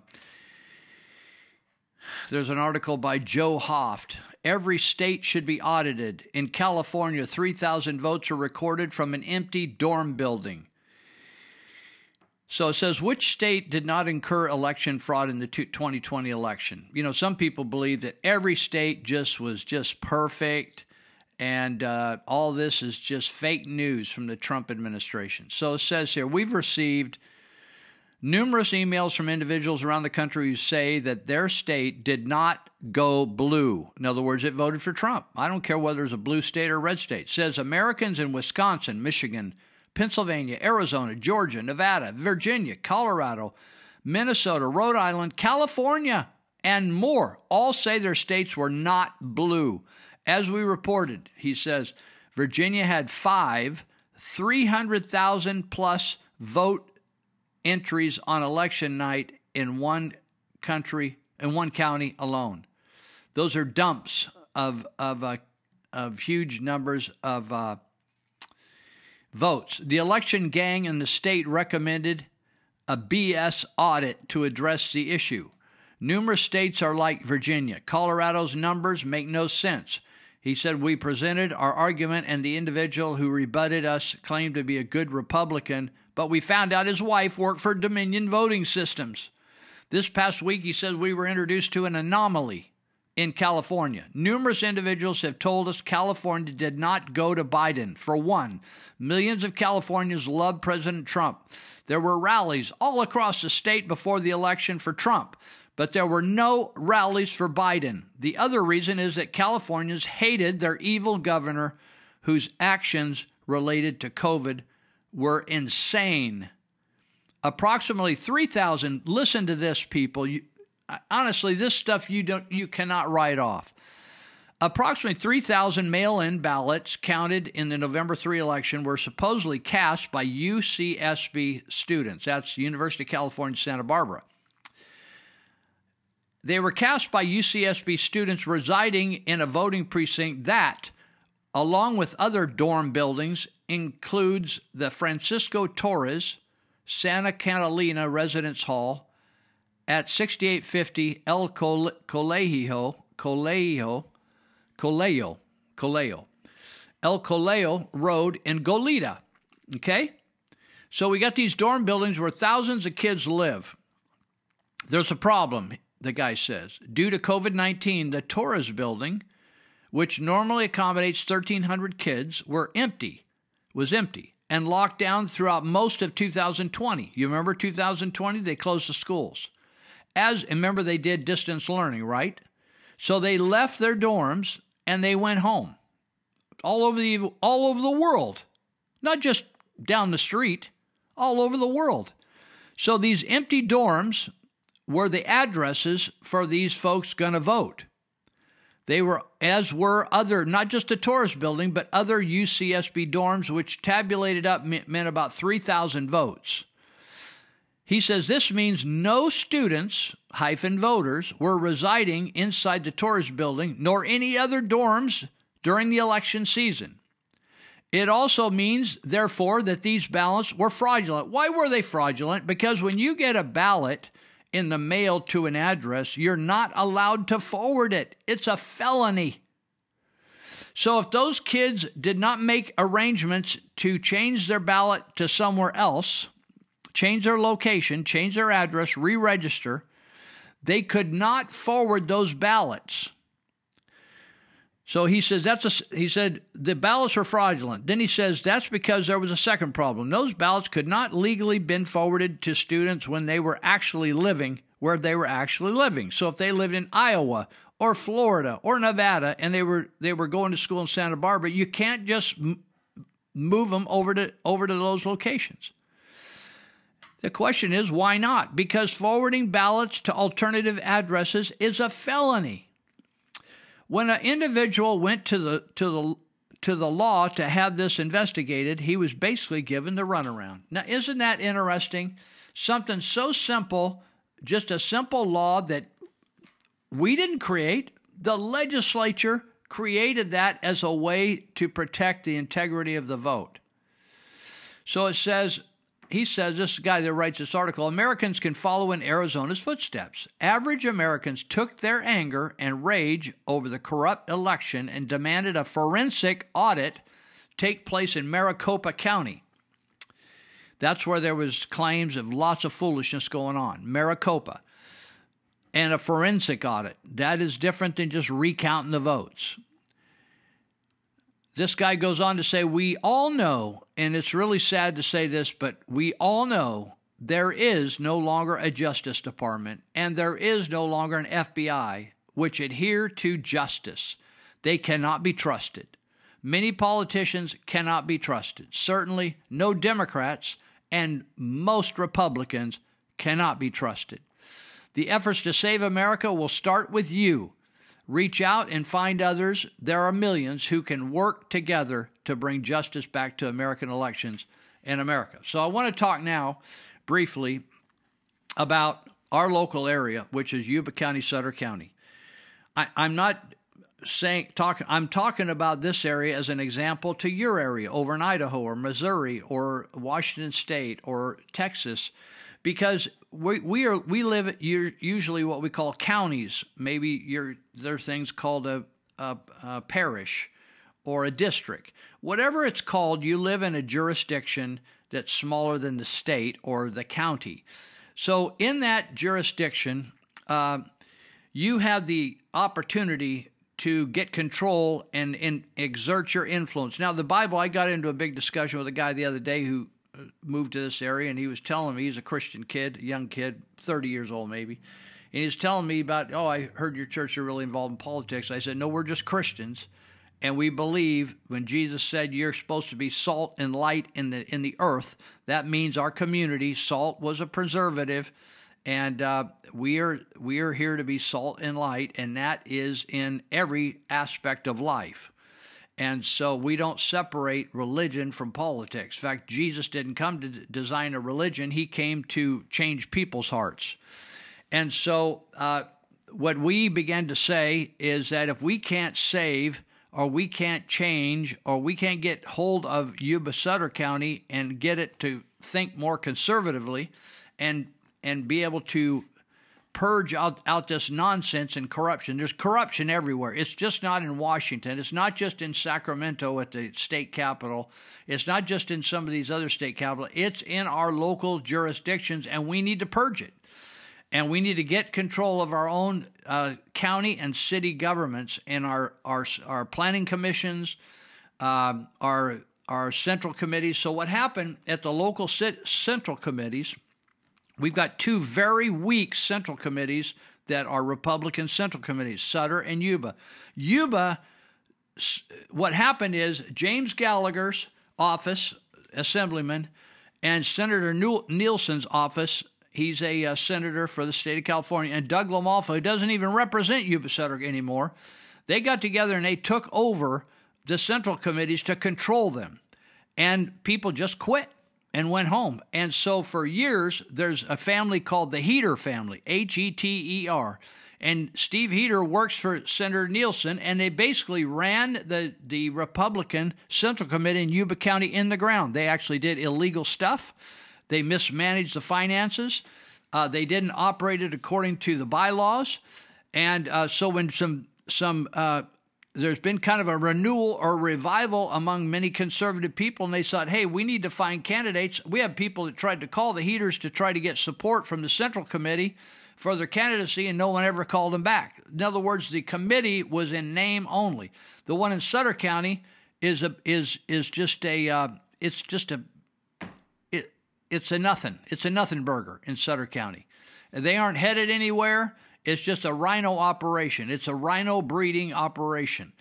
there's an article by Joe Hoft. Every state should be audited. In California, 3,000 votes are recorded from an empty dorm building. So it says, which state did not incur election fraud in the 2020 election? You know, some people believe that every state just was just perfect, and uh, all this is just fake news from the Trump administration. So it says here, we've received numerous emails from individuals around the country who say that their state did not go blue. In other words, it voted for Trump. I don't care whether it's a blue state or a red state. It says Americans in Wisconsin, Michigan, Pennsylvania, Arizona, Georgia, Nevada, Virginia, Colorado, Minnesota, Rhode Island, California, and more all say their states were not blue. As we reported, he says Virginia had five 300,000 plus vote entries on election night in one country, in one county alone. Those are dumps of, of, uh, of huge numbers of uh, votes. The election gang in the state recommended a BS audit to address the issue. Numerous states are like Virginia. Colorado's numbers make no sense. He said, We presented our argument, and the individual who rebutted us claimed to be a good Republican, but we found out his wife worked for Dominion Voting Systems. This past week, he said, we were introduced to an anomaly in California. Numerous individuals have told us California did not go to Biden. For one, millions of Californians love President Trump. There were rallies all across the state before the election for Trump, but there were no rallies for Biden. The other reason is that Californians hated their evil governor whose actions related to COVID were insane. Approximately 3,000, listen to this, people honestly, this stuff you don't you cannot write off. Approximately 3,000 mail in ballots counted in the November 3 election were supposedly cast by UCSB students. That's University of California, Santa Barbara. They were cast by UCSB students residing in a voting precinct that, along with other dorm buildings, includes the Francisco Torres Santa Catalina Residence Hall, at 6850 El Colegio, Colegio, Colegio, Colegio, El Colegio Road in Goleta. Okay? So we got these dorm buildings where thousands of kids live. There's a problem, the guy says. Due to COVID 19, the Torres building, which normally accommodates 1,300 kids, were empty, was empty, and locked down throughout most of 2020. You remember 2020? They closed the schools as remember they did distance learning, right? So they left their dorms and they went home. All over the all over the world. Not just down the street, all over the world. So these empty dorms were the addresses for these folks going to vote. They were, as were other, not just a Torres building, but other UCSB dorms, which tabulated up meant about 3,000 votes. He says this means no students, hyphen voters, were residing inside the Torres building nor any other dorms during the election season. It also means, therefore, that these ballots were fraudulent. Why were they fraudulent? Because when you get a ballot in the mail to an address, you're not allowed to forward it. It's a felony. So if those kids did not make arrangements to change their ballot to somewhere else, change their location, change their address, re register, they could not forward those ballots. So he says that's a, he said the ballots were fraudulent. Then he says that's because there was a second problem. Those ballots could not legally been forwarded to students when they were actually living where they were actually living. So if they lived in Iowa or Florida or Nevada and they were they were going to school in Santa Barbara, you can't just move them over to over to those locations. The question is why not? Because forwarding ballots to alternative addresses is a felony. When an individual went to the to the to the law to have this investigated, he was basically given the runaround. Now, isn't that interesting? Something so simple, just a simple law that we didn't create. The legislature created that as a way to protect the integrity of the vote. So it says he says, this guy that writes this article Americans can follow in Arizona's footsteps. Average Americans took their anger and rage over the corrupt election and demanded a forensic audit take place in Maricopa County. That's where there was claims of lots of foolishness going on. Maricopa. And a forensic audit. That is different than just recounting the votes. This guy goes on to say, We all know, and it's really sad to say this, but we all know there is no longer a Justice Department and there is no longer an FBI which adhere to justice. They cannot be trusted. Many politicians cannot be trusted. Certainly, no Democrats and most Republicans cannot be trusted. The efforts to save America will start with you. Reach out and find others. There are millions who can work together to bring justice back to American elections in America. So I want to talk now briefly about our local area, which is Yuba County, Sutter County. I, am not saying talking. I'm talking about this area as an example to your area over in Idaho or Missouri or Washington State or Texas, because we we are we live usually what we call counties. Maybe you're, there are things called a, a, a parish or a district. Whatever it's called, you live in a jurisdiction that's smaller than the state or the county. So in that jurisdiction, uh, you have the opportunity to get control and, and exert your influence. Now, the Bible, I got into a big discussion with a guy the other day who moved to this area, and he was telling me he's a Christian kid, a young kid, 30 years old maybe. And he was telling me about, oh, I heard your church are really involved in politics. I said, no, we're just Christians. And we believe when Jesus said you're supposed to be salt and light in the in the earth, that means our community. Salt was a preservative, and uh, we are we are here to be salt and light, and that is in every aspect of life. And so we don't separate religion from politics. In fact, Jesus didn't come to design a religion, he came to change people's hearts. And so uh, what we began to say is that if we can't save, or we can't change, or we can't get hold of Yuba Sutter County and get it to think more conservatively and and be able to purge out, out this nonsense and corruption. There's corruption everywhere. It's just not in Washington. It's not just in Sacramento at the state capitol. It's not just in some of these other state capitals. It's in our local jurisdictions, and we need to purge it. And we need to get control of our own uh, county and city governments and our our, our planning commissions, um, our our central committees. So what happened at the local central committees? We've got two very weak central committees that are Republican central committees, Sutter and Yuba. Yuba, what happened is James Gallagher's office, assemblyman, and Senator Nielsen's office, he's a uh, senator for the state of California, and Doug LaMalfa, who doesn't even represent Yuba Sutter anymore, they got together and they took over the central committees to control them. And people just quit and went home. And so for years, there's a family called the Heter family, H E T E R. And Steve Heter works for Senator Nielsen, and they basically ran the, the Republican Central Committee in Yuba County in the ground. They actually did illegal stuff, they mismanaged the finances, uh, they didn't operate it according to the bylaws. And uh, so when some some uh, there's been kind of a renewal or revival among many conservative people, and they thought, hey, we need to find candidates. We have people that tried to call the Heters to try to get support from the Central Committee for their candidacy, and no one ever called them back. In other words, the committee was in name only. The one in Sutter County is a is is just a uh, it's just a it it's a nothing. It's a nothing burger in Sutter County. They aren't headed anywhere. It's just a rhino operation. It's a rhino breeding operation.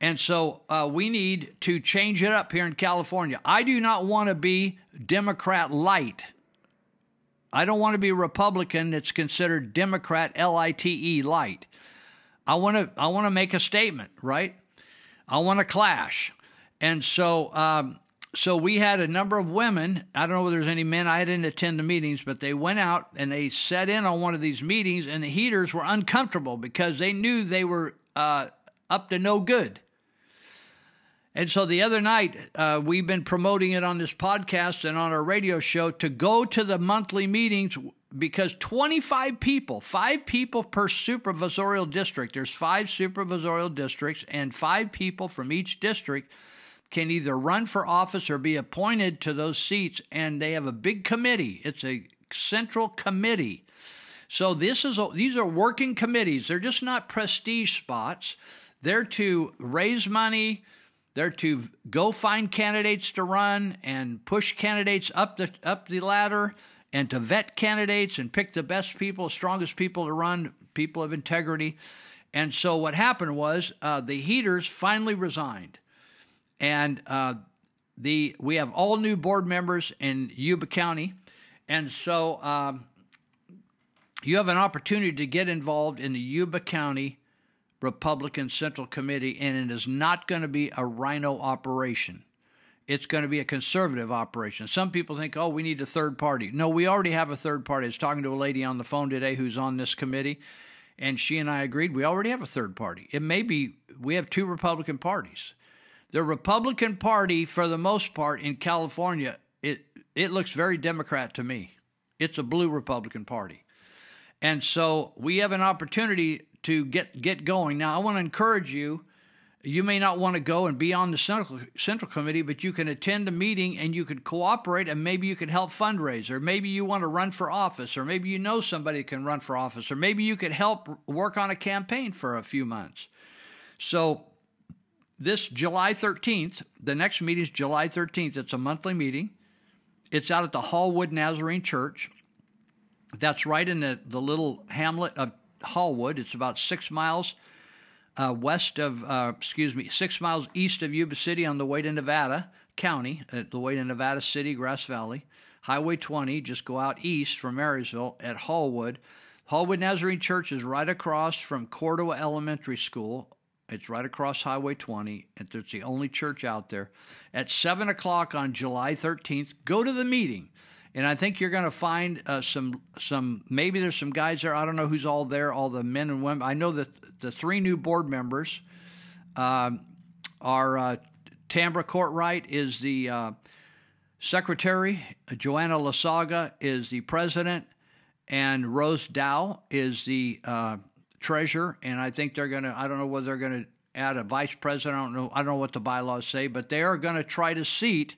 And so uh, we need to change it up here in California. I do not want to be Democrat light. I don't want to be Republican that's considered Democrat L I T E light. I want to I want to make a statement, right? I want to clash. And so um, so we had a number of women. I don't know whether there's any men. I didn't attend the meetings, but they went out and they sat in on one of these meetings, and the Heters were uncomfortable because they knew they were uh, up to no good. And so the other night, uh, we've been promoting it on this podcast and on our radio show to go to the monthly meetings because 25 people, five people per supervisorial district, there's five supervisorial districts, and five people from each district can either run for office or be appointed to those seats. And they have a big committee, it's a central committee. So this is these are working committees. They're just not prestige spots. They're to raise money, they're to go find candidates to run and push candidates up the up the ladder and to vet candidates and pick the best people, strongest people to run, people of integrity. And so what happened was uh, the Heters finally resigned, and uh, the we have all new board members in Yuba County, and so um, you have an opportunity to get involved in the Yuba County Republican Central Committee, and it is not going to be a rhino operation. It's going to be a conservative operation. Some people think, oh, we need a third party. No, we already have a third party. I was talking to a lady on the phone today who's on this committee, and she and I agreed we already have a third party. It may be we have two Republican parties. The Republican Party, for the most part, in California, it it looks very Democrat to me. It's a blue Republican Party. And so we have an opportunity to get get going. Now, I want to encourage you. You may not want to go and be on the central central committee, but you can attend a meeting and you could cooperate, and maybe you could help fundraise, or maybe you want to run for office, or maybe you know somebody can run for office, or maybe you could help work on a campaign for a few months. So, this July 13th, the next meeting is July 13th. It's a monthly meeting. It's out at the Hallwood Nazarene Church. That's right in the, the little hamlet of Hallwood. It's about six miles uh, west of, uh, excuse me, six miles east of Yuba City on the way to Nevada County, at the way to Nevada City, Grass Valley. Highway 20, just go out east from Marysville at Hallwood. Hallwood Nazarene Church is right across from Cordua Elementary School. It's right across Highway 20. and It's the only church out there. At 7 o'clock on July 13th, go to the meeting and I think you're going to find uh, some some maybe there's some guys there. I don't know who's all there, all the men and women. I know that the three new board members um, are uh, Tambra Courtwright is the uh, secretary, Joanna Lasaga is the president, and Rose Dow is the uh, treasurer. And I think they're going to. I don't know whether they're going to add a vice president. I don't know. I don't know what the bylaws say, but they are going to try to seat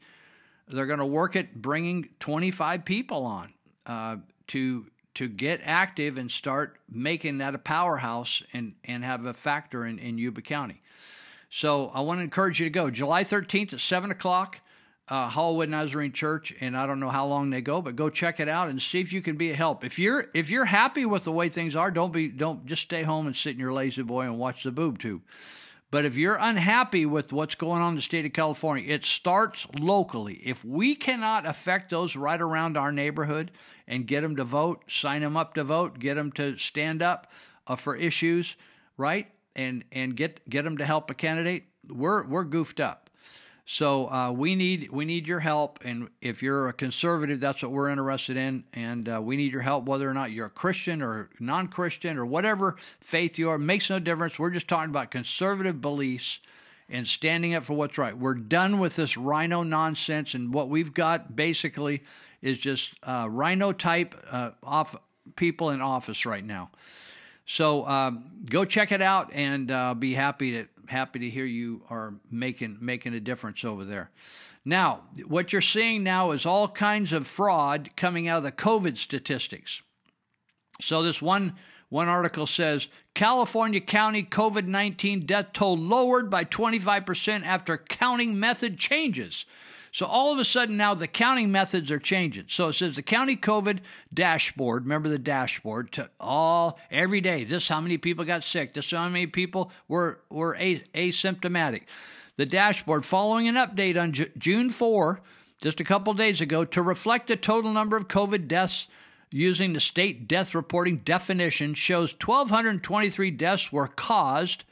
they're going to work at bringing 25 people on uh, to to get active and start making that a powerhouse and, and have a factor in, in Yuba County. So I want to encourage you to go. July 13th at 7 o'clock, uh, Hallwood Nazarene Church, and I don't know how long they go, but go check it out and see if you can be a help. If you're if you're happy with the way things are, don't be don't just stay home and sit in your lazy boy and watch the boob tube. But if you're unhappy with what's going on in the state of California, it starts locally. If we cannot affect those right around our neighborhood and get them to vote, sign them up to vote, get them to stand up uh, for issues, right? And and get get them to help a candidate, we're we're goofed up. So uh, we need we need your help, and if you're a conservative, that's what we're interested in, and uh, we need your help, whether or not you're a Christian or non-Christian or whatever faith you are. Makes no difference. We're just talking about conservative beliefs and standing up for what's right. We're done with this rhino nonsense, and what we've got basically is just uh, rhino type uh, off people in office right now. So um, go check it out and uh, be happy to happy to hear you are making making a difference over there. Now, what you're seeing now is all kinds of fraud coming out of the COVID statistics. So this one one article says California County COVID 19 death toll lowered by 25% after counting method changes. So all of a sudden now the counting methods are changing. So it says the county COVID dashboard, remember the dashboard, to all every day. This how many people got sick. This how many people were were asymptomatic. The dashboard following an update on Ju- June 4, just a couple days ago, to reflect the total number of COVID deaths using the state death reporting definition shows 1223 deaths were caused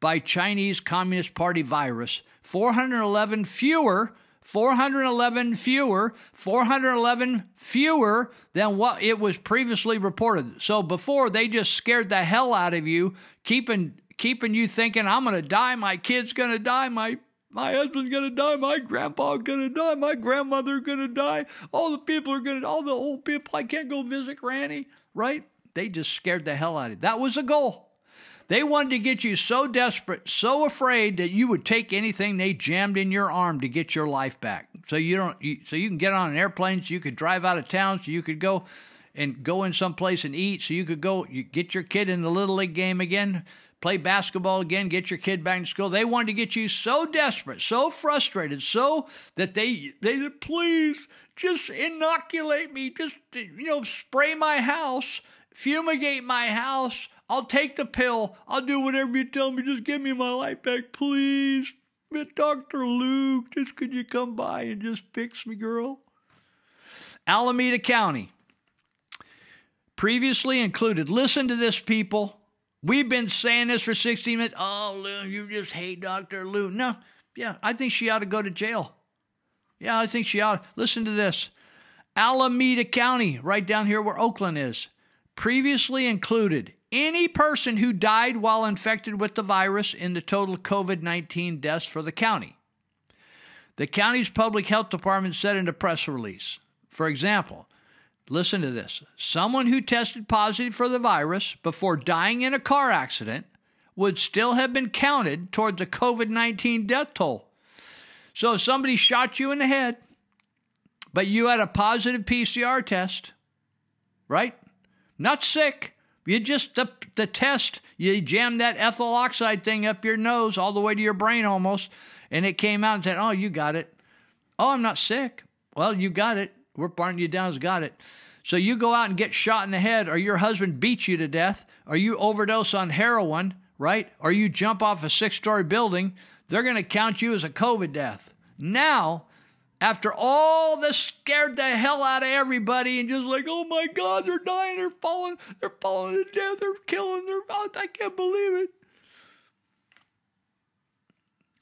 by Chinese Communist Party virus, 411 fewer 411 fewer, 411 fewer than what it was previously reported. So before they just scared the hell out of you, keeping keeping you thinking I'm going to die, my kid's going to die, my my husband's going to die, my grandpa's going to die, my grandmother's going to die, all the people are going to all the old people I can't go visit granny, right? They just scared the hell out of you. That was the goal. They wanted to get you so desperate, so afraid that you would take anything they jammed in your arm to get your life back. So you don't, you, so you can get on an airplane, so you could drive out of town, so you could go and go in someplace and eat, so you could go, you get your kid in the little league game again, play basketball again, get your kid back to school. They wanted to get you so desperate, so frustrated, so that they they said, please just inoculate me, just you know, spray my house, fumigate my house I'll take the pill. I'll do whatever you tell me. Just give me my life back, please. Dr. Luke, just could you come by and just fix me, girl? Alameda County. Previously included. Listen to this, people. We've been saying this for 16 minutes. Oh, Lou, you just hate Dr. Luu. No, yeah, I think she ought to go to jail. Yeah, I think she ought. Listen to this. Alameda County, right down here where Oakland is, previously included any person who died while infected with the virus in the total COVID 19 deaths for the county. The county's public health department said in a press release, for example, listen to this someone who tested positive for the virus before dying in a car accident would still have been counted towards the COVID 19 death toll. So if somebody shot you in the head, but you had a positive PCR test, right? Not sick, you just, the, the test, you jammed that ethyl oxide thing up your nose all the way to your brain almost, and it came out and said, Oh, you got it. Oh, I'm not sick. Well, you got it. We're burning you down, has got it. So you go out and get shot in the head, or your husband beats you to death, or you overdose on heroin, right? Or you jump off a six story building, they're going to count you as a COVID death. Now, after all this scared the hell out of everybody and just like, oh my God, they're dying, they're falling, they're falling to death, they're killing, they're out, I can't believe it.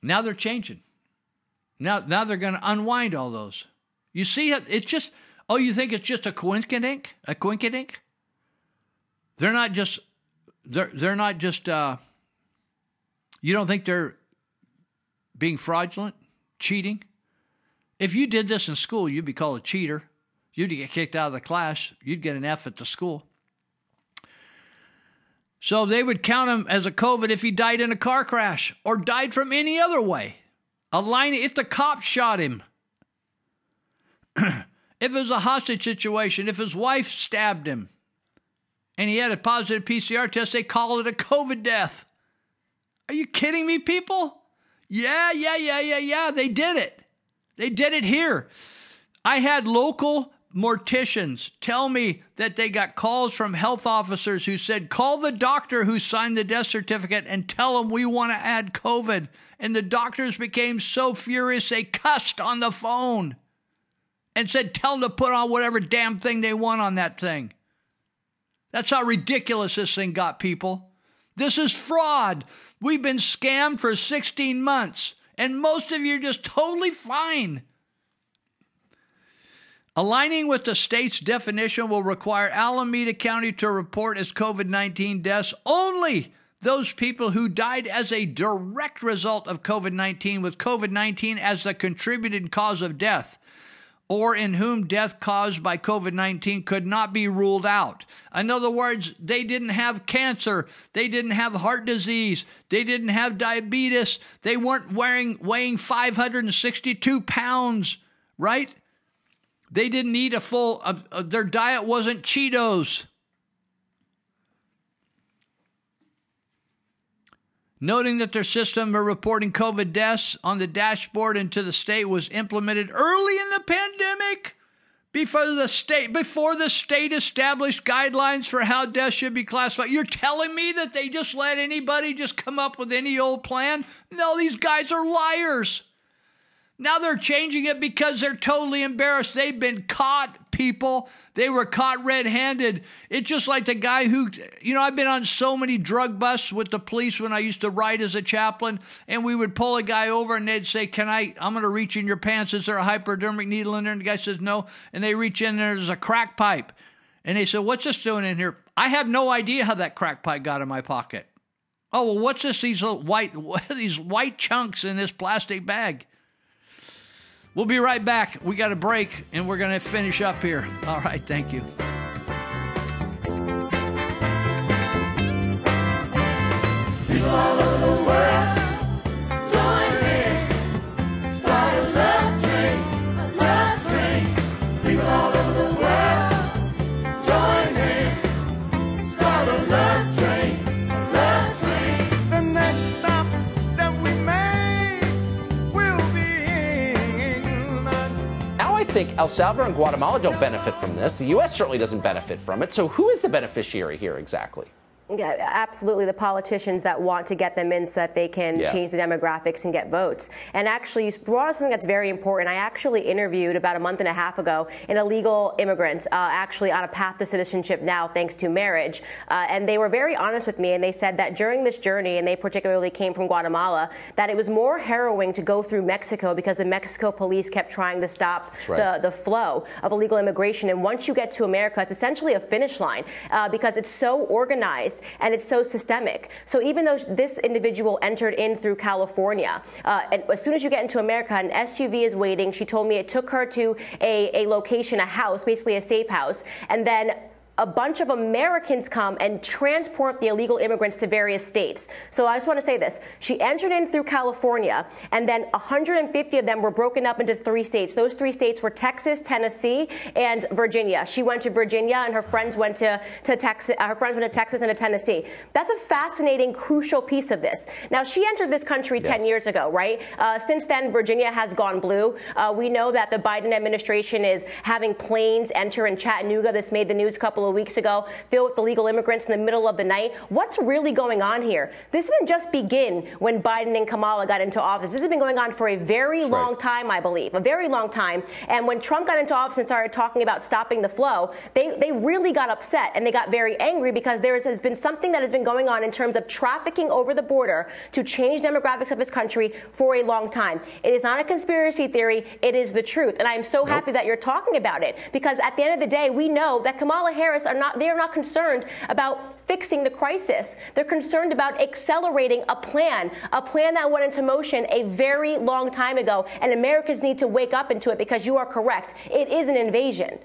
Now they're changing. Now, now they're going to unwind all those. You see, it's just, oh, you think it's just a coincidence? A coincidence? They're not just, they're, they're not just, uh, you don't think they're being fraudulent, cheating? If you did this in school, you'd be called a cheater. You'd get kicked out of the class. You'd get an F at the school. So they would count him as a COVID if he died in a car crash or died from any other way. A line if the cop shot him. if it was a hostage situation, if his wife stabbed him and he had a positive PCR test, they call it a COVID death. Are you kidding me, people? Yeah, yeah, yeah, yeah, yeah. They did it. They did it here. I had local morticians tell me that they got calls from health officers who said, call the doctor who signed the death certificate and tell him we want to add COVID. And the doctors became so furious they cussed on the phone and said, tell them to put on whatever damn thing they want on that thing. That's how ridiculous this thing got, people. This is fraud. We've been scammed for 16 months and most of you are just totally fine. Aligning with the state's definition will require Alameda County to report as COVID 19 deaths only those people who died as a direct result of COVID 19, with COVID 19 as the contributing cause of death or in whom death caused by COVID 19 could not be ruled out. In other words, they didn't have cancer, they didn't have heart disease, they didn't have diabetes, they weren't wearing, weighing 562 pounds, right? They didn't eat a full, uh, uh, their diet wasn't Cheetos. Noting that their system for reporting COVID deaths on the dashboard into the state was implemented early in the pandemic before the state before the state established guidelines for how deaths should be classified. You're telling me that they just let anybody just come up with any old plan? No, these guys are liars. Now they're changing it because they're totally embarrassed. They've been caught, people. They were caught red handed. It's just like the guy who, you know, I've been on so many drug busts with the police when I used to write as a chaplain, and we would pull a guy over and they'd say, Can I, I'm going to reach in your pants. Is there a hypodermic needle in there? And the guy says, No. And they reach in there, there's a crack pipe. And they said, What's this doing in here? I have no idea how that crack pipe got in my pocket. Oh, well, what's this? These white, these white chunks in this plastic bag. We'll be right back. We got a break and we're going to finish up here. All right. Thank you. People all over the world, think El Salvador and Guatemala don't benefit from this. The U.S. certainly doesn't benefit from it. So who is the beneficiary here exactly? Yeah, absolutely. The politicians that want to get them in so that they can Yeah. change the demographics and get votes. And actually, you brought up something that's very important. I actually interviewed about a month and a half ago an illegal immigrant, uh, actually on a path to citizenship now, thanks to marriage. Uh, and they were very honest with me, and they said that during this journey, and they particularly came from Guatemala, that it was more harrowing to go through Mexico because the Mexico police kept trying to stop right. the, the flow of illegal immigration. And once you get to America, it's essentially a finish line uh, because it's so organized and it's so systemic. So even though this individual entered in through California, uh, as soon as you get into America, an SUV is waiting. She told me it took her to a, a location, a house, basically a safe house, and then a bunch of Americans come and transport the illegal immigrants to various states. So I just want to say this. She entered in through California, and then 150 of them were broken up into three states. Those three states were Texas, Tennessee, and Virginia. She went to Virginia, and her friends went to, to Texas. Uh, her friends went to Texas and to Tennessee. That's a fascinating, crucial piece of this. Now, she entered this country 10 years ago, right? Uh, since then, Virginia has gone blue. Uh, we know that the Biden administration is having planes enter in Chattanooga. This made the news a couple of weeks ago, filled with illegal immigrants in the middle of the night. What's really going on here? This didn't just begin when Biden and Kamala got into office. This has been going on for a very long time, I believe, a very long time. And when Trump got into office and started talking about stopping the flow, they, they really got upset and they got very angry because there has been something that has been going on in terms of trafficking over the border to change demographics of this country for a long time. It is not a conspiracy theory, it is the truth. And I am so happy that you're talking about it because at the end of the day, we know that Kamala Harris are not they are not concerned about fixing the crisis. They're concerned about accelerating a plan, a plan that went into motion a very long time ago, and Americans need to wake up into it because you are correct. It is an invasion.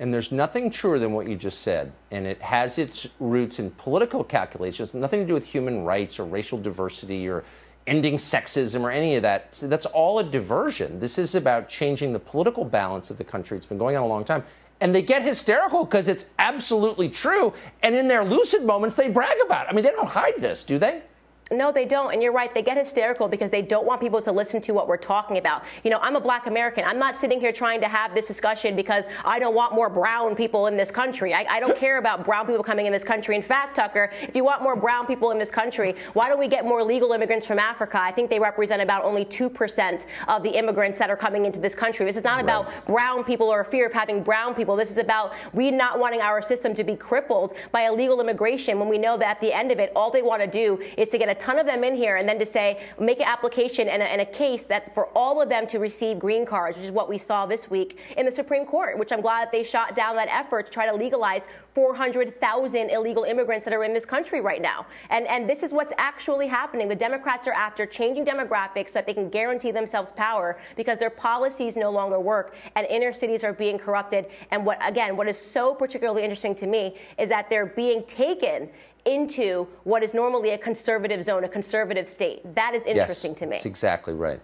And there's nothing truer than what you just said. And it has its roots in political calculations, nothing to do with human rights or racial diversity or ending sexism or any of that. So that's all a diversion. This is about changing the political balance of the country. It's been going on a long time. And they get hysterical because it's absolutely true. And in their lucid moments, they brag about it. I mean, they don't hide this, do they? No, they don't. And you're right. They get hysterical because they don't want people to listen to what we're talking about. You know, I'm a black American. I'm not sitting here trying to have this discussion because I don't want more brown people in this country. I, I don't care about brown people coming in this country. In fact, Tucker, if you want more brown people in this country, why don't we get more legal immigrants from Africa? I think they represent about only 2% of the immigrants that are coming into this country. This is not about brown people or a fear of having brown people. This is about we not wanting our system to be crippled by illegal immigration when we know that at the end of it, all they want to do is to get a ton of them in here and then to say, make an application and a, and a case that for all of them to receive green cards, which is what we saw this week in the Supreme Court, which I'm glad that they shot down that effort to try to legalize 400,000 illegal immigrants that are in this country right now. And, and this is what's actually happening. The Democrats are after changing demographics so that they can guarantee themselves power because their policies no longer work and inner cities are being corrupted. And what, again, what is so particularly interesting to me is that they're being taken into what is normally a conservative zone, a conservative state. That is interesting yes, to me. That's exactly right.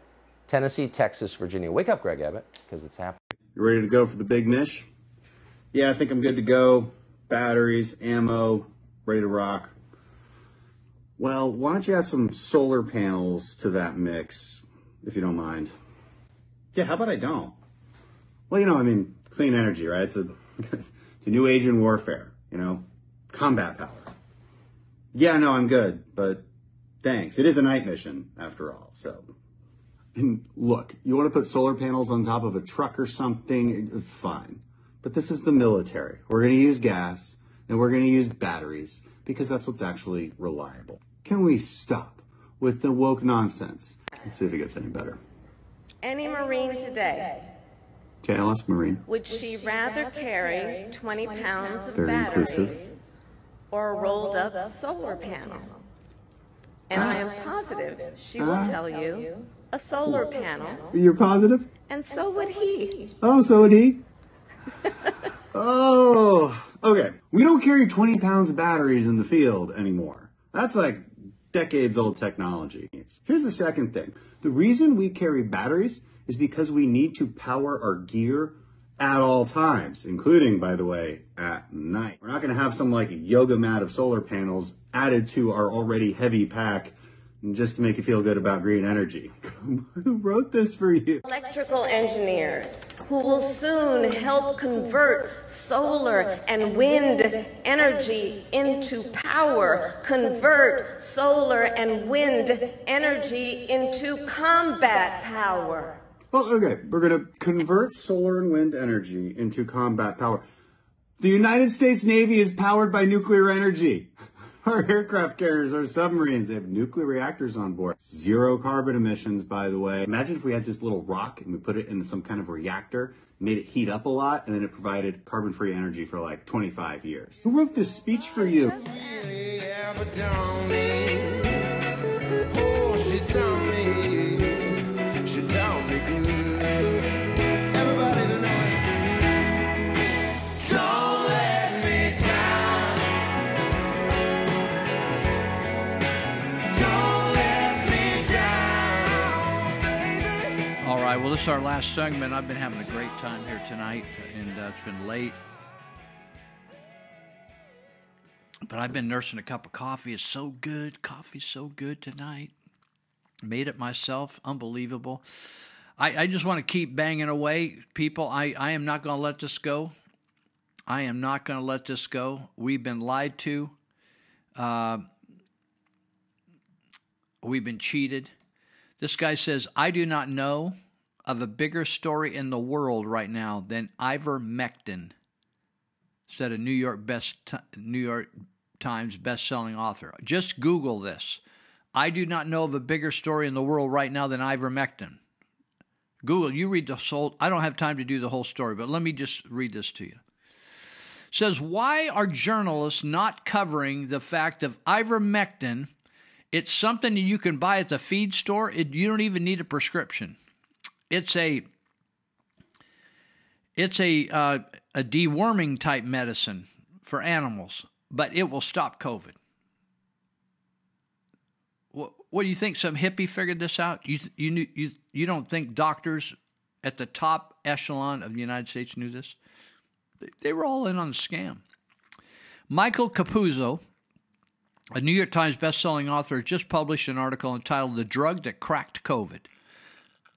Tennessee, Texas, Virginia. Wake up, Greg Abbott, because it's happening. You ready to go for the big niche? Yeah, I think I'm good to go. Batteries, ammo, ready to rock. Well, why don't you add some solar panels to that mix, if you don't mind? Yeah, how about I don't? Well, you know, I mean, clean energy, right? It's a, it's a new age in warfare, you know, combat power. Yeah, no, I'm good, but thanks. It is a night mission, after all, so. And look, you want to put solar panels on top of a truck or something, fine. But this is the military. We're going to use gas and we're going to use batteries because that's what's actually reliable. Can we stop with the woke nonsense? Let's see if it gets any better. Any Marine today, Okay, I'll ask Marine. would she rather carry 20 pounds of Very batteries inclusive. Or a rolled up solar panel? And I am positive she will tell you a solar panel, You're positive? and so would he. Oh, so would he? oh, okay. We don't carry 20 pounds of batteries in the field anymore. That's like decades old technology. Here's the second thing the reason we carry batteries is because we need to power our gear at all times, including, by the way, at night. We're not to have some like yoga mat of solar panels added to our already heavy pack just to make you feel good about green energy. Who wrote this for you? Electrical engineers who will soon help convert solar and wind energy into power, convert solar and wind energy into combat power. Well, okay, we're going to convert solar and wind energy into combat power. The United States Navy is powered by nuclear energy. Our aircraft carriers, our submarines, they have nuclear reactors on board. Zero carbon emissions, by the way. Imagine if we had just a little rock and we put it in some kind of reactor, made it heat up a lot, and then it provided carbon free energy for like 25 years. Who wrote this speech for you? Oh, right, well, this is our last segment. I've been having a great time here tonight, and uh, it's been late. But I've been nursing a cup of coffee. It's so good. Coffee's so good tonight. Made it myself. Unbelievable. I, I just want to keep banging away, people. I, I am not going to let this go. I am not going to let this go. We've been lied to. Uh, we've been cheated. This guy says, I do not know of a bigger story in the world right now than ivermectin, said a New York best New York Times best-selling author. Just Google this. I do not know of a bigger story in the world right now than ivermectin. Google, you read the whole. I don't have time to do the whole story, but let me just read this to you. says, why are journalists not covering the fact of ivermectin? It's something that you can buy at the feed store. It, you don't even need a prescription. It's a it's a uh, a deworming type medicine for animals, but it will stop COVID. What, what do you think? Some hippie figured this out? You you you you don't think doctors at the top echelon of the United States knew this? They, they were all in on the scam. Michael Capuzzo, a New York Times bestselling author, just published an article entitled "The Drug That Cracked COVID."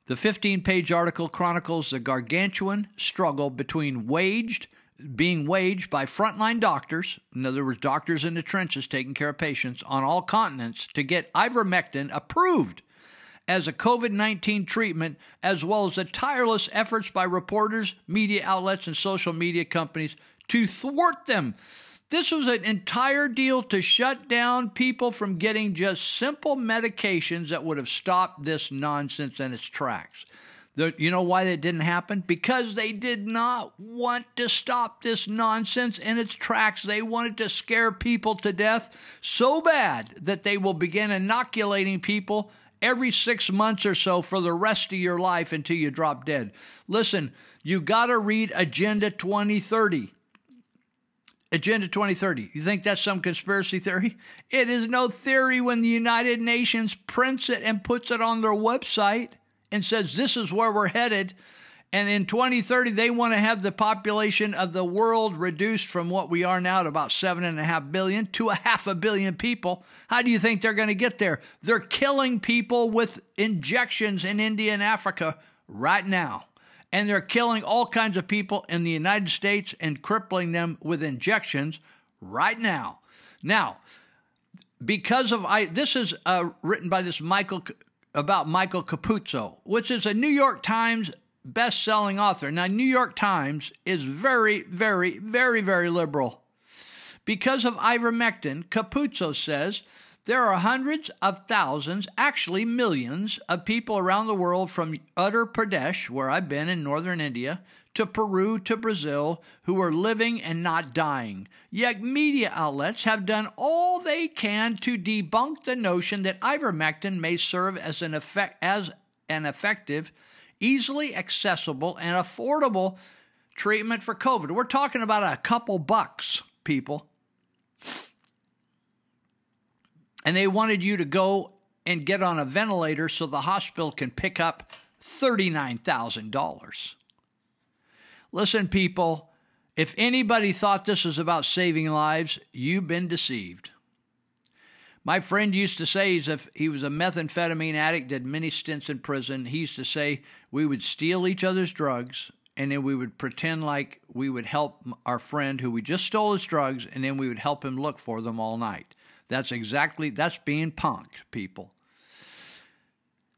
The 15 page article chronicles the gargantuan struggle between waged, being waged by frontline doctors, in other words, doctors in the trenches taking care of patients on all continents, to get ivermectin approved as a COVID 19 treatment, as well as the tireless efforts by reporters, media outlets, and social media companies to thwart them. This was an entire deal to shut down people from getting just simple medications that would have stopped this nonsense in its tracks. The, you know why that didn't happen? Because they did not want to stop this nonsense in its tracks. They wanted to scare people to death so bad that they will begin inoculating people every six months or so for the rest of your life until you drop dead. Listen, you got to read Agenda 2030. Agenda 2030. You think that's some conspiracy theory? It is no theory when the United Nations prints it and puts it on their website and says this is where we're headed. And in 2030, they want to have the population of the world reduced from what we are now to about seven and a half billion to a half a billion people. How do you think they're going to get there? They're killing people with injections in India and Africa right now. And they're killing all kinds of people in the United States and crippling them with injections right now. Now, because of I, this is uh, written by this Michael about Michael Capuzzo, which is a New York Times best-selling author. Now, New York Times is very, very, very, very liberal. Because of ivermectin, Capuzzo says there are hundreds of thousands, actually millions, of people around the world from Uttar Pradesh, where I've been in northern India, to Peru to Brazil who are living and not dying. Yet media outlets have done all they can to debunk the notion that ivermectin may serve as an effect as an effective, easily accessible and affordable treatment for COVID. We're talking about a couple bucks, people. And they wanted you to go and get on a ventilator so the hospital can pick up $39,000. Listen, people, if anybody thought this was about saving lives, you've been deceived. My friend used to say a, he was a methamphetamine addict, did many stints in prison. He used to say we would steal each other's drugs and then we would pretend like we would help our friend who we just stole his drugs and then we would help him look for them all night. That's exactly that's being punked, people.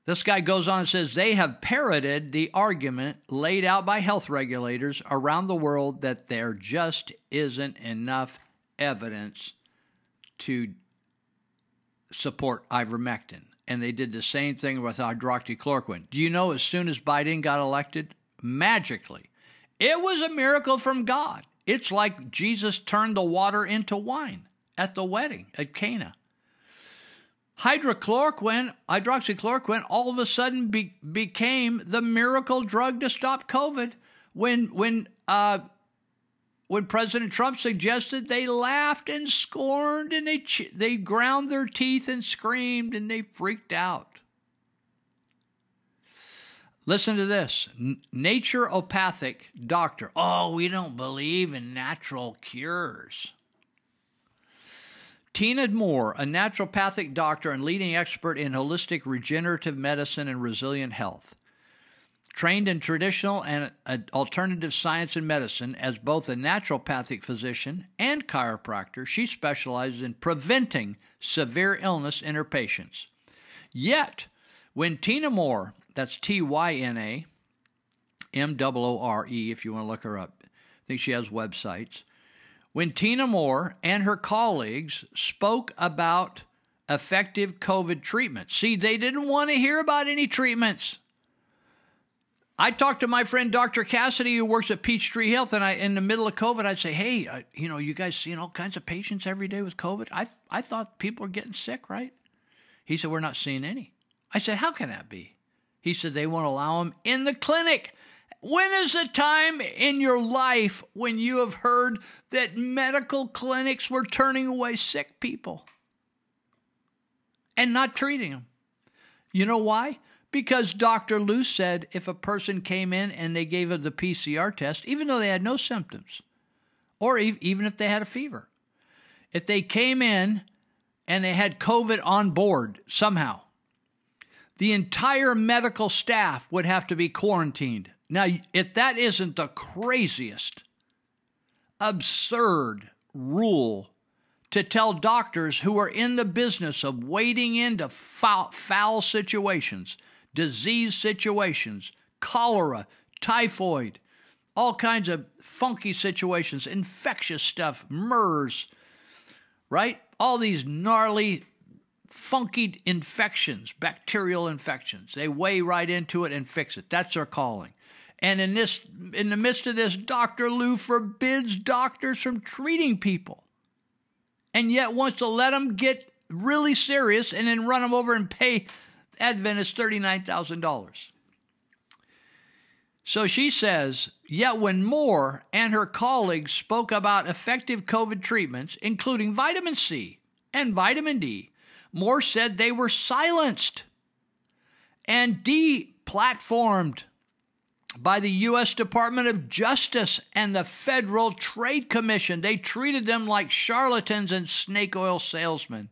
This guy goes on and says they have parroted the argument laid out by health regulators around the world that there just isn't enough evidence to support ivermectin. And they did the same thing with hydroxychloroquine. Do you know as soon as Biden got elected, magically, it was a miracle from God. It's like Jesus turned the water into wine at the wedding at Cana hydrochloroquine, hydroxychloroquine, all of a sudden be, became the miracle drug to stop COVID. When when uh, when President Trump suggested, they laughed and scorned, and they they ground their teeth and screamed, and they freaked out. Listen to this naturopathic doctor. Oh, we don't believe in natural cures. Tyna Moore, a naturopathic doctor and leading expert in holistic regenerative medicine and resilient health. Trained in traditional and alternative science and medicine as both a naturopathic physician and chiropractor, she specializes in preventing severe illness in her patients. Yet, when Tyna Moore, that's T Y N A M O O R E, if you want to look her up, I think she has websites when Tyna Moore and her colleagues spoke about effective COVID treatments. See, they didn't want to hear about any treatments. I talked to my friend Dr. Cassidy, who works at Peachtree Health, and I, in the middle of COVID, I'd say, "Hey, uh, you know, you guys seeing all kinds of patients every day with COVID? I I thought people were getting sick, right?" He said, "We're not seeing any." I said, "How can that be?" He said, "They won't allow them in the clinic." When is the time in your life when you have heard that medical clinics were turning away sick people and not treating them? You know why? Because Dr. Luu said if a person came in and they gave them the PCR test, even though they had no symptoms, or even if they had a fever, if they came in and they had COVID on board somehow, the entire medical staff would have to be quarantined now, if that isn't the craziest, absurd rule to tell doctors who are in the business of wading into foul, foul situations, disease situations, cholera, typhoid, all kinds of funky situations, infectious stuff, MERS, right? All these gnarly, funky infections, bacterial infections. They weigh right into it and fix it. That's their calling. And in this in the midst of this, Dr. Luu forbids doctors from treating people. And yet wants to let them get really serious and then run them over and pay Adventists $39,000. So she says, yet when Moore and her colleagues spoke about effective COVID treatments, including vitamin C and vitamin D, Moore said they were silenced and deplatformed by the U.S. Department of Justice and the Federal Trade Commission. They treated them like charlatans and snake oil salesmen.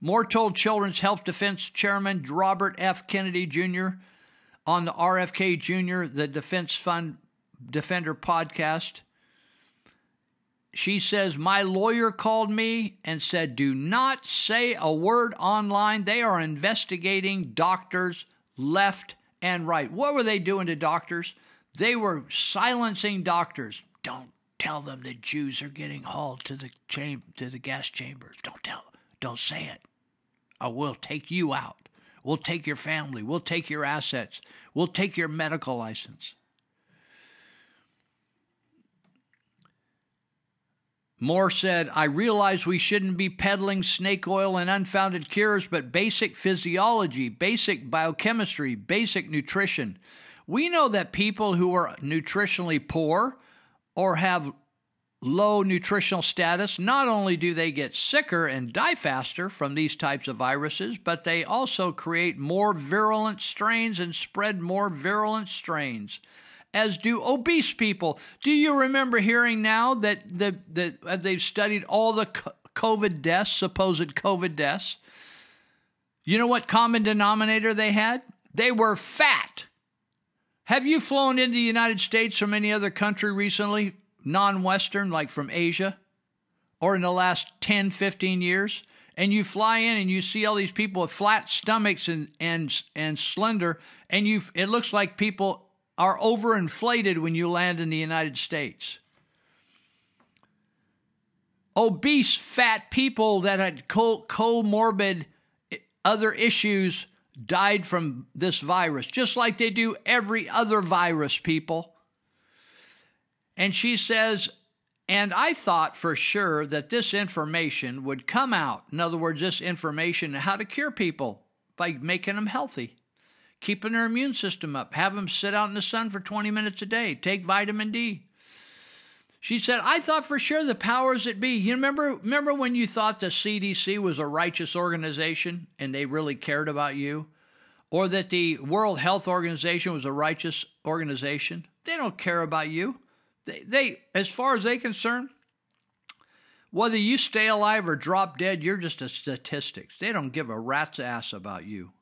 Moore told Children's Health Defense Chairman Robert F. Kennedy Jr. on the RFK Jr., the Defense Fund Defender podcast. She says, My lawyer called me and said, Do not say a word online. They are investigating doctors left and right. What were they doing to doctors? They were silencing doctors. Don't tell them the Jews are getting hauled to the cham- to the gas chambers. Don't tell. Don't say it. Or we'll take you out. We'll take your family. We'll take your assets. We'll take your medical license. Moore said, I realize we shouldn't be peddling snake oil and unfounded cures, but basic physiology, basic biochemistry, basic nutrition. We know that people who are nutritionally poor or have low nutritional status, not only do they get sicker and die faster from these types of viruses, but they also create more virulent strains and spread more virulent strains as do obese people. Do you remember hearing now that the, the uh, they've studied all the COVID deaths, supposed COVID deaths? You know what common denominator they had? They were fat. Have you flown into the United States from any other country recently, non Western, like from Asia, or in the last 10, 15 years? And you fly in and you see all these people with flat stomachs and, and, and slender, and you it looks like people are overinflated when you land in the United States. Obese, fat people that had co- comorbid other issues died from this virus, just like they do every other virus, people. And she says, and I thought for sure that this information would come out. In other words, this information how to cure people by making them healthy keeping their immune system up. Have them sit out in the sun for 20 minutes a day. Take vitamin D. She said, I thought for sure the powers that be. You remember remember when you thought the CDC was a righteous organization and they really cared about you? Or that the World Health Organization was a righteous organization? They don't care about you. They, they as far as they're concerned, whether you stay alive or drop dead, you're just a statistic. They don't give a rat's ass about you.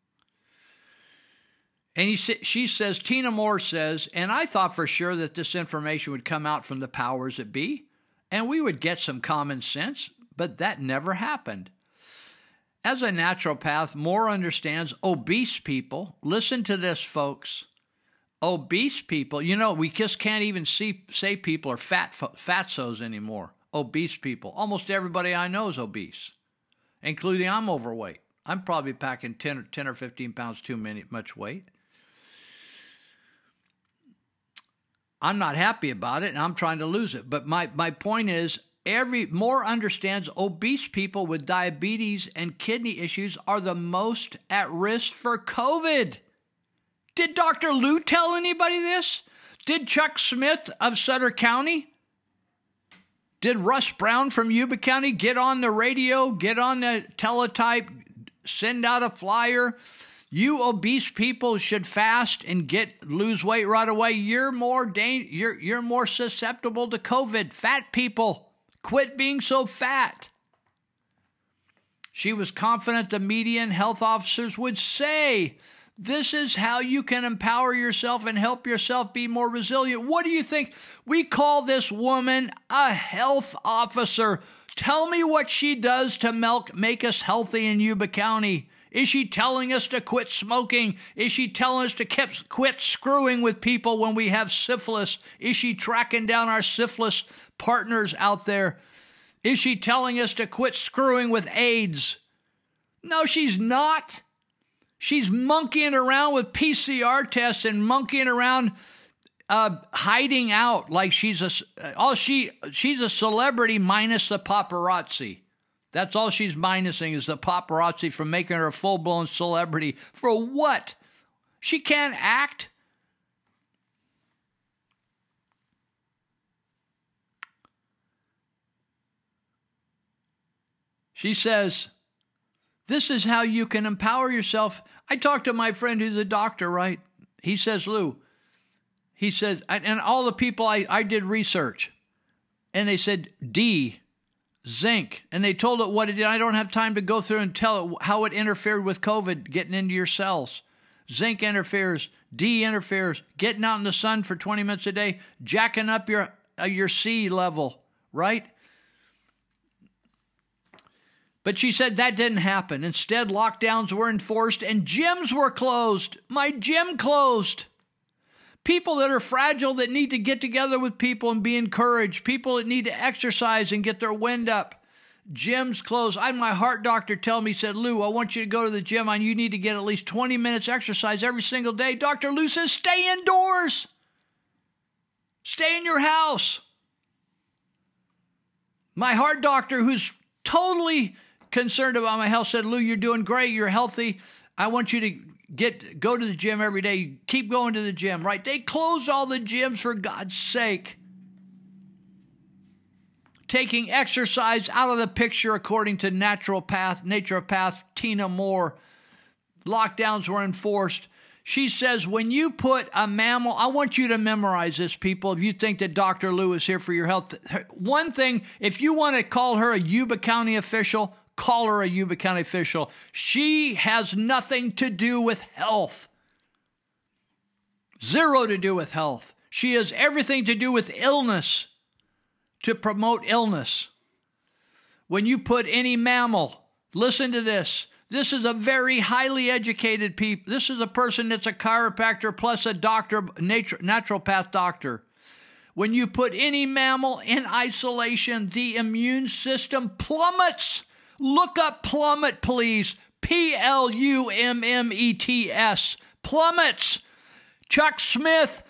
And he, she says, Tyna Moore says, and I thought for sure that this information would come out from the powers that be, and we would get some common sense, but that never happened. As a naturopath, Moore understands obese people. Listen to this, folks. Obese people, you know, we just can't even see, say people are fat fatsos anymore. Obese people. Almost everybody I know is obese, including I'm overweight. I'm probably packing 10, or, 10 or 15 pounds too many, much weight. I'm not happy about it and I'm trying to lose it. But my, my point is every Moore understands obese people with diabetes and kidney issues are the most at risk for COVID. Did Dr. Luu tell anybody this? Did Chuck Smith of Sutter County? Did Russ Brown from Yuba County get on the radio, get on the teletype, send out a flyer? You obese people should fast and get lose weight right away. You're more da- you're you're more susceptible to COVID. Fat people, quit being so fat. She was confident the media and health officers would say, This is how you can empower yourself and help yourself be more resilient. What do you think? We call this woman a health officer. Tell me what she does to milk, make us healthy in Yuba County. Is she telling us to quit smoking? Is she telling us to quit screwing with people when we have syphilis? Is she tracking down our syphilis partners out there? Is she telling us to quit screwing with AIDS? No, she's not. She's monkeying around with PCR tests and monkeying around uh, hiding out like she's a all she she's a celebrity minus the paparazzi. That's all she's minusing is the paparazzi from making her a full blown celebrity. For what? She can't act. She says, This is how you can empower yourself. I talked to my friend who's a doctor, right? he says, Lou, he says, and all the people I, I did research, and they said D, zinc, and they told it what it did. I don't have time to go through and tell it how it interfered with COVID getting into your cells. Zinc interferes, D interferes, getting out in the sun for 20 minutes a day, jacking up your uh, your C level, right? But she said that didn't happen. Instead, lockdowns were enforced and gyms were closed. My gym closed. People that are fragile that need to get together with people and be encouraged. People that need to exercise and get their wind up. Gyms closed. I my heart doctor tell me, said, Lou, I want you to go to the gym and you need to get at least 20 minutes exercise every single day. Dr. Luu says, stay indoors. Stay in your house. My heart doctor, who's totally concerned about my health, said, Lou, you're doing great. You're healthy. I want you to get go to the gym every day. Keep going to the gym, right? They closed all the gyms for God's sake. Taking exercise out of the picture according to naturopath, naturopath Tyna Moore. Lockdowns were enforced. She says, when you put a mammal, I want you to memorize this, people, if you think that Dr. Luu is here for your health. One thing, if you want to call her a Yuba County official, call her a Yuba County official. She has nothing to do with health. Zero to do with health. She has everything to do with illness, to promote illness. When you put any mammal, listen to this. This is a very highly educated people. This is a person that's a chiropractor plus a doctor, naturopath doctor. When you put any mammal in isolation, the immune system plummets. Look up plummet, please. P L U M M E T S. Plummets. Chuck Smith,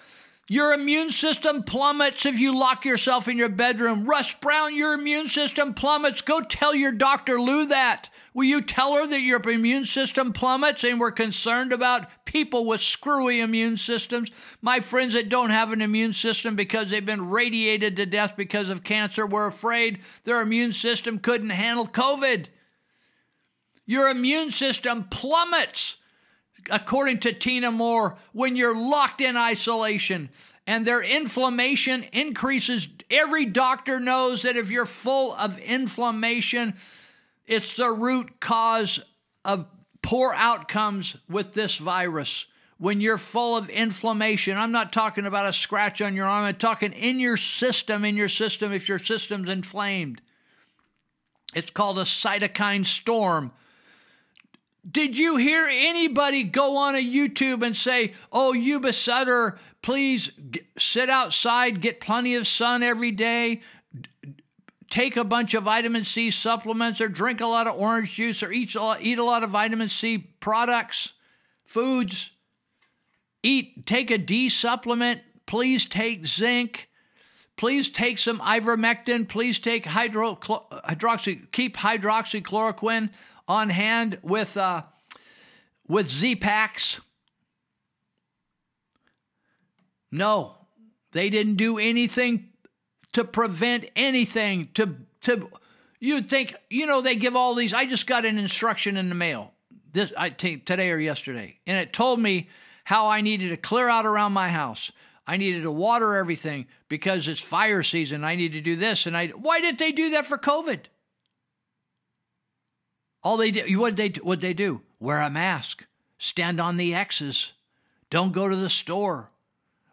your immune system plummets if you lock yourself in your bedroom. Russ Brown, your immune system plummets. Go tell your Dr. Luu that. Will you tell her that your immune system plummets and we're concerned about people with screwy immune systems? My friends that don't have an immune system because they've been radiated to death because of cancer were afraid their immune system couldn't handle COVID. Your immune system plummets, according to Tyna Moore, when you're locked in isolation and their inflammation increases. Every doctor knows that if you're full of inflammation, it's the root cause of poor outcomes with this virus. When you're full of inflammation, I'm not talking about a scratch on your arm, I'm talking in your system, in your system, if your system's inflamed. It's called a cytokine storm. Did you hear anybody go on a YouTube and say, Oh, Yuba Sutter, please sit outside, get plenty of sun every day, take a bunch of vitamin C supplements or drink a lot of orange juice or eat a lot, eat a lot of vitamin C products, foods. Eat take a D supplement, please take zinc. Please take some ivermectin. Please take hydro, hydroxy, keep hydroxychloroquine on hand with uh, with Z-Paks. No, they didn't do anything to prevent anything to to you'd think you know they give all these i just got an instruction in the mail this i think today or yesterday and it told me how i needed to clear out around my house. I needed to water everything because it's fire season. I need to do this and i why did they do that for covid? All they did what they what they do? Wear a mask. Stand on the x's. Don't go to the store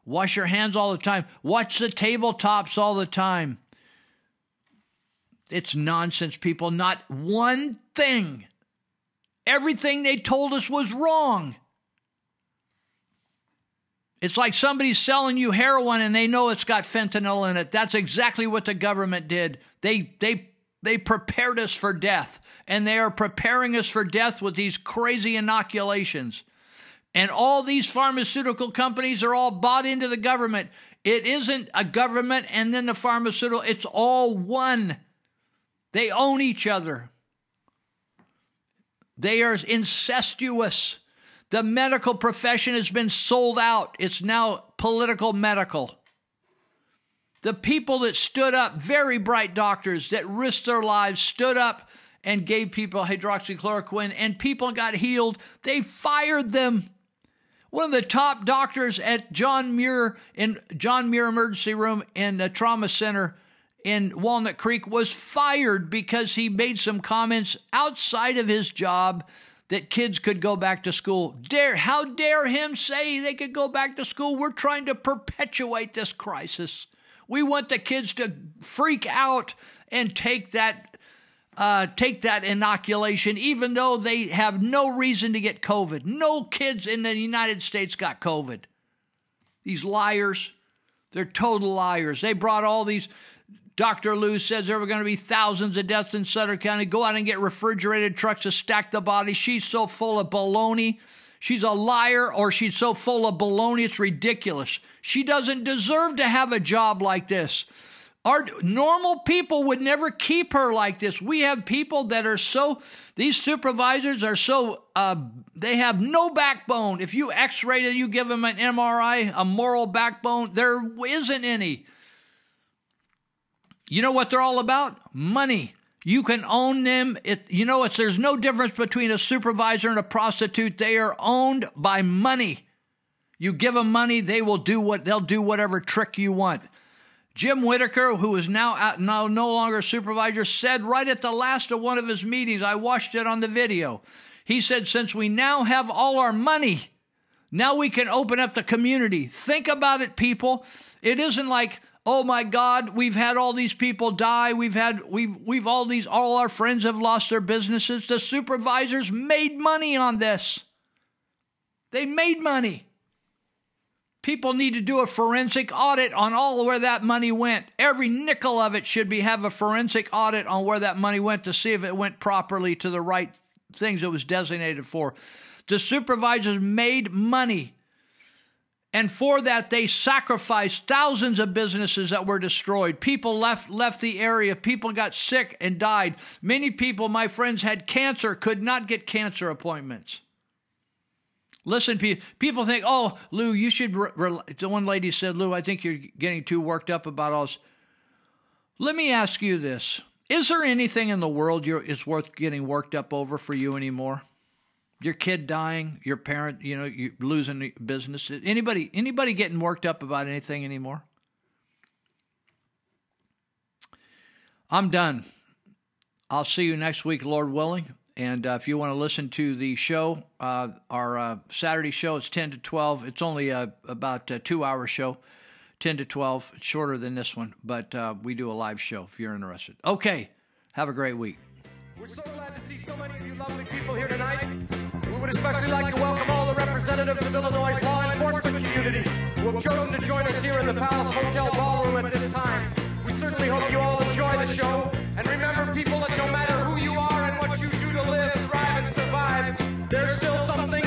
Wash your hands all the time. Watch the tabletops all the time. It's nonsense, people. Not one thing. Everything they told us was wrong. It's like somebody's selling you heroin and they know it's got fentanyl in it. That's exactly what the government did. They they they prepared us for death and they are preparing us for death with these crazy inoculations. And all these pharmaceutical companies are all bought into the government. It isn't a government and then the pharmaceutical, it's all one. They own each other. They are incestuous. The medical profession has been sold out. It's now political medical. The people that stood up, very bright doctors that risked their lives, stood up and gave people hydroxychloroquine, and people got healed. They fired them. One of the top doctors at John Muir in John Muir Emergency Room in the Trauma Center in Walnut Creek was fired because he made some comments outside of his job that kids could go back to school. Dare how dare him say they could go back to school? We're trying to perpetuate this crisis. We want the kids to freak out and take that uh, take that inoculation, even though they have no reason to get COVID. No kids in the United States got COVID. These liars, they're total liars. They brought all these. Dr. Luu says there were going to be thousands of deaths in Sutter County. Go out and get refrigerated trucks to stack the bodies. She's so full of baloney. She's a liar or she's so full of baloney, it's ridiculous. She doesn't deserve to have a job like this. Our normal people would never keep her like this. We have people that are so, these supervisors are so, uh, they have no backbone. If you x ray it, you give them an MRI, a moral backbone, there isn't any. You know what they're all about? Money. You can own them. It, you know, it's, there's no difference between a supervisor and a prostitute. They are owned by money. You give them money, they will do what they'll do whatever trick you want. Jim Whitaker, who is now now no longer supervisor, said right at the last of one of his meetings, I watched it on the video. He said, since we now have all our money, now we can open up the community. Think about it, people. It isn't like, oh my God, we've had all these people die. We've had we've we've all these all our friends have lost their businesses. The supervisors made money on this. They made money. People need to do a forensic audit on all where that money went. Every nickel of it should be have a forensic audit on where that money went to see if it went properly to the right things it was designated for. The supervisors made money. And for that, they sacrificed thousands of businesses that were destroyed. People left, left the area. People got sick and died. Many people, my friends, had cancer, could not get cancer appointments. Listen, people think, oh, Lou, you should. Re-, re-. one lady said, Lou, I think you're getting too worked up about all this. Let me ask you this Is there anything in the world is worth getting worked up over for you anymore? Your kid dying, your parent, you know, you losing business. Anybody, anybody getting worked up about anything anymore? I'm done. I'll see you next week, Lord willing. And uh, if you want to listen to the show, uh, our uh, Saturday show is 10 to 12. It's only about a two hour show, 10 to 12. It's shorter than this one, but uh, we do a live show if you're interested. Okay, have a great week. We're so glad to see so many of you lovely people here tonight. We would especially like to welcome all the representatives of Illinois' law enforcement community who have chosen to join us here in the Palace Hotel Ballroom at this time. We certainly hope you all enjoy the show. And remember, people, that no matter who still some